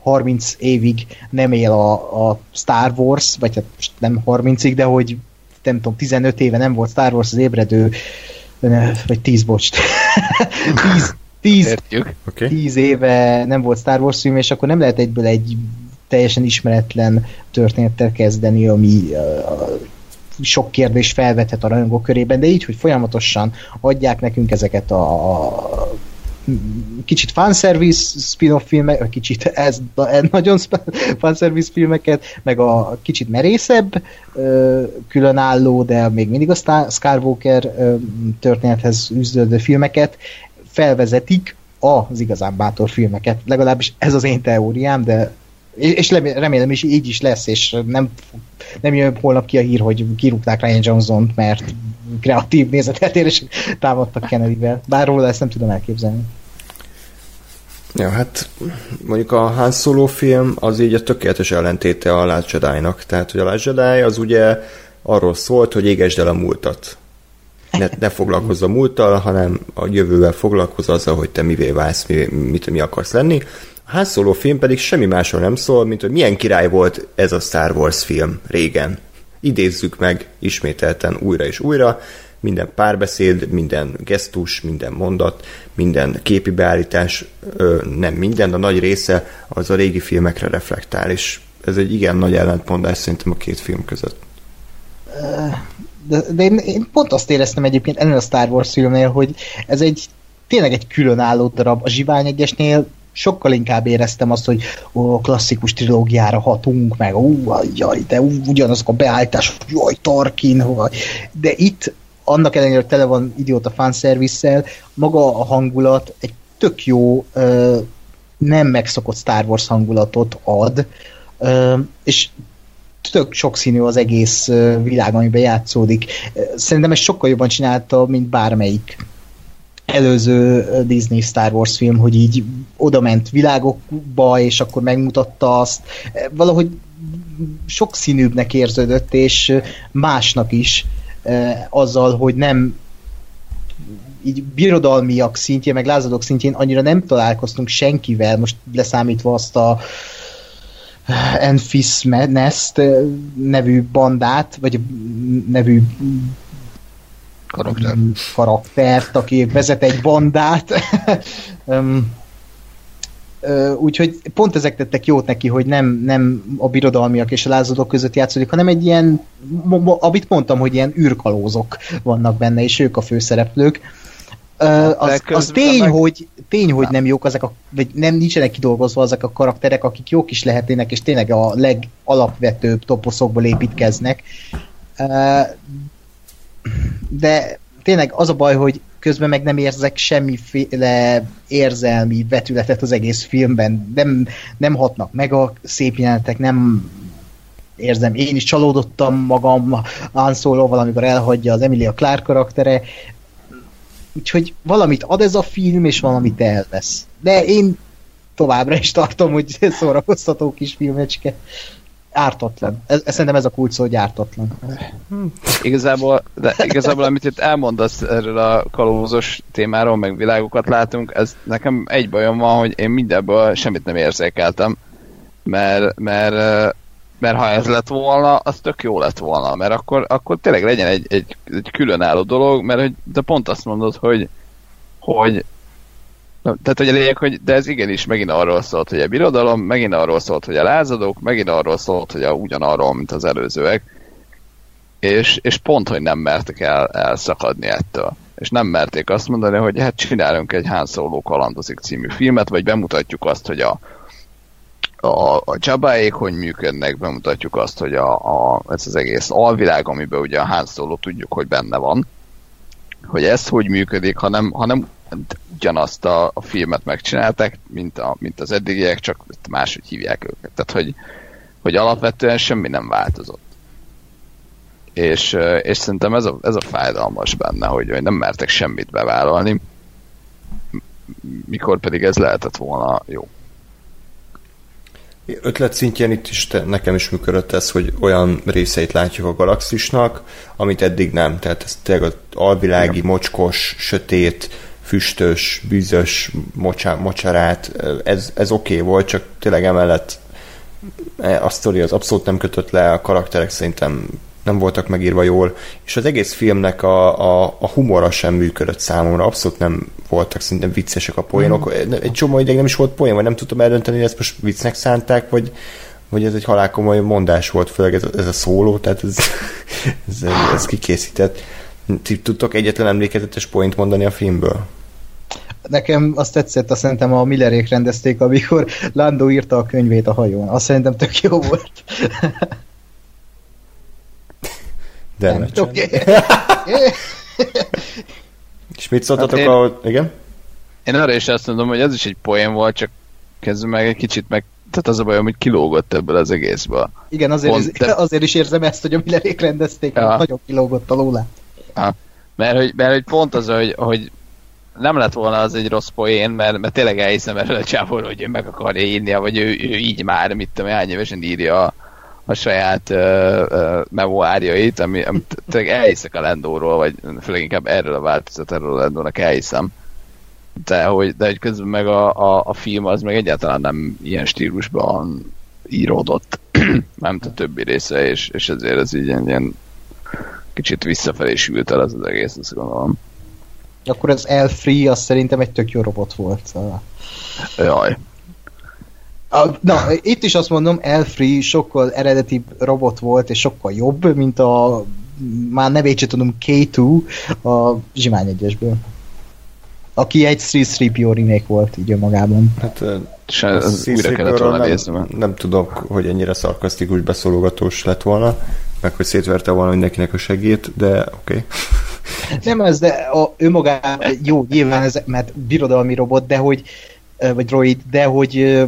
30 évig nem él a, a Star Wars, vagy hát nem 30-ig, de hogy nem tudom, 15 éve nem volt Star Wars az ébredő, vagy 10, bocs. 10, 10, okay. 10 éve nem volt Star Wars film, és akkor nem lehet egyből egy teljesen ismeretlen történettel kezdeni, ami uh, sok kérdés felvethet a rajongók körében, de így, hogy folyamatosan adják nekünk ezeket a, kicsit fanservice spin-off filmek, kicsit ez, ez nagyon fanservice filmeket, meg a kicsit merészebb, különálló, de még mindig a Skywalker történethez üzdődő filmeket felvezetik az igazán bátor filmeket. Legalábbis ez az én teóriám, de és remélem is így is lesz, és nem, nem jön holnap ki a hír, hogy kirúgták Ryan Johnson-t, mert kreatív nézeteltérés támadtak Kennedy-vel. Bár róla ezt nem tudom elképzelni. Ja, hát mondjuk a Han Solo film az így a tökéletes ellentéte a Last Jedi-nak. Tehát, hogy a Last Jedi az ugye arról szólt, hogy égesd el a múltat. Ne, ne foglalkozz a múlttal, hanem a jövővel foglalkozz azzal, hogy te mivé válsz, mi, mit, mi akarsz lenni. Han Solo film pedig semmi másról nem szól, mint hogy milyen király volt ez a Star Wars film régen. Idézzük meg ismételten újra és újra, minden párbeszéd, minden gesztus, minden mondat, minden képi beállítás, nem minden, de nagy része az a régi filmekre reflektál, és ez egy igen nagy ellentmondás szerintem a két film között. De, de én, én pont azt éreztem egyébként ennél a Star Wars filmnél, hogy ez egy tényleg egy különálló darab. A Zsivány egyesnél sokkal inkább éreztem azt, hogy ó, klasszikus trilógiára hatunk, meg ó, jaj, de ugyanazok a beállítás, jaj, Tarkin, vagy. de itt annak ellenére tele van idióta fanszervisszel, maga a hangulat egy tök jó, nem megszokott Star Wars hangulatot ad, és tök sokszínű az egész világ, amiben játszódik. Szerintem ez sokkal jobban csinálta, mint bármelyik előző Disney Star Wars film, hogy így oda ment világokba, és akkor megmutatta azt. Valahogy sokszínűbbnek érződött, és másnak is azzal, hogy nem így birodalmiak szintjén, meg lázadók szintjén annyira nem találkoztunk senkivel, most leszámítva azt a Enfis Nest nevű bandát, vagy nevű karakter. karaktert, aki vezet egy bandát. (laughs) Úgyhogy pont ezek tettek jót neki, hogy nem, nem a birodalmiak és a lázadók között játszódik, hanem egy ilyen, amit mondtam, hogy ilyen űrkalózok vannak benne, és ők a főszereplők. Az, az tény, hogy, tény, hogy nem. nem jók ezek a, vagy nem nincsenek kidolgozva ezek a karakterek, akik jók is lehetnének, és tényleg a legalapvetőbb toposzokból építkeznek. De tényleg az a baj, hogy közben meg nem érzek semmiféle érzelmi vetületet az egész filmben. Nem, nem hatnak meg a szép jelenetek, nem érzem. Én is csalódottam magam Han Solo-val, amikor elhagyja az Emilia Clarke karaktere. Úgyhogy valamit ad ez a film, és valamit elvesz. De én továbbra is tartom, hogy szórakoztató kis filmecske ártatlan. Ez, ez, szerintem ez a kulcs hogy ártatlan. Igazából, de igazából amit itt elmondasz erről a kalózos témáról, meg világokat látunk, ez nekem egy bajom van, hogy én mindenből semmit nem érzékeltem, mert, mert, mert ha ez lett volna, az tök jó lett volna, mert akkor, akkor tényleg legyen egy, egy, egy különálló dolog, mert hogy, de pont azt mondod, hogy, hogy Na, tehát, hogy a lényeg, hogy de ez igenis megint arról szólt, hogy a birodalom, megint arról szólt, hogy a lázadók, megint arról szólt, hogy a ugyanarról, mint az előzőek. És, és pont, hogy nem mertek el, elszakadni ettől. És nem merték azt mondani, hogy hát csinálunk egy Han Solo kalandozik című filmet, vagy bemutatjuk azt, hogy a, a, a Jabbaék hogy működnek, bemutatjuk azt, hogy a, a, ez az egész alvilág, amiben ugye a Han Solo tudjuk, hogy benne van, hogy ez hogy működik, hanem, hanem ugyanazt a, a filmet megcsinálták, mint, a, mint az eddigiek, csak máshogy hívják őket. Tehát, hogy, hogy alapvetően semmi nem változott. És, és szerintem ez a, ez a fájdalmas benne, hogy, hogy nem mertek semmit bevállalni, mikor pedig ez lehetett volna jó. Ötlet szintjén itt is te, nekem is működött ez, hogy olyan részeit látjuk a galaxisnak, amit eddig nem. Tehát ez tényleg az alvilági, mocskos, sötét, füstös, bűzös mocsá, mocsarát, ez, ez oké okay volt, csak tényleg emellett e, a sztori az abszolút nem kötött le, a karakterek szerintem nem voltak megírva jól, és az egész filmnek a, a, a humora sem működött számomra, abszolút nem voltak szerintem viccesek a poénok. Mm. Egy csomó ideig nem is volt poén, vagy nem tudtam eldönteni, hogy ezt most viccnek szánták, vagy, vagy ez egy halálkomoly mondás volt, főleg ez, ez a szóló, tehát ez, ez, ez, ez kikészített. Tudtok egyetlen emlékezetes point mondani a filmből? Nekem azt tetszett, azt szerintem a Millerék rendezték, amikor Lando írta a könyvét a hajón. Azt szerintem tök jó volt. De nem. Okay. És mit szóltatok, hát én, ahol... Igen? Én arra is azt mondom, hogy ez is egy poén volt, csak kezdve meg egy kicsit meg tehát az a bajom, hogy kilógott ebből az egészből. Igen, azért, Pont, de... azért is érzem ezt, hogy a Millerék rendezték, ja. nagyon kilógott a lólát. Ja. Mert, hogy, mert hogy pont az, hogy, hogy nem lett volna az egy rossz poén, mert, mert tényleg elhiszem erről a csából, hogy ő meg akarja írni, vagy ő, ő így már, mit tudom, hány évesen írja a, a saját uh, uh, memoáriait, ami, amit tényleg elhiszek a Lendóról, vagy főleg inkább erről a változat, erről a Lendónak elhiszem. De hogy, de hogy közben meg a, a, a film az meg egyáltalán nem ilyen stílusban íródott, (clears throat) nem a többi része, és, és ezért ez így ilyen kicsit visszafelé sült el ez az egész, azt gondolom. Akkor az L3 az szerintem egy tök jó robot volt. Jaj. A, na, itt is azt mondom, L3 sokkal eredeti robot volt, és sokkal jobb, mint a már nevét sem tudom, K2 a Zsimány egyesből. Aki egy 3-3PO remake volt így önmagában. Hát És ez újra kellett volna nem, nézni. nem tudok, hogy ennyire szarkasztikus beszólogatós lett volna, meg hogy szétverte volna mindenkinek a segít, de oké. Okay. (laughs) Nem ez, de a, önmagában jó, nyilván ez, mert birodalmi robot, de hogy, vagy droid, de hogy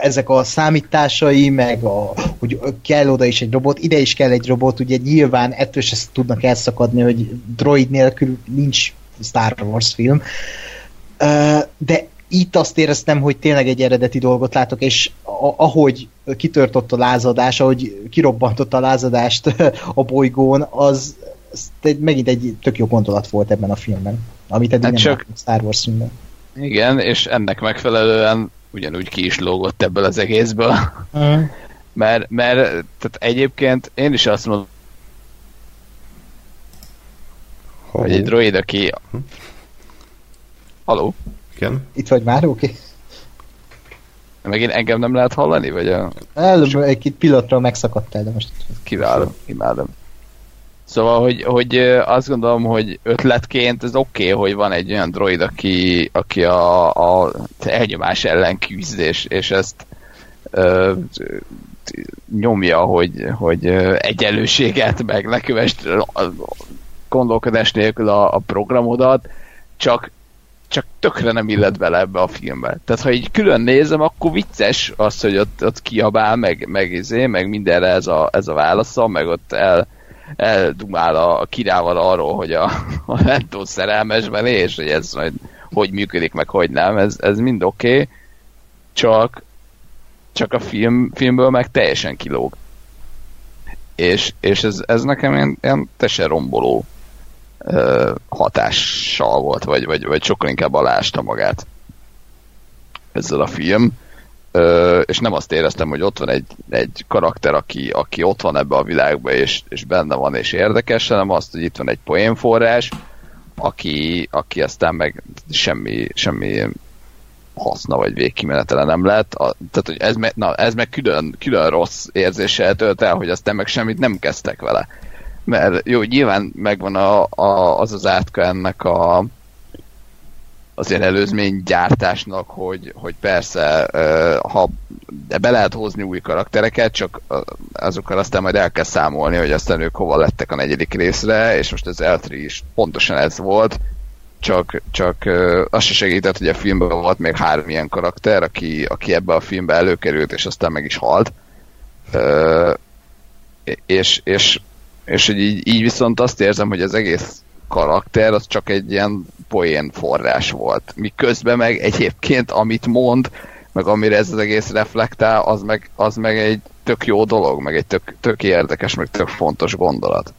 ezek a számításai, meg a, hogy kell oda is egy robot, ide is kell egy robot, ugye nyilván ettől se tudnak elszakadni, hogy droid nélkül nincs Star Wars film. De itt azt éreztem, hogy tényleg egy eredeti dolgot látok, és a, ahogy kitört ott a lázadás, ahogy kirobbantott a lázadást (laughs) a bolygón, az, az egy, megint egy tök jó gondolat volt ebben a filmben, amit eddig Hát nem csak- Star Wars filmben. Igen, és ennek megfelelően ugyanúgy ki is lógott ebből az egészből. (laughs) Mert, mert tehát egyébként én is azt mondom, hogy egy droid, aki... Haló? Igen. Itt vagy már, oké? Okay. Megint engem nem lehet hallani? Vagy a... Előbb egy kis pillanatra megszakadtál, de most Kiváló, imádom. Szóval, hogy, hogy azt gondolom, hogy ötletként ez oké, okay, hogy van egy olyan droid, aki, aki a, a elnyomás ellen küzd, és, és ezt ö, nyomja, hogy, hogy egyenlőséget, meg ne kövest a gondolkodás nélkül a, a programodat, csak csak tökre nem illet bele ebbe a filmbe. Tehát ha így külön nézem, akkor vicces az, hogy ott, ott kiabál, meg, meg, izé, meg mindenre ez a, ez a válasza, meg ott el, eldumál a, kirával arról, hogy a, (laughs) a Lentó szerelmes belé, és hogy ez majd hogy működik, meg hogy nem, ez, ez mind oké, okay, csak csak a film, filmből meg teljesen kilóg. És, és ez, ez nekem ilyen, ilyen teljesen romboló hatással volt, vagy, vagy, vagy sokkal inkább alásta magát ezzel a film. Ö, és nem azt éreztem, hogy ott van egy, egy karakter, aki, aki ott van ebbe a világba, és, és benne van, és érdekes, hanem azt, hogy itt van egy poénforrás, aki, aki aztán meg semmi, semmi haszna vagy végkimenetele nem lett. A, tehát, hogy ez, me, na, ez meg külön, külön rossz érzéssel tölt el, hogy aztán meg semmit nem kezdtek vele. Mert jó, nyilván megvan a, a, az az átka ennek a azért előzmény gyártásnak, hogy, hogy persze, ha de be lehet hozni új karaktereket, csak azokkal aztán majd el kell számolni, hogy aztán ők hova lettek a negyedik részre, és most az L3 is pontosan ez volt, csak, csak az se segített, hogy a filmben volt még három ilyen karakter, aki, aki ebbe a filmbe előkerült, és aztán meg is halt. És, és, és hogy így, így viszont azt érzem, hogy az egész karakter az csak egy ilyen poén forrás volt. Miközben meg egyébként, amit mond, meg amire ez az egész reflektál, az meg, az meg egy tök jó dolog, meg egy tök, tök érdekes, meg tök fontos gondolat.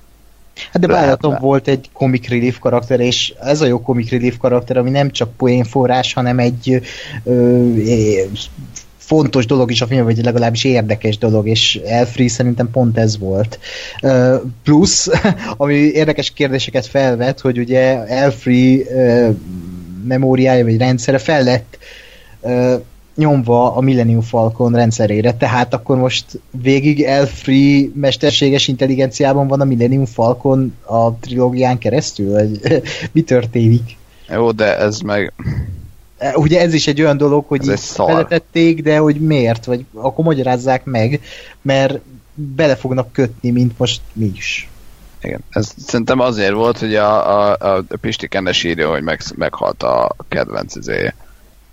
Hát de Bálaton volt egy comic relief karakter, és ez a jó comic relief karakter, ami nem csak poénforrás, hanem egy ö, ö, fontos dolog is a film, vagy legalábbis érdekes dolog, és Elfree szerintem pont ez volt. Plusz, (laughs) ami érdekes kérdéseket felvet, hogy ugye Elfree memóriája, vagy rendszere fel lett nyomva a Millennium Falcon rendszerére, tehát akkor most végig Elfree mesterséges intelligenciában van a Millennium Falcon a trilógián keresztül, (laughs) mi történik? Jó, de ez meg... Ugye ez is egy olyan dolog, hogy így beletették, de hogy miért, vagy akkor magyarázzák meg, mert bele fognak kötni, mint most mi is. Igen. Ez szerintem azért volt, hogy a, a, a Pisti Kennes írja, hogy meg, meghalt a kedvenc izéje,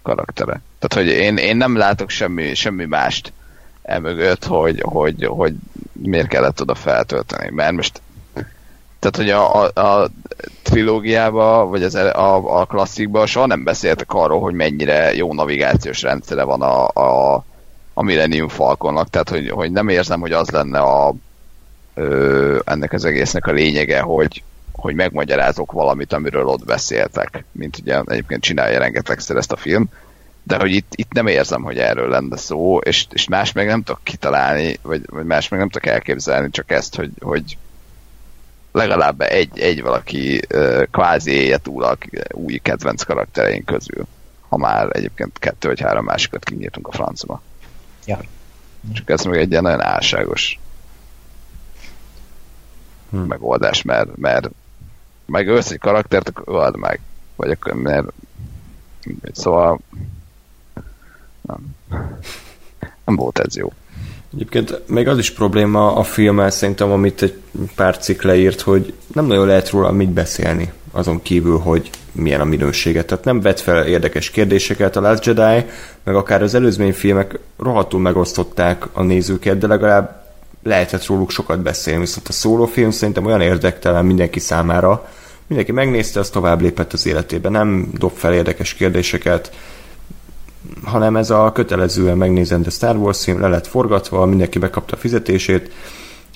karaktere. Tehát, hogy én, én nem látok semmi, semmi mást emögött, hogy, hogy, hogy miért kellett oda feltölteni. Mert most tehát, hogy a, a, a trilógiába, vagy az, a, a klasszikban soha nem beszéltek arról, hogy mennyire jó navigációs rendszere van a, a, a Millennium Falconnak, tehát hogy, hogy nem érzem, hogy az lenne a, ö, ennek az egésznek a lényege, hogy, hogy megmagyarázok valamit, amiről ott beszéltek, mint ugye egyébként csinálja rengetegszer ezt a film, de hogy itt, itt nem érzem, hogy erről lenne szó, és, és más meg nem tudok kitalálni, vagy, vagy más meg nem tudok elképzelni, csak ezt, hogy, hogy legalább egy, egy valaki uh, kvázi élje túl a új kedvenc karaktereink közül. Ha már egyébként kettő vagy három másikat kinyírtunk a francba. Ja. Csak ez meg egy ilyen nagyon álságos hm. megoldás, mert, mert meg össze egy karaktert, akkor öld meg. Vagy akkor, mert szóval nem, nem volt ez jó. Egyébként még az is probléma a filmmel szerintem, amit egy pár cikk leírt, hogy nem nagyon lehet róla mit beszélni, azon kívül, hogy milyen a minősége. Tehát nem vet fel érdekes kérdéseket a Last Jedi, meg akár az előzmény filmek rohadtul megosztották a nézőket, de legalább lehetett róluk sokat beszélni, viszont a szólófilm szerintem olyan érdektelen mindenki számára, mindenki megnézte, az tovább lépett az életébe, nem dob fel érdekes kérdéseket, hanem ez a kötelezően megnézendő Star Wars film le lett forgatva, mindenki bekapta a fizetését,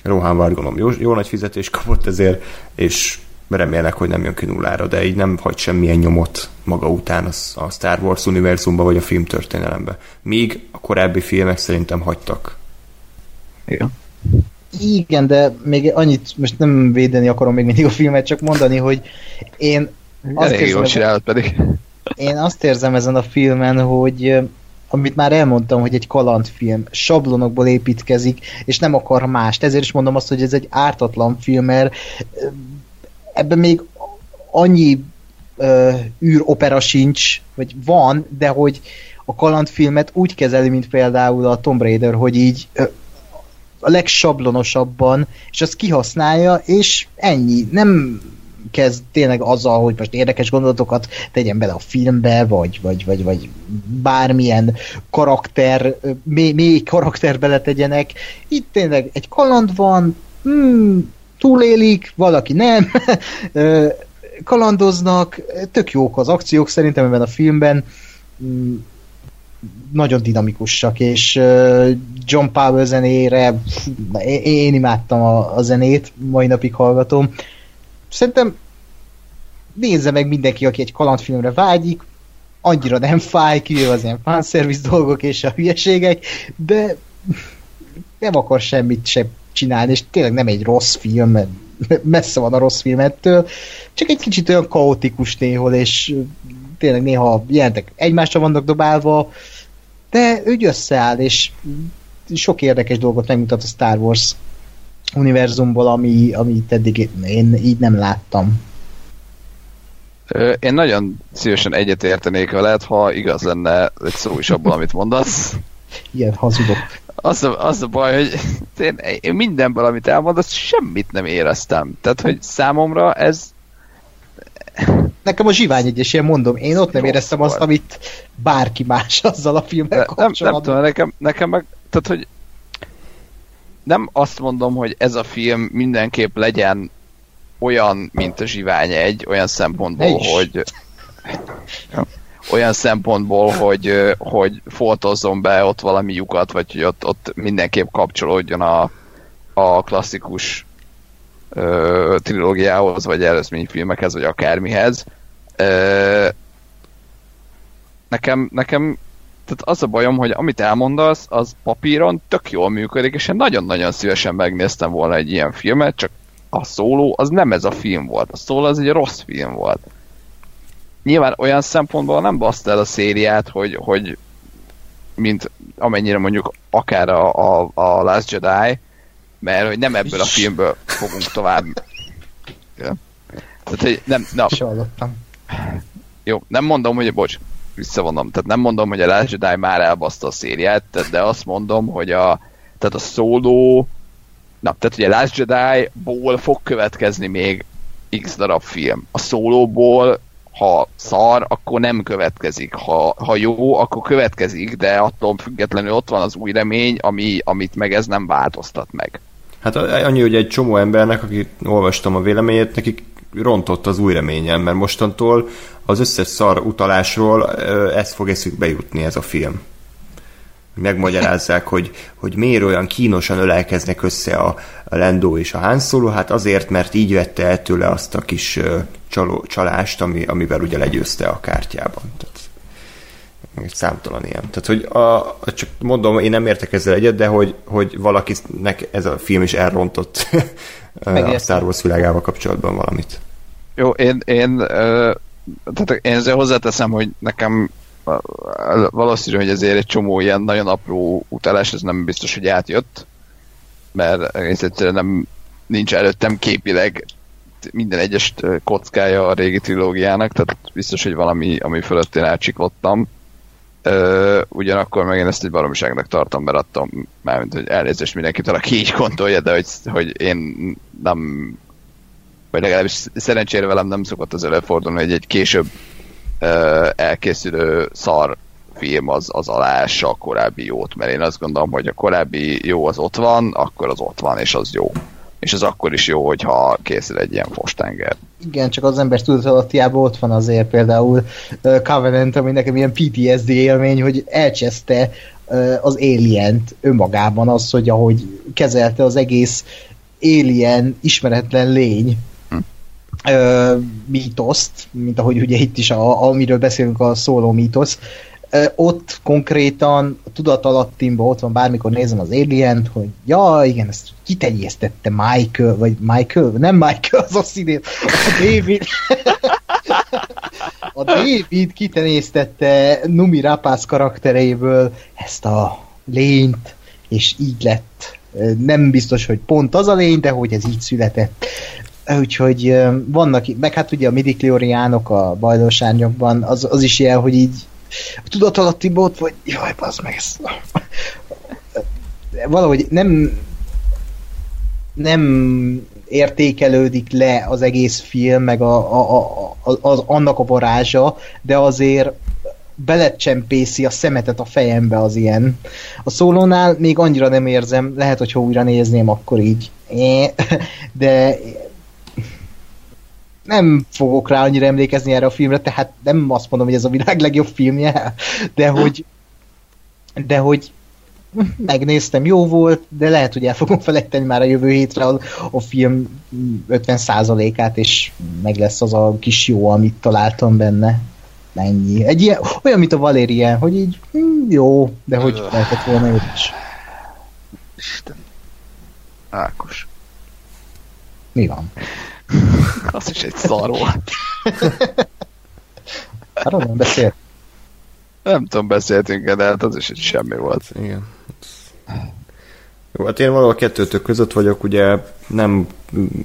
Rohan Vargonom jó, jó nagy fizetést kapott ezért, és remélnek, hogy nem jön ki nullára, de így nem hagy semmilyen nyomot maga után az, a Star Wars univerzumba vagy a filmtörténelembe. Míg a korábbi filmek szerintem hagytak. Igen. Igen, de még annyit, most nem védeni akarom még mindig a filmet, csak mondani, hogy én azt Elég jól pedig. Én azt érzem ezen a filmen, hogy amit már elmondtam, hogy egy kalandfilm sablonokból építkezik, és nem akar mást. Ezért is mondom azt, hogy ez egy ártatlan film, mert ebben még annyi uh, űropera sincs, vagy van, de hogy a kalandfilmet úgy kezeli, mint például a Tomb Raider, hogy így uh, a legsablonosabban, és azt kihasználja, és ennyi. Nem kezd tényleg azzal, hogy most érdekes gondolatokat tegyen bele a filmbe, vagy, vagy, vagy, vagy bármilyen karakter, mély, mély karakter beletegyenek. Itt tényleg egy kaland van, hmm, túlélik, valaki nem, (laughs) kalandoznak, tök jók az akciók szerintem ebben a filmben, hmm, nagyon dinamikusak, és John Powell zenére én imádtam a, a zenét, mai napig hallgatom. Szerintem nézze meg mindenki, aki egy kalandfilmre vágyik, annyira nem fáj, kivéve az ilyen fanservice dolgok és a hülyeségek, de nem akar semmit se csinálni, és tényleg nem egy rossz film, messze van a rossz film ettől, csak egy kicsit olyan kaotikus néhol, és tényleg néha jelentek egymásra vannak dobálva, de úgy összeáll, és sok érdekes dolgot megmutat a Star Wars univerzumból, ami, amit eddig én így nem láttam. Én nagyon szívesen egyetértenék veled, ha igaz lenne egy szó is abból, amit mondasz. Ilyen hazudok. Az a, az a baj, hogy én, én mindenből, amit elmondasz, semmit nem éreztem. Tehát, hogy számomra ez Nekem a zsivány egyes ilyen mondom, én ott nem Jó, éreztem azt, amit bárki más (laughs) azzal a filmmel kapcsolatban. Nem, nem tudom, nekem, nekem meg, tehát, hogy nem azt mondom, hogy ez a film mindenképp legyen olyan, mint a Zsivány egy, olyan szempontból, hogy olyan szempontból, hogy, hogy foltozzon be ott valami lyukat, vagy hogy ott, ott mindenképp kapcsolódjon a, a klasszikus ö, trilógiához, vagy előzményfilmekhez, vagy akármihez. Ö, nekem, nekem tehát az a bajom, hogy amit elmondasz, az papíron tök jól működik, és én nagyon-nagyon szívesen megnéztem volna egy ilyen filmet, csak a szóló az nem ez a film volt. A szóló az egy rossz film volt. Nyilván olyan szempontból nem baszta el a szériát, hogy, hogy mint amennyire mondjuk akár a, a, a Last Jedi, mert hogy nem ebből a filmből fogunk tovább. (laughs) Ja. Tehát, hogy nem, na. Jó, nem mondom, hogy bocs, visszavonom. Tehát nem mondom, hogy a Last Jedi már elbaszta a szériát, de azt mondom, hogy a, tehát a szóló na, tehát ugye Last Jedi-ból fog következni még x darab film. A szólóból ha szar, akkor nem következik. Ha, ha jó, akkor következik, de attól függetlenül ott van az új remény, ami, amit meg ez nem változtat meg. Hát annyi, hogy egy csomó embernek, akit olvastam a véleményét, nekik rontott az új reményem, mert mostantól az összes szar utalásról ez fog eszükbe jutni ez a film. Megmagyarázzák, hogy, hogy miért olyan kínosan ölelkeznek össze a, a Lendo és a Han Solo, hát azért, mert így vette el tőle azt a kis csaló, csalást, ami, amivel ugye legyőzte a kártyában. Tehát egy számtalan ilyen. Tehát, hogy a, csak mondom, én nem értek ezzel egyet, de hogy, hogy valakinek ez a film is elrontott (laughs) a Star Wars világával kapcsolatban valamit. Jó, én, én, tehát én ezzel hozzáteszem, hogy nekem valószínű, hogy ezért egy csomó ilyen nagyon apró utalás, ez nem biztos, hogy átjött, mert egész egyszerűen nem, nincs előttem képileg minden egyes kockája a régi trilógiának, tehát biztos, hogy valami, ami fölött én elcsiklottam. Ugyanakkor meg én ezt egy baromiságnak tartom, mert adtam mármint, hogy elnézést mindenkitől, aki így gondolja, de hogy, hogy én nem vagy legalábbis szerencsére velem nem szokott az előfordulni, hogy egy később ö, elkészülő szar film az, az aláássa a korábbi jót, mert én azt gondolom, hogy a korábbi jó az ott van, akkor az ott van, és az jó és az akkor is jó, hogyha készül egy ilyen fostenger. Igen, csak az ember tudatalattiában ott van azért például uh, Covenant, ami nekem ilyen PTSD élmény, hogy elcseszte uh, az alien önmagában az, hogy ahogy kezelte az egész Alien ismeretlen lény hm. uh, mítoszt, mint ahogy ugye itt is, a, amiről beszélünk a szóló mítosz, ott konkrétan a tudatalattimban ott van, bármikor nézem az alien hogy ja, igen, ezt kitenyésztette Michael, vagy Michael, nem Michael, az a színét, a David. a David kitenyésztette Numi Rapász karakteréből ezt a lényt, és így lett. Nem biztos, hogy pont az a lény, de hogy ez így született. Úgyhogy vannak, meg hát ugye a midiklioriánok a bajlósárnyokban, az, az is ilyen, hogy így a tudatalatti bot, vagy jaj, az meg ez. Valahogy nem nem értékelődik le az egész film, meg a, a, a, az, annak a varázsa, de azért belecsempészi a szemetet a fejembe az ilyen. A szólónál még annyira nem érzem, lehet, hogy ha újra nézném, akkor így. De nem fogok rá annyira emlékezni erre a filmre, tehát nem azt mondom, hogy ez a világ legjobb filmje, de hogy de hogy megnéztem, jó volt, de lehet, hogy el fogom felejteni már a jövő hétre a, a film 50%-át, és meg lesz az a kis jó, amit találtam benne. Ennyi. Egy ilyen, olyan, mint a Valérien, hogy így hm, jó, de hogy lehetett volna jobb is. Isten. Ákos. Mi van? (laughs) Az is egy szar volt. (laughs) Arról nem beszélt. Nem tudom, beszéltünk de hát az is egy semmi volt. Igen. Jó, hát én valahol kettőtök között vagyok, ugye nem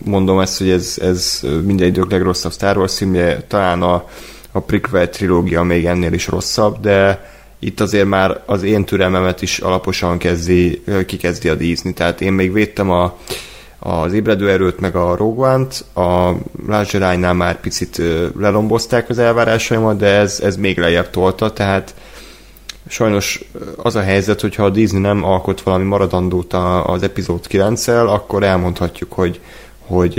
mondom ezt, hogy ez, ez minden idők legrosszabb Star Wars filmje, talán a, a prequel trilógia még ennél is rosszabb, de itt azért már az én türelmemet is alaposan kezdi, kikezdi a dízni, tehát én még védtem a, az ébredő erőt, meg a Rogue a Last már picit lelombozták az elvárásaimat, de ez, ez még lejjebb tolta, tehát sajnos az a helyzet, hogyha a Disney nem alkot valami maradandót az epizód 9 akkor elmondhatjuk, hogy, hogy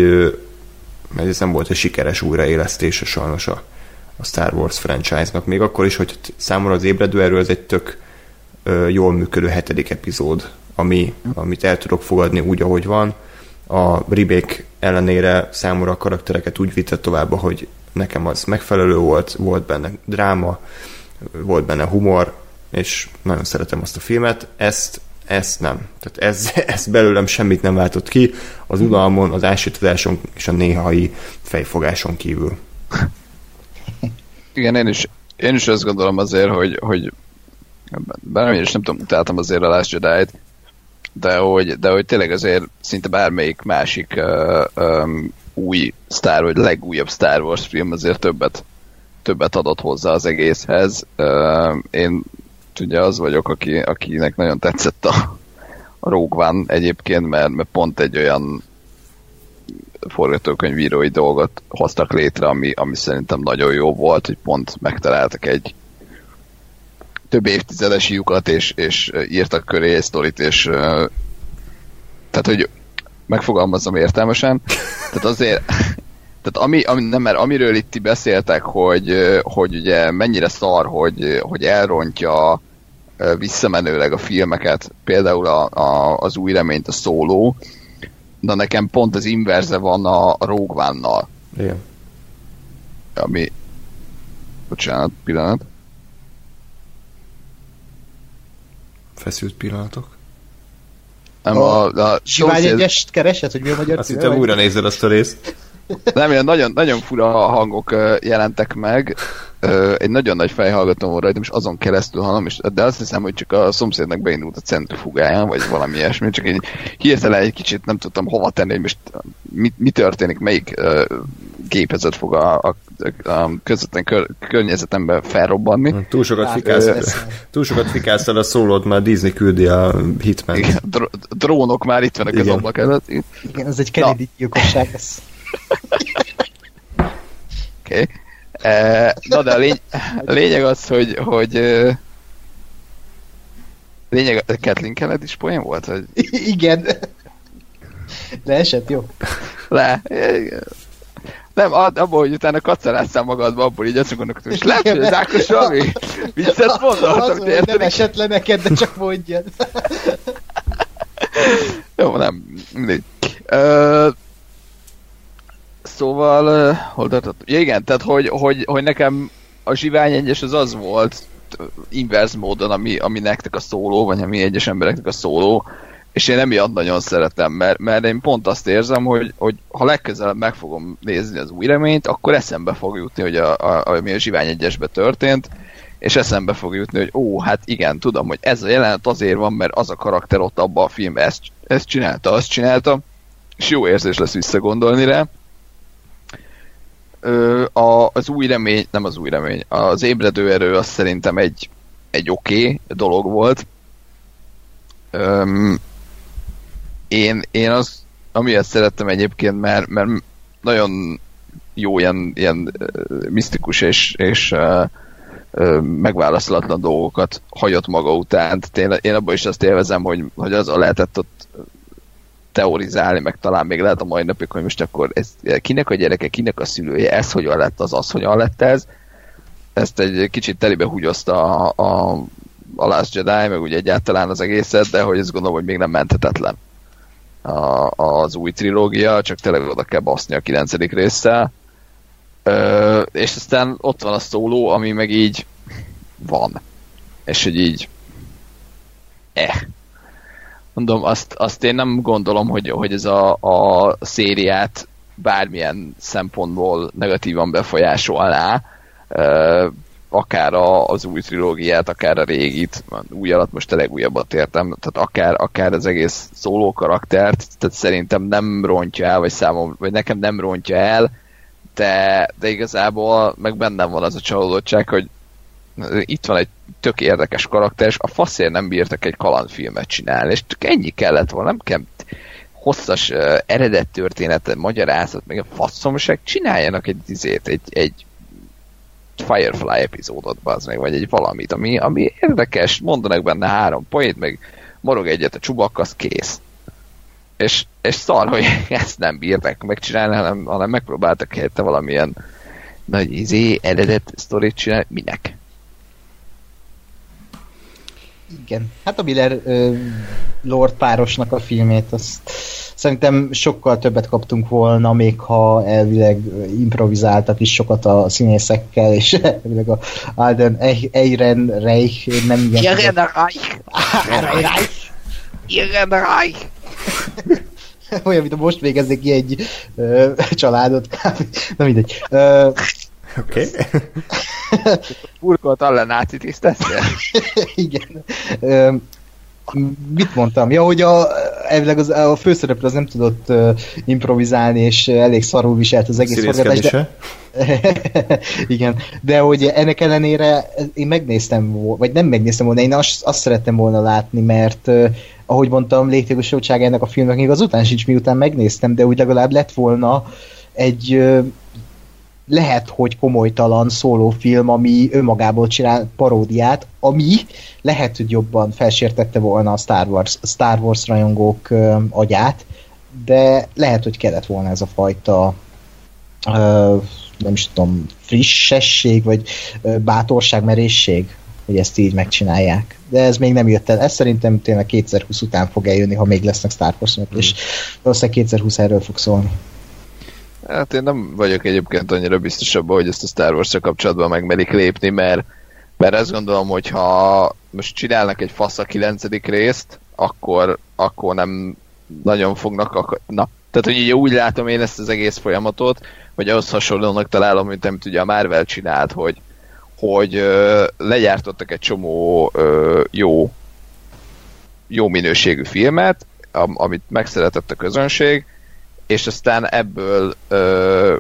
ez nem volt egy sikeres újraélesztése sajnos a, a Star Wars franchise-nak. Még akkor is, hogy számomra az ébredő erő az egy tök jól működő hetedik epizód, ami, amit el tudok fogadni úgy, ahogy van a remake ellenére számomra a karaktereket úgy vitte tovább, hogy nekem az megfelelő volt, volt benne dráma, volt benne humor, és nagyon szeretem azt a filmet, ezt, ezt nem. Tehát ez, (laughs) ez belőlem semmit nem váltott ki, az udalmon, az ásítadáson és a néhai fejfogáson kívül. (laughs) Igen, én is, én is azt gondolom azért, hogy, hogy bármi is nem tudom, utáltam azért a Last Jedi-t, de hogy, de hogy tényleg azért szinte bármelyik másik uh, um, új Star, vagy legújabb Star Wars film azért többet, többet adott hozzá az egészhez. Uh, én ugye az vagyok, aki, akinek nagyon tetszett a, a Rogue One egyébként, mert, mert pont egy olyan forgatókönyvírói dolgot hoztak létre, ami, ami szerintem nagyon jó volt, hogy pont megtaláltak egy, több évtizedes lyukat, és, és írtak köré egy sztorit, és tehát, hogy megfogalmazom értelmesen, tehát azért (laughs) tehát ami, ami, nem, mert amiről itt beszéltek, hogy, hogy ugye mennyire szar, hogy, hogy elrontja visszamenőleg a filmeket, például a, a, az új reményt, a szóló, de nekem pont az inverze van a, a Rogue One-nal. Igen. Ami... Bocsánat, pillanat. Feszült pillanatok. Nem, a, a, a Sivány egyest keresed, hogy mi a magyar Azt hittem újra nézed azt a részt. Nem, ilyen nagyon, nagyon fura hangok jelentek meg. Egy nagyon nagy fejhallgató volt rajtam, és azon keresztül hallom, és, de azt hiszem, hogy csak a szomszédnak beindult a centrifugája, vagy valami ilyesmi, csak egy hirtelen egy kicsit nem tudtam hova tenni, hogy most mi, mi történik, melyik gépezet fog a, a, a közvetlen kör, környezetemben felrobbanni. Túl sokat, fikálsz, uh, túl sokat fikálsz el a szólót, már Disney küldi a hitman Igen, dr- drónok már itt vannak az ablak előtt. Igen, ez egy Kennedy gyilkosság. Ez. (laughs) Oké. Okay. Uh, na de a, lény- lényeg az, hogy, hogy uh, lényeg, a Kathleen Kennedy is poén volt? Hogy... Igen. De esett, jó. Le. Nem, abból, hogy utána kacarásszál magadba, abból így azt gondolok, hogy lehet, hogy az Ákos valami viccet mondott. Az, nem esett le neked, de csak mondjad. (laughs) Jó, nem, mindegy. Szóval, uh, hol tartott? Ja, igen, tehát hogy, hogy, hogy nekem a zsivány egyes az az volt inverse módon, ami, ami nektek a szóló, vagy ami egyes embereknek a szóló, és én emiatt nagyon szeretem, mert, mert én pont azt érzem, hogy, hogy ha legközelebb meg fogom nézni az új reményt, akkor eszembe fog jutni, hogy a, a, ami a zsivány egyesbe történt, és eszembe fog jutni, hogy ó, hát igen, tudom, hogy ez a jelenet azért van, mert az a karakter ott abban a filmben ezt, ezt csinálta, azt csinálta, és jó érzés lesz visszagondolni rá a, az új remény, nem az új remény, az ébredő erő az szerintem egy, egy oké okay dolog volt. Öm, én, én az, amiért szerettem egyébként, mert, mert nagyon jó ilyen, ilyen misztikus és, és uh, megválaszolatlan dolgokat hagyott maga után. Én, én abban is azt élvezem, hogy, hogy az a lehetett ott teorizálni, meg talán még lehet a mai napig, hogy most akkor ez, kinek a gyereke, kinek a szülője, ez hogyan lett, az az hogyan lett ez. Ezt egy kicsit telibe húgyozta a, a, a Last Jedi, meg ugye egyáltalán az egészet, de hogy ezt gondolom, hogy még nem menthetetlen a, az új trilógia, csak tényleg oda kell baszni a kilencedik résszel. Ö, és aztán ott van a szóló, ami meg így van. És hogy így eh mondom, azt, azt én nem gondolom, hogy, hogy ez a, a szériát bármilyen szempontból negatívan befolyásolná, akár az új trilógiát, akár a régit, új alatt most a legújabbat értem, tehát akár, akár az egész szóló karaktert, tehát szerintem nem rontja el, vagy számom, vagy nekem nem rontja el, de, de igazából meg bennem van az a csalódottság, hogy itt van egy tök érdekes karakter, és a faszért nem bírtak egy kalandfilmet csinálni, és csak ennyi kellett volna, nem kell hosszas uh, eredet történetet, magyarázat, meg a faszomság, csináljanak egy izét, egy, egy Firefly epizódot, az meg, vagy egy valamit, ami, ami érdekes, mondanak benne három poét, meg morog egyet a csubak, az kész. És, és szar, hogy (laughs) ezt nem bírták megcsinálni, hanem, hanem megpróbáltak helyette valamilyen nagy izé, eredet sztorit csinálni, minek? Igen. Hát a Miller uh, Lord párosnak a filmét, azt szerintem sokkal többet kaptunk volna, még ha elvileg improvizáltak is sokat a színészekkel, és (laughs) elvileg a Alden Eiren Reich nem igen... Igen, Reich! Reich! Igen, Reich! Olyan, mint a most végeznék ki egy uh, családot. Na mindegy. Uh, Oké. Okay. (laughs) Burkolt alle náci tisztessél? (laughs) Igen. Mit mondtam? Ja, hogy a, elvileg az, a főszereplő az nem tudott uh, improvizálni, és elég szarul viselt az egész forgatás. De... (laughs) Igen, de hogy ennek ellenére én megnéztem, vagy nem megnéztem volna, én azt, azt szerettem volna látni, mert uh, ahogy mondtam, létjogosultság ennek a filmnek még azután sincs, miután megnéztem, de úgy legalább lett volna egy uh, lehet, hogy komolytalan szólófilm, ami önmagából csinál paródiát, ami lehet, hogy jobban felsértette volna a Star Wars, Star Wars rajongók ö, agyát, de lehet, hogy kellett volna ez a fajta ö, nem is tudom, frissesség, vagy ö, bátorság, merészség, hogy ezt így megcsinálják. De ez még nem jött el. Ez szerintem tényleg 2020 után fog eljönni, ha még lesznek Star wars mm. és valószínűleg 2020 erről fog szólni. Hát én nem vagyok egyébként annyira biztos abban, hogy ezt a Star wars kapcsolatban megmerik lépni, mert, mert azt gondolom, hogy ha most csinálnak egy fasz a kilencedik részt, akkor, akkor nem nagyon fognak akar... Na, tehát, hogy így úgy látom én ezt az egész folyamatot, hogy ahhoz hasonlónak találom, mint amit ugye a Marvel csinált, hogy, hogy ö, legyártottak egy csomó ö, jó, jó minőségű filmet, am, amit megszeretett a közönség, és aztán ebből ö,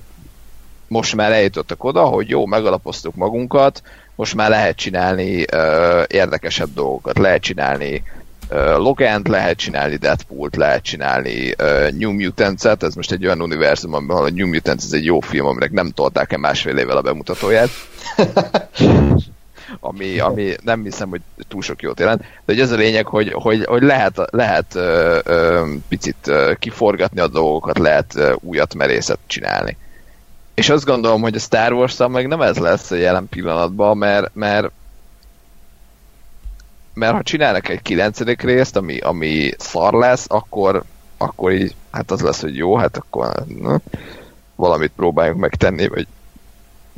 most már eljutottak oda, hogy jó, megalapoztuk magunkat, most már lehet csinálni ö, érdekesebb dolgokat, lehet csinálni Logant, lehet csinálni Deadpool-t, lehet csinálni uh, New Mutants-et, ez most egy olyan univerzum, amiben a New Mutants ez egy jó film, aminek nem tolták el másfél évvel a bemutatóját. (laughs) (laughs) ami, ami nem hiszem, hogy túl sok jót jelent, de hogy ez a lényeg, hogy, hogy, hogy lehet, lehet ö, ö, picit ö, kiforgatni a dolgokat, lehet ö, újat merészet csinálni. És azt gondolom, hogy a Star wars meg nem ez lesz a jelen pillanatban, mert, mert mert ha csinálnak egy kilencedik részt, ami, ami szar lesz, akkor, akkor így, hát az lesz, hogy jó, hát akkor na, valamit próbáljunk megtenni, vagy,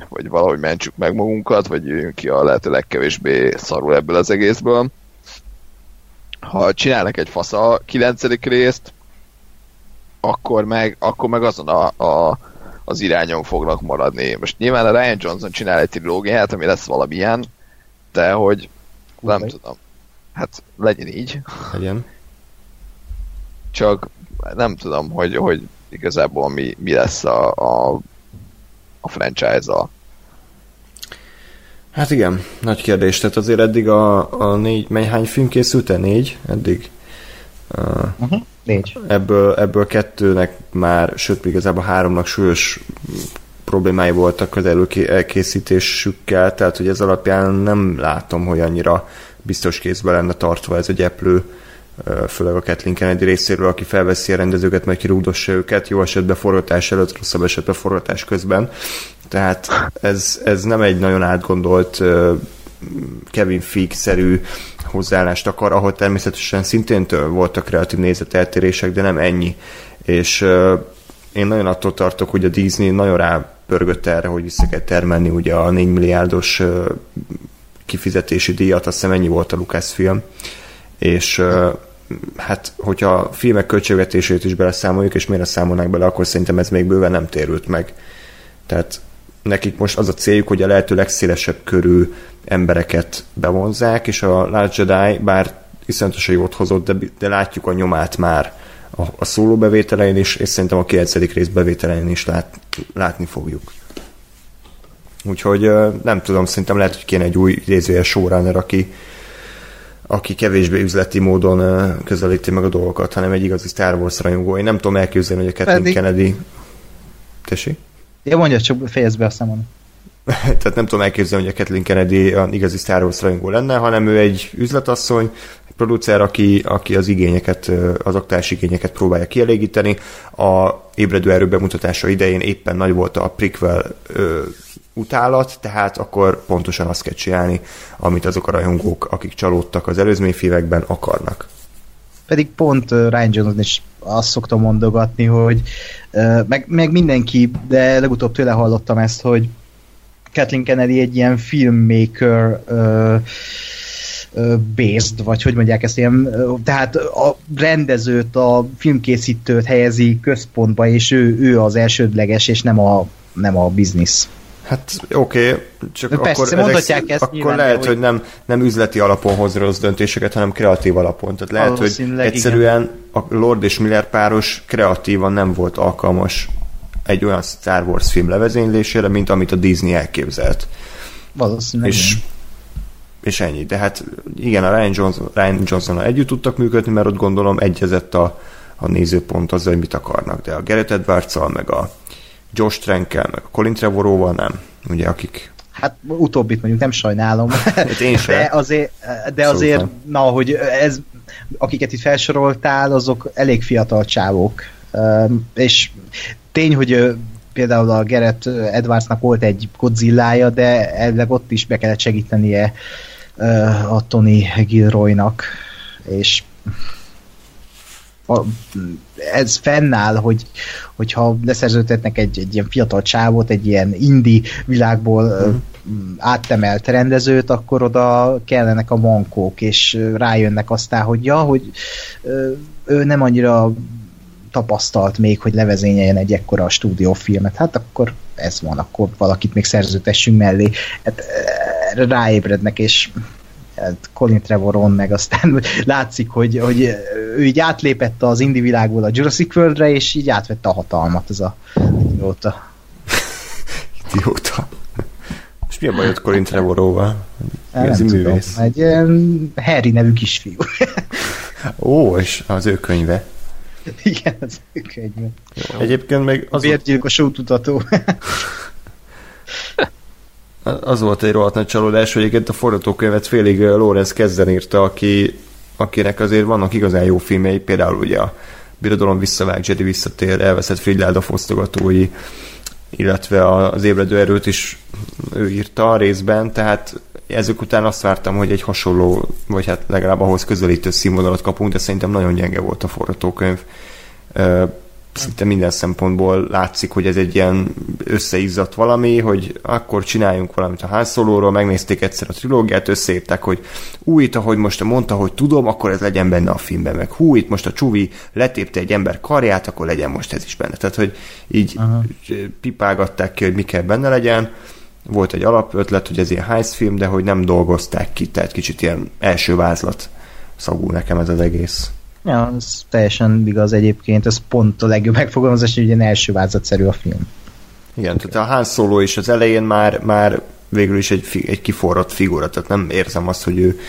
vagy valahogy mentsük meg magunkat, vagy jöjjünk ki a lehető legkevésbé szarul ebből az egészből. Ha csinálnak egy fasz a kilencedik részt, akkor meg, akkor meg azon a, a, az irányon fognak maradni. Most nyilván a Ryan Johnson csinál egy trilógiát, ami lesz valamilyen, de hogy nem okay. tudom. Hát legyen így. Legyen. Csak nem tudom, hogy, hogy igazából mi, mi lesz a, a, a franchise-a. Hát igen, nagy kérdés. Tehát azért eddig a, a négy, mely hány film készült-e? Négy? Eddig? Uh, uh-huh. Négy. Ebből, ebből kettőnek már, sőt, igazából háromnak súlyos problémái voltak az elkészítésükkel, tehát hogy ez alapján nem látom, hogy annyira biztos kézbe lenne tartva ez egy eplő, főleg a Kathleen Kennedy részéről, aki felveszi a rendezőket, meg kirúgdossa őket, jó esetben forgatás előtt, rosszabb esetben forgatás közben. Tehát ez, ez nem egy nagyon átgondolt Kevin Feige-szerű hozzáállást akar, ahol természetesen szintén voltak kreatív nézeteltérések, de nem ennyi. És én nagyon attól tartok, hogy a Disney nagyon rápörgött erre, hogy vissza kell termelni ugye a 4 milliárdos kifizetési díjat, azt hiszem ennyi volt a Lucasfilm, és hát, hogyha a filmek költségvetését is beleszámoljuk, és miért számolnák bele, akkor szerintem ez még bőven nem térült meg. Tehát nekik most az a céljuk, hogy a lehető legszélesebb körű embereket bevonzák, és a Last Jedi, bár iszonyatosan jót hozott, de, de látjuk a nyomát már a, a szóló bevételein is, és szerintem a 9. rész bevételein is lát, látni fogjuk. Úgyhogy nem tudom, szerintem lehet, hogy kéne egy új idézője showrunner, aki, aki kevésbé üzleti módon közelíti meg a dolgokat, hanem egy igazi Star Wars rajongó. Én nem tudom elképzelni, hogy a Kathleen Pedig... Kennedy... Tessék? Ja, mondja, csak fejezd be, a mondom. (laughs) Tehát nem tudom elképzelni, hogy a Kathleen Kennedy a igazi Star Wars rajongó lenne, hanem ő egy üzletasszony, egy producer, aki, aki az igényeket, az aktuális igényeket próbálja kielégíteni. A ébredő erő bemutatása idején éppen nagy volt a prequel utálat, tehát akkor pontosan azt kell csinálni, amit azok a rajongók, akik csalódtak az előzmény filmekben, akarnak. Pedig pont Ryan Johnson is azt szokta mondogatni, hogy meg, meg mindenki, de legutóbb tőle hallottam ezt, hogy Kathleen Kennedy egy ilyen filmmaker based, vagy hogy mondják ezt ilyen, tehát a rendezőt, a filmkészítőt helyezi központba, és ő, ő az elsődleges, és nem a, nem a biznisz. Hát oké, okay, csak De persze, akkor, mondhatják ezek, ezt akkor lehet, hogy... hogy nem, nem üzleti alapon hoz rossz döntéseket, hanem kreatív alapon. Tehát lehet, hogy egyszerűen igen. a Lord és Miller páros kreatívan nem volt alkalmas egy olyan Star Wars film levezénylésére, mint amit a Disney elképzelt. Valószínűleg. És, és ennyi. De hát igen, a Ryan, Johnson, Ryan johnson együtt tudtak működni, mert ott gondolom egyezett a, a nézőpont azzal, hogy mit akarnak. De a Gareth edwards meg a Josh Trankel, meg a Colin Trevorrow-val nem, ugye, akik Hát utóbbit mondjuk nem sajnálom. Hát én sem. De azért, de azért na, hogy ez, akiket itt felsoroltál, azok elég fiatal csávók. És tény, hogy például a Gerett Edwardsnak volt egy godzilla de elvileg ott is be kellett segítenie a Tony Gilroynak, és a, ez fennáll, hogy, hogyha leszerződtetnek egy, egy ilyen fiatal csávot, egy ilyen indi világból mm. áttemelt rendezőt, akkor oda kellenek a mankók, és rájönnek aztán, hogy ja, hogy ő nem annyira tapasztalt még, hogy levezényeljen egy ekkora stúdiófilmet. Hát akkor ez van, akkor valakit még szerződtessünk mellé. Hát ráébrednek, és Colin Trevoron meg aztán látszik, hogy, hogy ő így átlépette az indi világból a Jurassic Worldre, és így átvette a hatalmat ez a idióta. (laughs) idióta. És mi a bajod Colin Trevorroval? Ez művész. Egy um, Harry nevű kisfiú. (laughs) Ó, és az ő könyve. Igen, az ő könyve. Egyébként még az... Vérgyilkos útutató. (laughs) az volt egy rohadt nagy csalódás, hogy egyébként a forgatókönyvet félig Lorenz kezden írta, aki, akinek azért vannak igazán jó filmei, például ugye a Birodalom visszavág, Jedi visszatér, elveszett Fridláda fosztogatói, illetve az ébredő erőt is ő írta a részben, tehát ezek után azt vártam, hogy egy hasonló, vagy hát legalább ahhoz közelítő színvonalat kapunk, de szerintem nagyon gyenge volt a forgatókönyv szinte minden szempontból látszik, hogy ez egy ilyen összeizzadt valami, hogy akkor csináljunk valamit a házszólóról, megnézték egyszer a trilógiát, összeírták, hogy új, itt, ahogy most mondta, hogy tudom, akkor ez legyen benne a filmben, meg hú, itt most a Csuvi letépte egy ember karját, akkor legyen most ez is benne. Tehát, hogy így Aha. pipálgatták ki, hogy mi kell benne legyen, volt egy alapötlet, hogy ez ilyen heist film, de hogy nem dolgozták ki, tehát kicsit ilyen első vázlat szagú nekem ez az egész. Ja, ez teljesen igaz egyébként, ez pont a legjobb megfogalmazás, hogy egy első vázatszerű a film. Igen, tehát a Han Solo is az elején már, már végül is egy, egy kiforrott figura, tehát nem érzem azt, hogy ő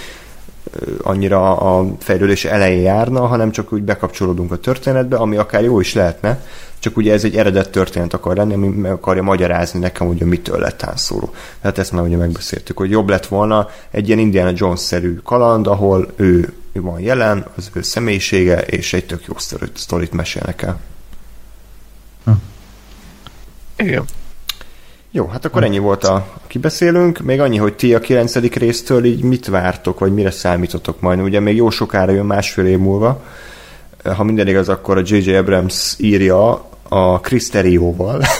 annyira a fejlődés elején járna, hanem csak úgy bekapcsolódunk a történetbe, ami akár jó is lehetne, csak ugye ez egy eredet történet akar lenni, ami meg akarja magyarázni nekem, hogy mitől lett Solo. Tehát ezt már ugye megbeszéltük, hogy jobb lett volna egy ilyen Indiana Jones-szerű kaland, ahol ő van jelen, az ő személyisége, és egy tök jó sztorit, sztorit mesélnek el. Hm. Igen. Jó, hát akkor ennyi volt a kibeszélünk. Még annyi, hogy ti a 9. résztől így mit vártok, vagy mire számítotok majd? Ugye még jó sokára jön másfél év múlva. Ha minden igaz, akkor a J.J. Abrams írja a Cristerióval. (laughs)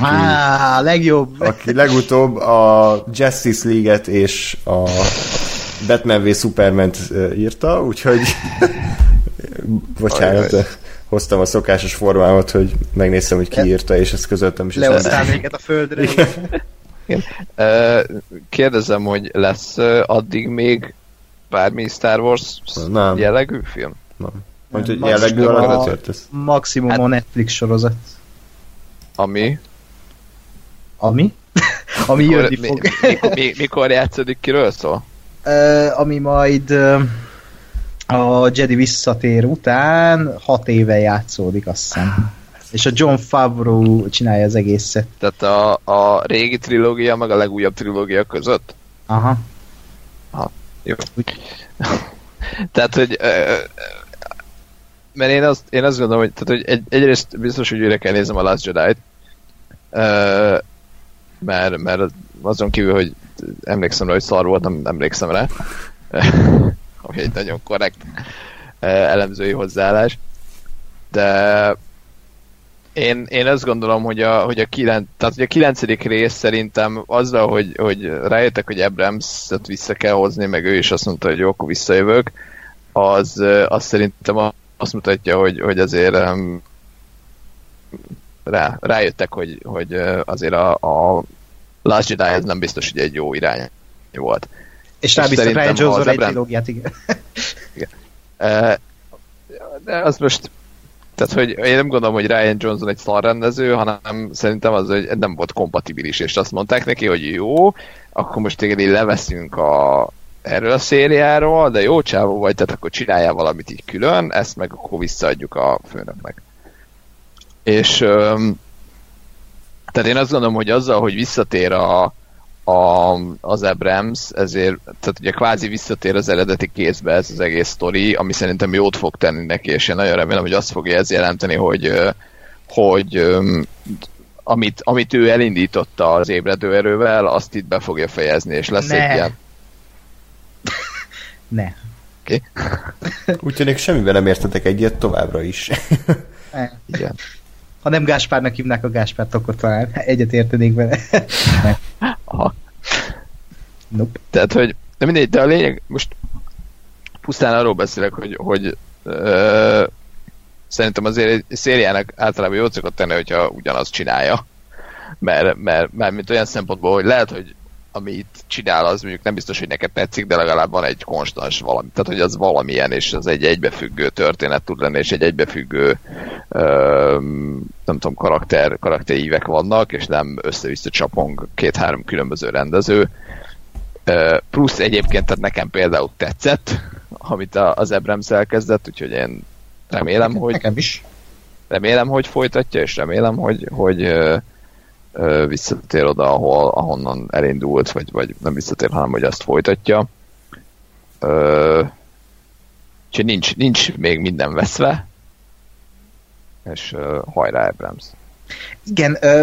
Á, legjobb. Aki legutóbb a Justice League-et és a Batman v superman írta, úgyhogy (laughs) bocsánat, hoztam a szokásos formámat, hogy megnéztem, hogy ki írta, és ezt közöltem is. Lehoztál minket a földre. Igen. Igen. Kérdezem, hogy lesz addig még bármi Star Wars nem. jellegű film? Nem. Mondj, hogy jellegű a, Maximum hát, a Netflix sorozat. Ami? Ami? (laughs) Ami mikor, jönni fog. Mi, mi, mikor játszódik, kiről szól? Ami majd a Jedi visszatér után hat éve játszódik, azt hiszem. És a John Favreau csinálja az egészet. Tehát a, a régi trilógia meg a legújabb trilógia között? Aha. Aha. Jó. (laughs) Tehát, hogy mert én azt, én azt gondolom, hogy, tehát, hogy egy, egyrészt biztos, hogy újra kell néznem a Last Jedi-t, mert, mert azon kívül, hogy emlékszem rá, hogy szar volt, nem emlékszem rá. (laughs) Ami egy nagyon korrekt eh, elemzői hozzáállás. De én, én azt gondolom, hogy a, hogy a, kilenc, tehát, hogy a kilencedik rész szerintem azzal, hogy, hogy rájöttek, hogy abrams vissza kell hozni, meg ő is azt mondta, hogy jó, akkor visszajövök, az, eh, az szerintem azt mutatja, hogy, hogy azért rá, rájöttek, hogy, hogy eh, azért a, a Last Jedi ez nem biztos, hogy egy jó irány volt. És rábíztak Ryan Johnson egy trilógiát, igen. (laughs) igen. De az most tehát, hogy én nem gondolom, hogy Ryan Johnson egy szarrendező, hanem szerintem az, hogy nem volt kompatibilis, és azt mondták neki, hogy jó, akkor most téged így leveszünk a, erről a szériáról, de jó csávó vagy, tehát akkor csináljál valamit így külön, ezt meg akkor visszaadjuk a főnöknek. És tehát én azt gondolom, hogy azzal, hogy visszatér a, a, az Abrams, ezért, tehát ugye kvázi visszatér az eredeti kézbe ez az egész sztori, ami szerintem jót fog tenni neki, és én nagyon remélem, hogy azt fogja ez jelenteni, hogy, hogy amit, amit ő elindította az ébredő erővel, azt itt be fogja fejezni, és lesz ne. egy ilyen... (laughs) ne. Okay. Úgy tűnik, semmivel nem értetek egyet továbbra is. Igen. Ha nem Gáspárnak hívnák a Gáspárt, akkor talán egyet értenék vele. Aha. (laughs) Nope. Tehát, hogy de mindegy, de a lényeg, most pusztán arról beszélek, hogy, hogy ö, szerintem azért egy szériának általában jó szokott tenni, hogyha ugyanazt csinálja. Mert, mert, mert mint olyan szempontból, hogy lehet, hogy amit csinál, az mondjuk nem biztos, hogy neked tetszik, de legalább van egy konstans valami. Tehát, hogy az valamilyen, és az egy egybefüggő történet tud lenni, és egy egybefüggő ö, nem tudom, karakter, karakterívek vannak, és nem össze-vissza csapong két-három különböző rendező. Ö, plusz egyébként, tehát nekem például tetszett, amit az Abrams elkezdett, úgyhogy én remélem, hogy nekem is. remélem, hogy folytatja, és remélem, hogy, hogy visszatér oda, ahol, ahonnan elindult, vagy, vagy nem visszatér, hanem hogy azt folytatja. Ö, úgyhogy nincs, nincs még minden veszve, és uh, hajrá Abrams. Igen, ö,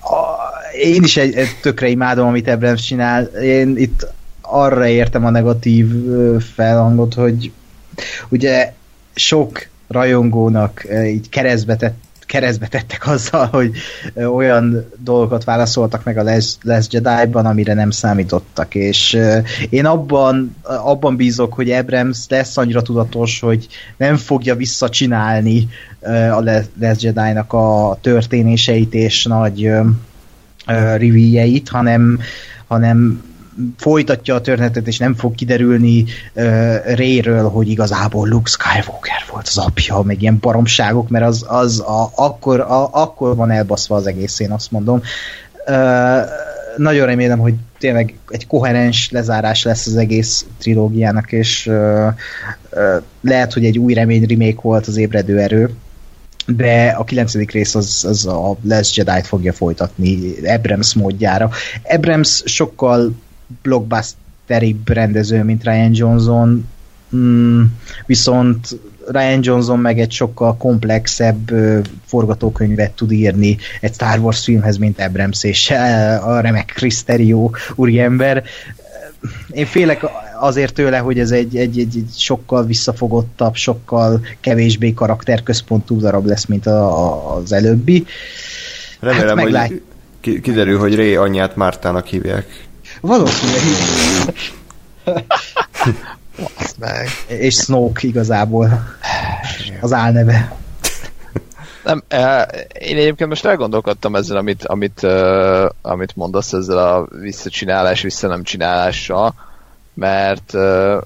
a, én is egy, egy tökre imádom, amit Abrams csinál. Én itt arra értem a negatív felhangot, hogy ugye sok rajongónak így keresztbe tett keresztbe tettek azzal, hogy olyan dolgokat válaszoltak meg a Les, Les Jedi-ban, amire nem számítottak, és én abban, abban bízok, hogy Abrams lesz annyira tudatos, hogy nem fogja visszacsinálni a Les Jedi-nak a történéseit és nagy revíjeit, hanem, hanem folytatja a történetet, és nem fog kiderülni uh, Rayről, hogy igazából Luke Skywalker volt az apja, meg ilyen baromságok, mert az, az a, akkor, a, akkor van elbaszva az egész, én azt mondom. Uh, nagyon remélem, hogy tényleg egy koherens lezárás lesz az egész trilógiának, és uh, uh, lehet, hogy egy új remény remake volt az ébredő erő, de a kilencedik rész az, az a Les Jedi-t fogja folytatni Abrams módjára. Abrams sokkal blockbusteribb rendező, mint Ryan Johnson, mm, viszont Ryan Johnson meg egy sokkal komplexebb ö, forgatókönyvet tud írni egy Star Wars filmhez, mint Abrams és a remek Chris Terrio úriember. Én félek azért tőle, hogy ez egy, egy, egy, egy sokkal visszafogottabb, sokkal kevésbé karakterközpontú darab lesz, mint a, a, az előbbi. Remélem, hát hogy kiderül, hogy Ray anyját Mártának hívják. Valószínűleg meg. És Snoke igazából az álneve. Nem, eh, én egyébként most elgondolkodtam ezzel, amit, amit, uh, amit mondasz ezzel a visszacsinálás, vissza nem csinálással, mert uh,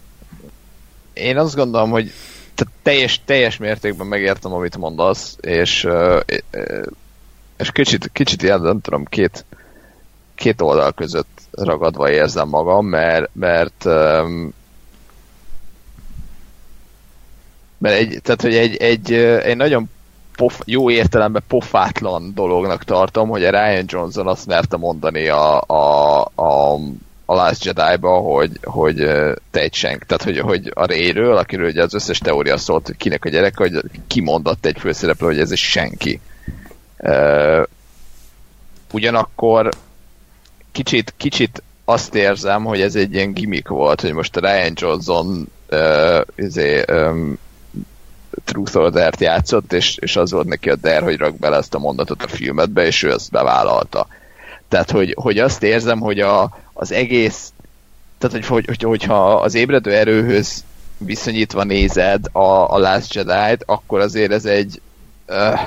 én azt gondolom, hogy tehát teljes, teljes mértékben megértem, amit mondasz, és, és kicsit, kicsit ilyen, nem tudom, két, két oldal között ragadva érzem magam, mert, mert um, mert egy, tehát, hogy egy, egy, egy nagyon pof, jó értelemben pofátlan dolognak tartom, hogy a Ryan Johnson azt merte mondani a, a, a, a Last Jedi-ba, hogy, hogy te egy senk. Tehát, hogy, hogy a Rayről, akiről ugye az összes teória szólt, hogy kinek a gyerek, hogy kimondott egy főszereplő, hogy ez egy senki. Uh, ugyanakkor kicsit, kicsit azt érzem, hogy ez egy ilyen gimmick volt, hogy most Ryan Johnson uh, izé, um, Truth Order-t játszott, és, és az volt neki a der, hogy rak bele ezt a mondatot a filmetbe, és ő ezt bevállalta. Tehát, hogy, hogy azt érzem, hogy a, az egész, tehát, hogy, hogy, hogyha az ébredő erőhöz viszonyítva nézed a, a Last Jedi-t, akkor azért ez egy uh,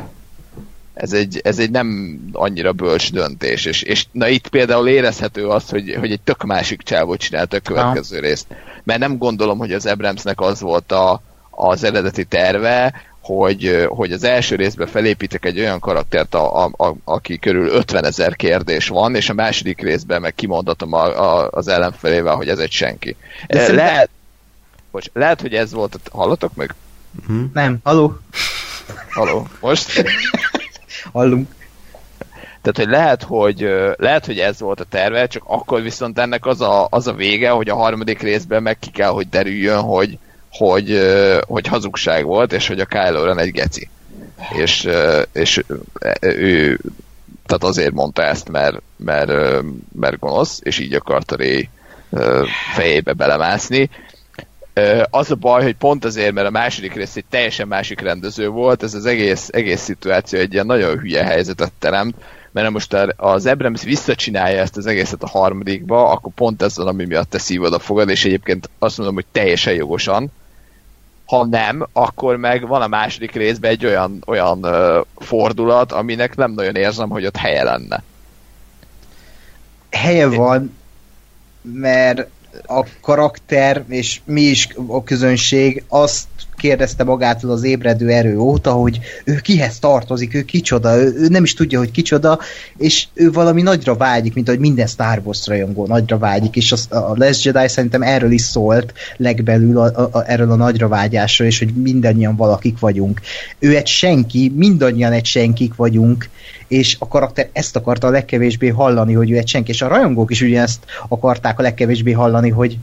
ez egy, ez egy nem annyira bölcs döntés, és, és na itt például érezhető az, hogy, hogy egy tök másik csávot csinált a következő ha. részt. Mert nem gondolom, hogy az Abramsnek az volt a, az eredeti terve, hogy, hogy az első részben felépítek egy olyan karaktert, a, a, a, aki körül 50 ezer kérdés van, és a második részben meg kimondatom a, a, az ellenfelével, hogy ez egy senki. De lehet, szerintem... bocs, lehet, hogy ez volt, hallatok meg? Uh-huh. Nem, haló. Haló, most? (laughs) hallunk. Tehát, hogy lehet, hogy lehet, hogy ez volt a terve, csak akkor viszont ennek az a, az a vége, hogy a harmadik részben meg ki kell, hogy derüljön, hogy, hogy, hogy hazugság volt, és hogy a Kylo Ren egy geci. És, és ő tehát azért mondta ezt, mert, mert, mert gonosz, és így akarta Ray fejébe belemászni. Az a baj, hogy pont azért, mert a második rész egy teljesen másik rendező volt, ez az egész, egész szituáció egy ilyen nagyon hülye helyzetet teremt, mert most az Abrams visszacsinálja ezt az egészet a harmadikba, akkor pont ez az, ami miatt te szívod a fogad, és egyébként azt mondom, hogy teljesen jogosan. Ha nem, akkor meg van a második részben egy olyan, olyan fordulat, aminek nem nagyon érzem, hogy ott helye lenne. Helye van, mert a karakter, és mi is a közönség azt kérdezte magától az ébredő erő óta, hogy ő kihez tartozik, ő kicsoda, ő, ő nem is tudja, hogy kicsoda, és ő valami nagyra vágyik, mint ahogy minden Star Wars rajongó nagyra vágyik, és az, a Les Jedi szerintem erről is szólt legbelül a, a, a, erről a nagyra vágyásról, és hogy mindannyian valakik vagyunk. Ő egy senki, mindannyian egy senkik vagyunk, és a karakter ezt akarta a legkevésbé hallani, hogy ő egy senki, és a rajongók is ugyanezt akarták a legkevésbé hallani, hogy,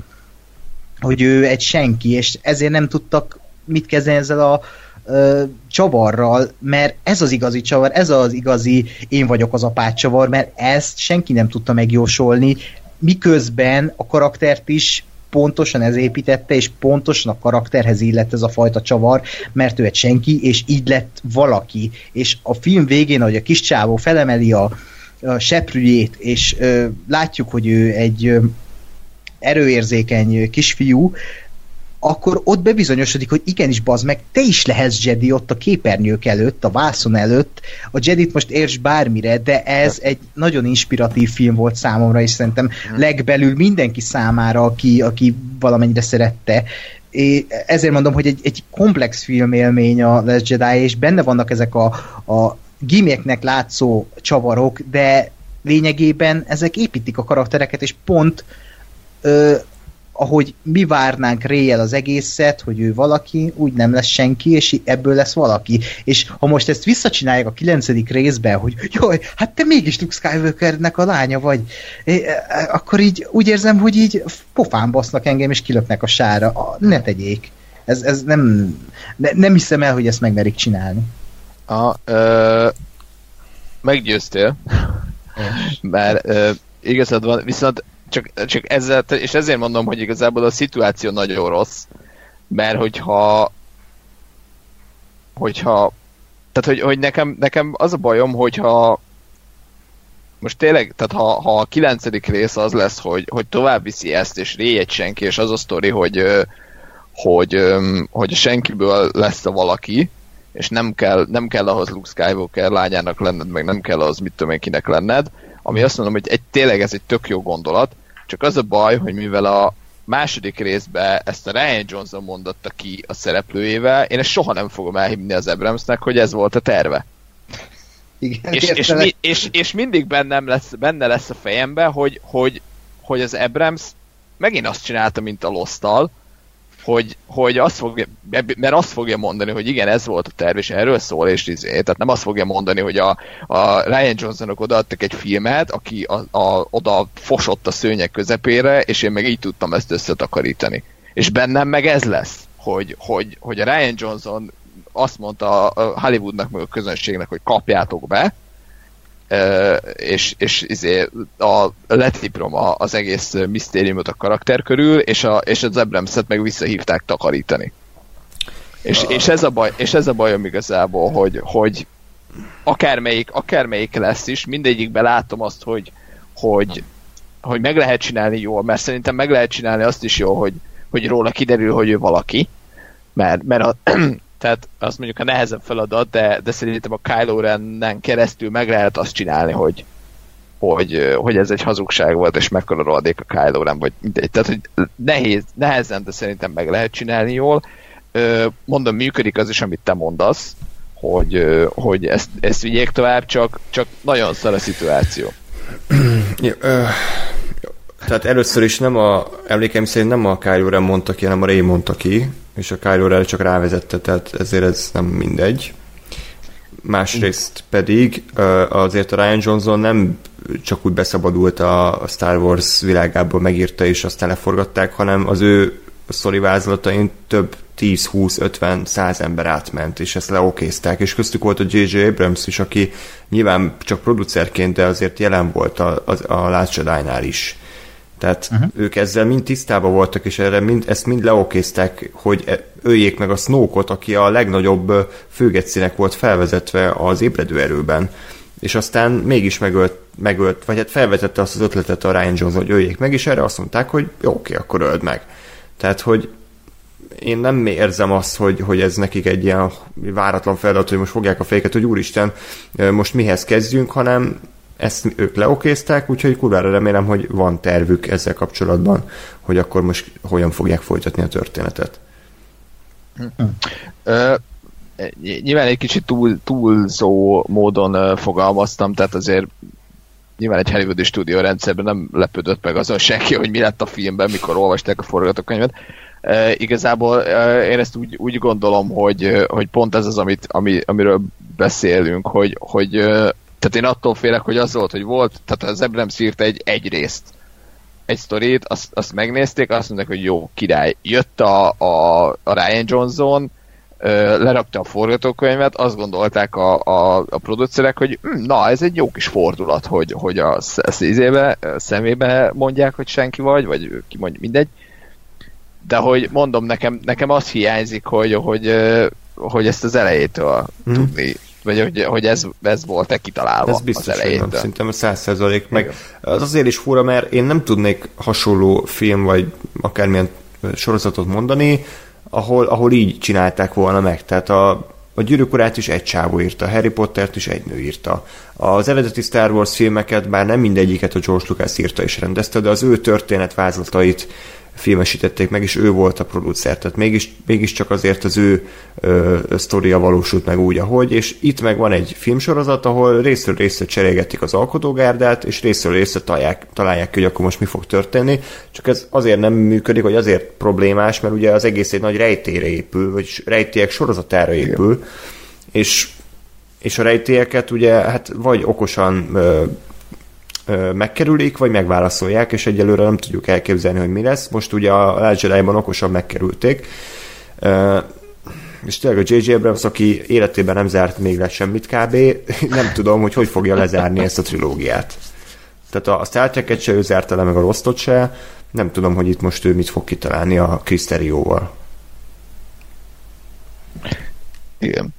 hogy ő egy senki, és ezért nem tudtak mit kezdeni ezzel a ö, csavarral, mert ez az igazi csavar, ez az igazi én vagyok az apát csavar, mert ezt senki nem tudta megjósolni, miközben a karaktert is pontosan ez építette, és pontosan a karakterhez illett ez a fajta csavar, mert ő egy senki, és így lett valaki. És a film végén, ahogy a kis csávó felemeli a, a seprűjét, és ö, látjuk, hogy ő egy ö, erőérzékeny kisfiú, akkor ott bebizonyosodik, hogy igenis bazd meg, te is lehetsz Jedi ott a képernyők előtt, a vászon előtt. A Jedit most érts bármire, de ez egy nagyon inspiratív film volt számomra, és szerintem legbelül mindenki számára, aki, aki valamennyire szerette. É, ezért mondom, hogy egy, egy komplex filmélmény a Last Jedi, és benne vannak ezek a, a giméknek látszó csavarok, de lényegében ezek építik a karaktereket, és pont ö, ahogy mi várnánk réjel az egészet, hogy ő valaki, úgy nem lesz senki, és ebből lesz valaki. És ha most ezt visszacsinálják a kilencedik részben, hogy jaj, hát te mégis Luke Skywalkernek a lánya vagy, akkor így úgy érzem, hogy így pofán basznak engem, és kilöknek a sára. Ne tegyék. Ez, ez nem, ne, nem hiszem el, hogy ezt megmerik csinálni. A, ö, meggyőztél, mert ö, igazad van, viszont csak, csak ezzel, és ezért mondom, hogy igazából a szituáció nagyon rossz, mert hogyha hogyha tehát, hogy, hogy nekem, nekem az a bajom, hogyha most tényleg, tehát ha, ha a kilencedik rész az lesz, hogy, hogy tovább viszi ezt, és ré egy senki, és az a sztori, hogy, hogy, hogy senkiből lesz a valaki, és nem kell, nem kell ahhoz Luke Skywalker lányának lenned, meg nem kell ahhoz mit tudom én kinek lenned, ami azt mondom, hogy egy, tényleg ez egy tök jó gondolat, csak az a baj, hogy mivel a második részben ezt a Ryan Johnson mondotta ki a szereplőjével, én ezt soha nem fogom elhívni az Abramsnek, hogy ez volt a terve. Igen, és, és, mi, és, és, mindig bennem lesz, benne lesz a fejemben, hogy, hogy, hogy az Abrams megint azt csinálta, mint a Lost-tal, hogy, hogy azt fogja, mert azt fogja mondani, hogy igen, ez volt a terv, és erről szól, és izé, tehát nem azt fogja mondani, hogy a, a Ryan Johnsonok odaadtak egy filmet, aki a, a, oda fosott a szőnyek közepére, és én meg így tudtam ezt összetakarítani. És bennem meg ez lesz, hogy, hogy, hogy a Ryan Johnson azt mondta a Hollywoodnak, meg a közönségnek, hogy kapjátok be, és, és izé, a, letiprom az egész misztériumot a karakter körül, és, a, és az Abramset meg visszahívták takarítani. És, uh. és, ez a baj, és ez a bajom igazából, hogy, hogy akármelyik, akármelyik lesz is, mindegyikben látom azt, hogy, hogy, hogy meg lehet csinálni jól, mert szerintem meg lehet csinálni azt is jól, hogy, hogy róla kiderül, hogy ő valaki, mert, mert a, tehát azt mondjuk a nehezebb feladat, de, de szerintem a Kylo Ren-en keresztül meg lehet azt csinálni, hogy, hogy, hogy ez egy hazugság volt, és mekkora rohadék a Kylo Ren, vagy mindegy. Tehát, hogy nehéz, nehezen, de szerintem meg lehet csinálni jól. Mondom, működik az is, amit te mondasz, hogy, hogy ezt, ezt vigyék tovább, csak, csak nagyon szar a szituáció. Tehát először is nem a, emlékeim szerint nem a Kylo Ren mondta ki, hanem a Ray mondta ki, és a Kylo Ren csak rávezette, tehát ezért ez nem mindegy. Másrészt pedig azért a Ryan Johnson nem csak úgy beszabadult a Star Wars világából, megírta és aztán leforgatták, hanem az ő szorivázlatain több 10-20-50-100 ember átment, és ezt leokézták, és köztük volt a J.J. Abrams is, aki nyilván csak producerként, de azért jelen volt a, a, a Last Jedi-nál is Tehát uh-huh. ők ezzel mind tisztában voltak, és erre mind, ezt mind leokéztek, hogy e, öljék meg a Snoke-ot, aki a legnagyobb főgecinek volt felvezetve az ébredő erőben. És aztán mégis megölt, megölt, vagy hát felvetette azt az ötletet a Ryan Johnson, hogy öljék meg, és erre azt mondták, hogy jó, oké, akkor öld meg. Tehát, hogy én nem érzem azt, hogy, hogy ez nekik egy ilyen váratlan feladat, hogy most fogják a féket, hogy úristen, most mihez kezdjünk, hanem ezt ők leokézták, úgyhogy kurvára remélem, hogy van tervük ezzel kapcsolatban, hogy akkor most hogyan fogják folytatni a történetet. Ö, nyilván egy kicsit túl, túlzó módon fogalmaztam, tehát azért nyilván egy hollywoodi stúdió rendszerben nem lepődött meg azon senki, hogy mi lett a filmben, mikor olvasták a forgatókönyvet. E, igazából e, én ezt úgy, úgy gondolom, hogy, hogy pont ez az, amit, ami, amiről beszélünk, hogy, hogy tehát én attól félek, hogy az volt, hogy volt, tehát az Abrams írt egy, egy részt, egy sztorit, azt, azt megnézték, azt mondták, hogy jó, király. Jött a, a, a Ryan Johnson, lerakta a forgatókönyvet, azt gondolták a, a, a producerek, hogy hm, na, ez egy jó kis fordulat, hogy, hogy a szízébe, szemébe mondják, hogy senki vagy, vagy ki mondja, mindegy. De hogy mondom, nekem, nekem az hiányzik, hogy, hogy, hogy ezt az elejétől hmm. tudni vagy hogy, hogy ez, ez volt-e kitalálva ez biztos, az elejétől. Nem, szerintem száz százalék. Meg az azért is fura, mert én nem tudnék hasonló film, vagy akármilyen sorozatot mondani, ahol, ahol így csinálták volna meg. Tehát a, a gyűrűk is egy csávó írta, Harry Pottert is egy nő írta. Az eredeti Star Wars filmeket, bár nem mindegyiket a George Lucas írta és rendezte, de az ő történetvázlatait filmesítették meg, és ő volt a producer, tehát mégis, mégiscsak azért az ő ö, sztoria valósult meg úgy, ahogy, és itt meg van egy filmsorozat, ahol részről részre cserélgetik az alkotógárdát, és részről részre találják, találják ki, hogy akkor most mi fog történni, csak ez azért nem működik, hogy azért problémás, mert ugye az egész egy nagy rejtére épül, vagy rejtélyek sorozatára épül, Igen. és és a rejtélyeket ugye hát vagy okosan ö, megkerülik, vagy megválaszolják, és egyelőre nem tudjuk elképzelni, hogy mi lesz. Most ugye a Last Jedi-ban okosan megkerülték, és tényleg a J.J. Abrams, aki életében nem zárt még le semmit kb., (laughs) nem tudom, hogy hogy fogja lezárni ezt a trilógiát. Tehát a Star Trek-et se ő zárta le, meg a Rostot se, nem tudom, hogy itt most ő mit fog kitalálni a Kriszterióval. Igen.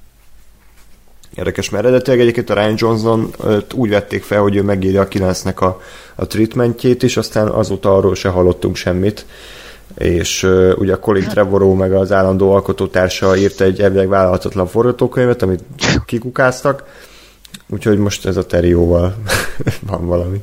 Érdekes, mert eredetileg egyébként a Ryan Johnson úgy vették fel, hogy ő megírja a 9-nek a, a treatmentjét, és aztán azóta arról se hallottunk semmit és uh, ugye a Colin Trevorrow meg az állandó alkotótársa írt egy elvileg vállalhatatlan forgatókönyvet, amit kikukáztak, úgyhogy most ez a Terióval (laughs) van valami.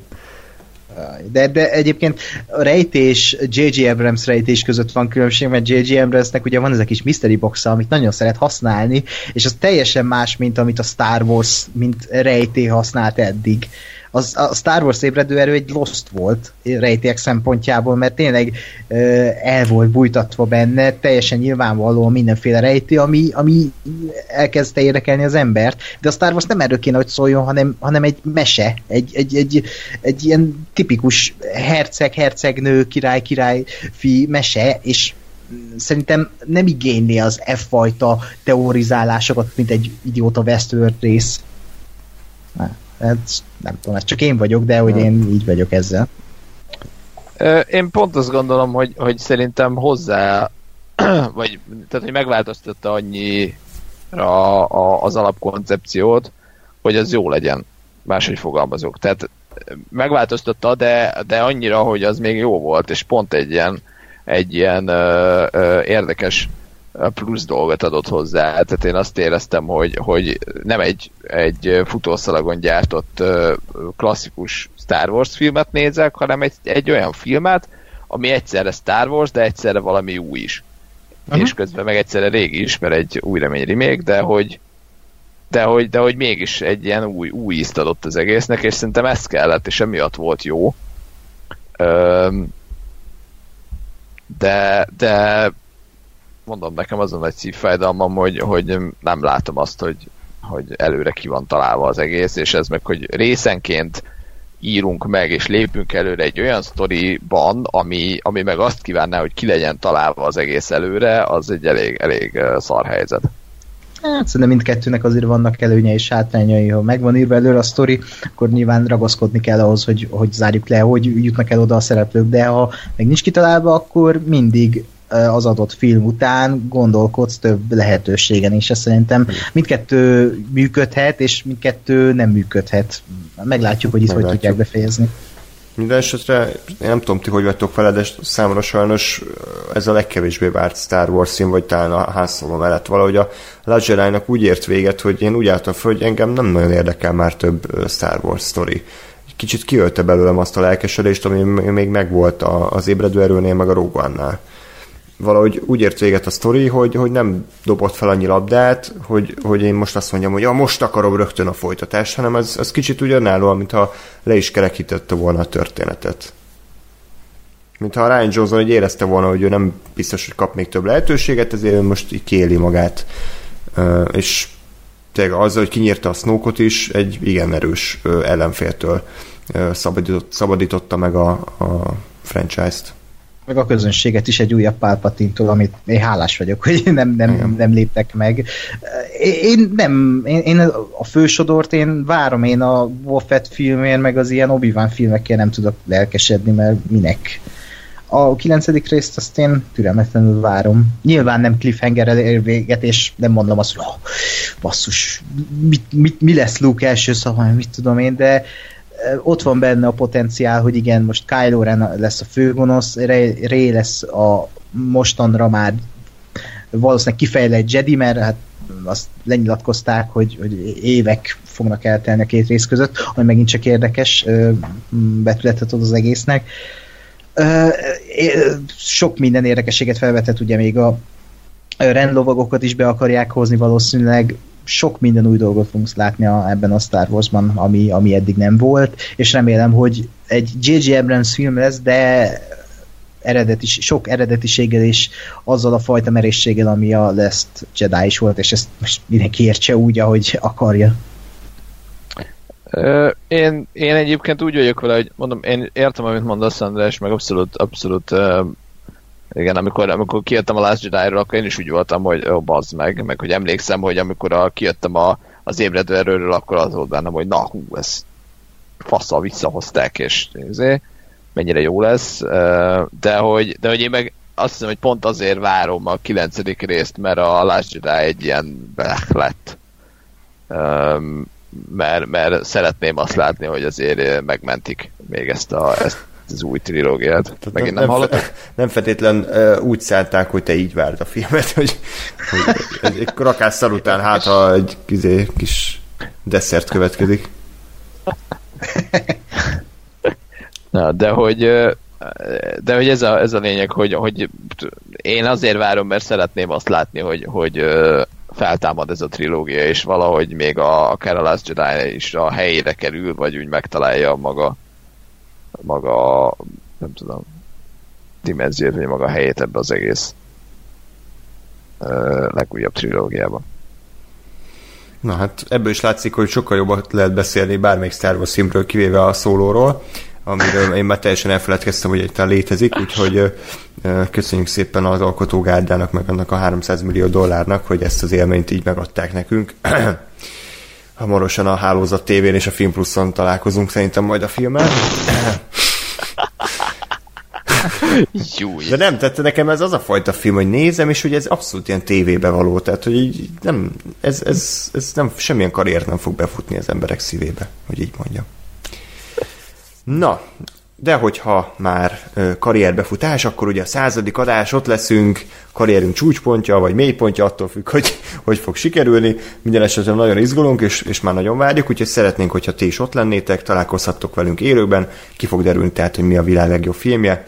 De, de egyébként a rejtés, J.J. Abrams rejtés között van különbség, mert J.J. Abramsnek ugye van ez a kis mystery box amit nagyon szeret használni, és az teljesen más, mint amit a Star Wars, mint rejté használt eddig az, a Star Wars ébredő erő egy Lost volt rejtélyek szempontjából, mert tényleg ö, el volt bújtatva benne, teljesen nyilvánvalóan mindenféle rejtély, ami, ami elkezdte érdekelni az embert, de a Star Wars nem erről kéne, hogy szóljon, hanem, hanem egy mese, egy, egy, egy, egy ilyen tipikus herceg, hercegnő, király, király fi mese, és szerintem nem igényli az F-fajta teorizálásokat, mint egy idióta Westworld rész. Hát, nem tudom, ez csak én vagyok, de hogy én így vagyok ezzel. Én pont azt gondolom, hogy, hogy szerintem hozzá, (clears throat) vagy tehát, hogy megváltoztatta annyira az alapkoncepciót, hogy az jó legyen. Máshogy fogalmazok. Tehát megváltoztatta, de, de annyira, hogy az még jó volt, és pont egy ilyen, egy ilyen ö, ö, érdekes plusz dolgot adott hozzá. Tehát én azt éreztem, hogy, hogy nem egy, egy futószalagon gyártott klasszikus Star Wars filmet nézek, hanem egy, egy olyan filmet, ami egyszerre Star Wars, de egyszerre valami új is. Uh-huh. És közben meg egyszerre régi is, mert egy új remény remake, de hogy de hogy, de hogy mégis egy ilyen új, új ízt adott az egésznek, és szerintem ez kellett, és emiatt volt jó. de, de mondom, nekem azon nagy szívfájdalmam, hogy, hogy nem látom azt, hogy, hogy előre ki van találva az egész, és ez meg, hogy részenként írunk meg, és lépünk előre egy olyan sztoriban, ami, ami meg azt kívánná, hogy ki legyen találva az egész előre, az egy elég, elég szar helyzet. Hát szerintem mindkettőnek azért vannak előnye és hátrányai. Ha megvan írva előre a sztori, akkor nyilván ragaszkodni kell ahhoz, hogy, hogy zárjuk le, hogy jutnak el oda a szereplők, de ha meg nincs kitalálva, akkor mindig az adott film után gondolkodsz több lehetőségen, és ez szerintem mindkettő működhet, és mindkettő nem működhet. Meglátjuk, hogy itt hogy tudják befejezni. Minden esetre, én nem tudom, ti hogy vettek vele, de számomra sajnos ez a legkevésbé várt Star Wars szín, vagy talán a Solo mellett valahogy a jedi úgy ért véget, hogy én úgy álltam fel, hogy engem nem nagyon érdekel már több Star Wars sztori. Kicsit kiölte belőlem azt a lelkesedést, ami még megvolt az ébredő erőnél, meg a Rogue One-nál valahogy úgy ért véget a sztori, hogy, hogy nem dobott fel annyi labdát, hogy, hogy én most azt mondjam, hogy ja, most akarom rögtön a folytatást, hanem az, az kicsit ugyanállóan, mintha le is kerekítette volna a történetet. Mintha a Ryan Johnson hogy érezte volna, hogy ő nem biztos, hogy kap még több lehetőséget, ezért ő most így kéli magát. És tényleg azzal, hogy kinyírta a Snoke-ot is, egy igen erős ellenféltől szabadított, szabadította meg a, a franchise-t meg a közönséget is egy újabb pálpatintól, amit én hálás vagyok, hogy nem, nem, nem léptek meg. Én nem, én, én a fősodort én várom, én a Wolfett filmért, meg az ilyen obi filmekkel nem tudok lelkesedni, mert minek. A kilencedik részt azt én türelmetlenül várom. Nyilván nem cliffhanger ér véget, és nem mondom azt, hogy oh, basszus, mit, mit, mi lesz Luke első szava, mit tudom én, de ott van benne a potenciál, hogy igen, most Kylo Ren lesz a főgonosz, Rey lesz a mostanra már valószínűleg kifejlett Jedi, mert hát azt lenyilatkozták, hogy, hogy évek fognak eltelni a két rész között, ami megint csak érdekes betületet ad az egésznek. Sok minden érdekességet felvetett, ugye még a rendlovagokat is be akarják hozni valószínűleg, sok minden új dolgot fogunk látni a, ebben a Star Wars-ban, ami, ami eddig nem volt, és remélem, hogy egy J.J. Abrams film lesz, de eredeti, sok eredetiséggel és azzal a fajta merészséggel, ami a Last Jedi is volt, és ezt most mindenki értse úgy, ahogy akarja. Én, én egyébként úgy vagyok vele, hogy mondom, én értem, amit mondasz, András, meg abszolút, abszolút igen, amikor, amikor kijöttem a Last Jedi-ról, akkor én is úgy voltam, hogy ó, bazd meg, meg hogy emlékszem, hogy amikor a, kijöttem a, az ébredő erőről, akkor az volt bennem, hogy na hú, ez faszal visszahozták, és nézé, mennyire jó lesz, de hogy, de hogy én meg azt hiszem, hogy pont azért várom a kilencedik részt, mert a Last Jedi egy ilyen blech lett. Mert, mert szeretném azt látni, hogy azért megmentik még ezt a, ezt az új trilógiát. Megint nem, nem, nem feltétlen uh, úgy szállták, hogy te így várd a filmet, (laughs) hogy, hogy egy, egy rakásszal után hát, ha egy kizé, kis desszert következik. Na, de hogy de hogy ez a, ez a lényeg, hogy, hogy én azért várom, mert szeretném azt látni, hogy, hogy feltámad ez a trilógia, és valahogy még a, a Carol Jedi is a helyére kerül, vagy úgy megtalálja maga maga, nem tudom, dimenziót, vagy maga helyét ebbe az egész uh, legújabb trilógiában. Na hát ebből is látszik, hogy sokkal jobban lehet beszélni bármelyik Star Wars filmről, kivéve a szólóról, amiről én már teljesen elfeledkeztem, hogy egyáltalán létezik, úgyhogy köszönjük szépen az alkotógárdának, meg annak a 300 millió dollárnak, hogy ezt az élményt így megadták nekünk. Hamarosan a Hálózat tévén és a Film Pluszon találkozunk szerintem majd a filmmel. De nem, tehát nekem ez az a fajta film, hogy nézem, és hogy ez abszolút ilyen tévébe való, tehát hogy így nem, ez, ez, ez nem, semmilyen karrier nem fog befutni az emberek szívébe, hogy így mondjam. Na, de hogyha már karrierbefutás, akkor ugye a századik adás, ott leszünk, karrierünk csúcspontja, vagy mélypontja, attól függ, hogy hogy fog sikerülni. Minden esetben nagyon izgulunk, és, és már nagyon várjuk, úgyhogy szeretnénk, hogyha ti is ott lennétek, találkozhattok velünk élőben, ki fog derülni tehát, hogy mi a világ legjobb filmje,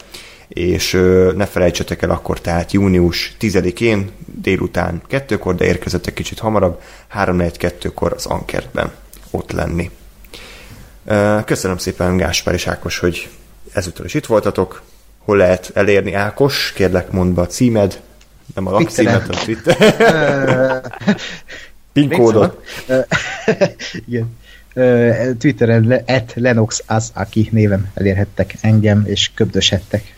és ne felejtsetek el akkor tehát június 10-én délután kettőkor, de érkezetek kicsit hamarabb, 3-4-2-kor az Ankertben ott lenni. Köszönöm szépen Gáspár és Ákos, hogy ezúttal is itt voltatok. Hol lehet elérni Ákos? Kérlek, mondd be a címed. Nem a lakcímet, a Twitter. (laughs) PIN kódot. (laughs) Igen. Twitteren at Lenox Asaki néven elérhettek engem, és köbdöshettek.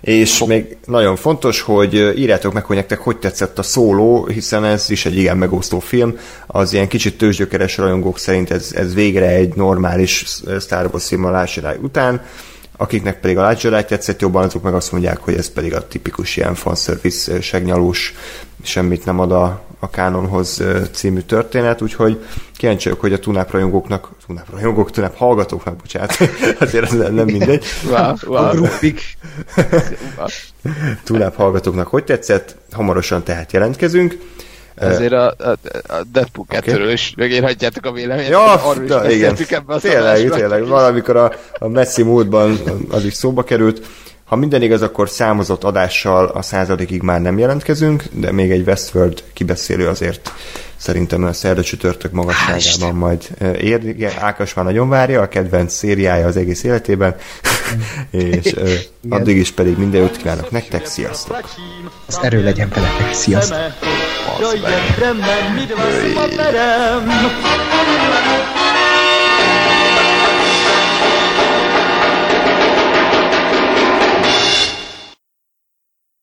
És még nagyon fontos, hogy írjátok meg, hogy nektek hogy tetszett a szóló, hiszen ez is egy igen megosztó film. Az ilyen kicsit tőzsgyökeres rajongók szerint ez, ez végre egy normális Star Wars film a után akiknek pedig a Jedi tetszett jobban, azok meg azt mondják, hogy ez pedig a tipikus ilyen fanservice segnyalós, semmit nem ad a, a kánonhoz című történet, úgyhogy kíváncsi vagyok, hogy a tunáp rajongóknak, tunáp rajongók, tunáp hallgatóknak, bocsánat, (laughs) azért ez nem mindegy. Wow, wow. Gruppik. tunáp hallgatóknak hogy tetszett, hamarosan tehát jelentkezünk. Ezért a, a, a Deadpool 2-ről is megírhatjátok a véleményet. Ja, na, igen. ebbe a tényleg, tényleg. Valamikor a, a messzi múltban az is szóba került. Ha minden igaz, akkor számozott adással a századikig már nem jelentkezünk, de még egy Westworld kibeszélő azért szerintem a szerda csütörtök magasságában majd eh, ér. Igen, Ákos már nagyon várja, a kedvenc szériája az egész életében, (laughs) és eh, addig is pedig minden jót kívánok nektek, sziasztok! Az erő legyen veletek. Sziasztok! Mit ma perem?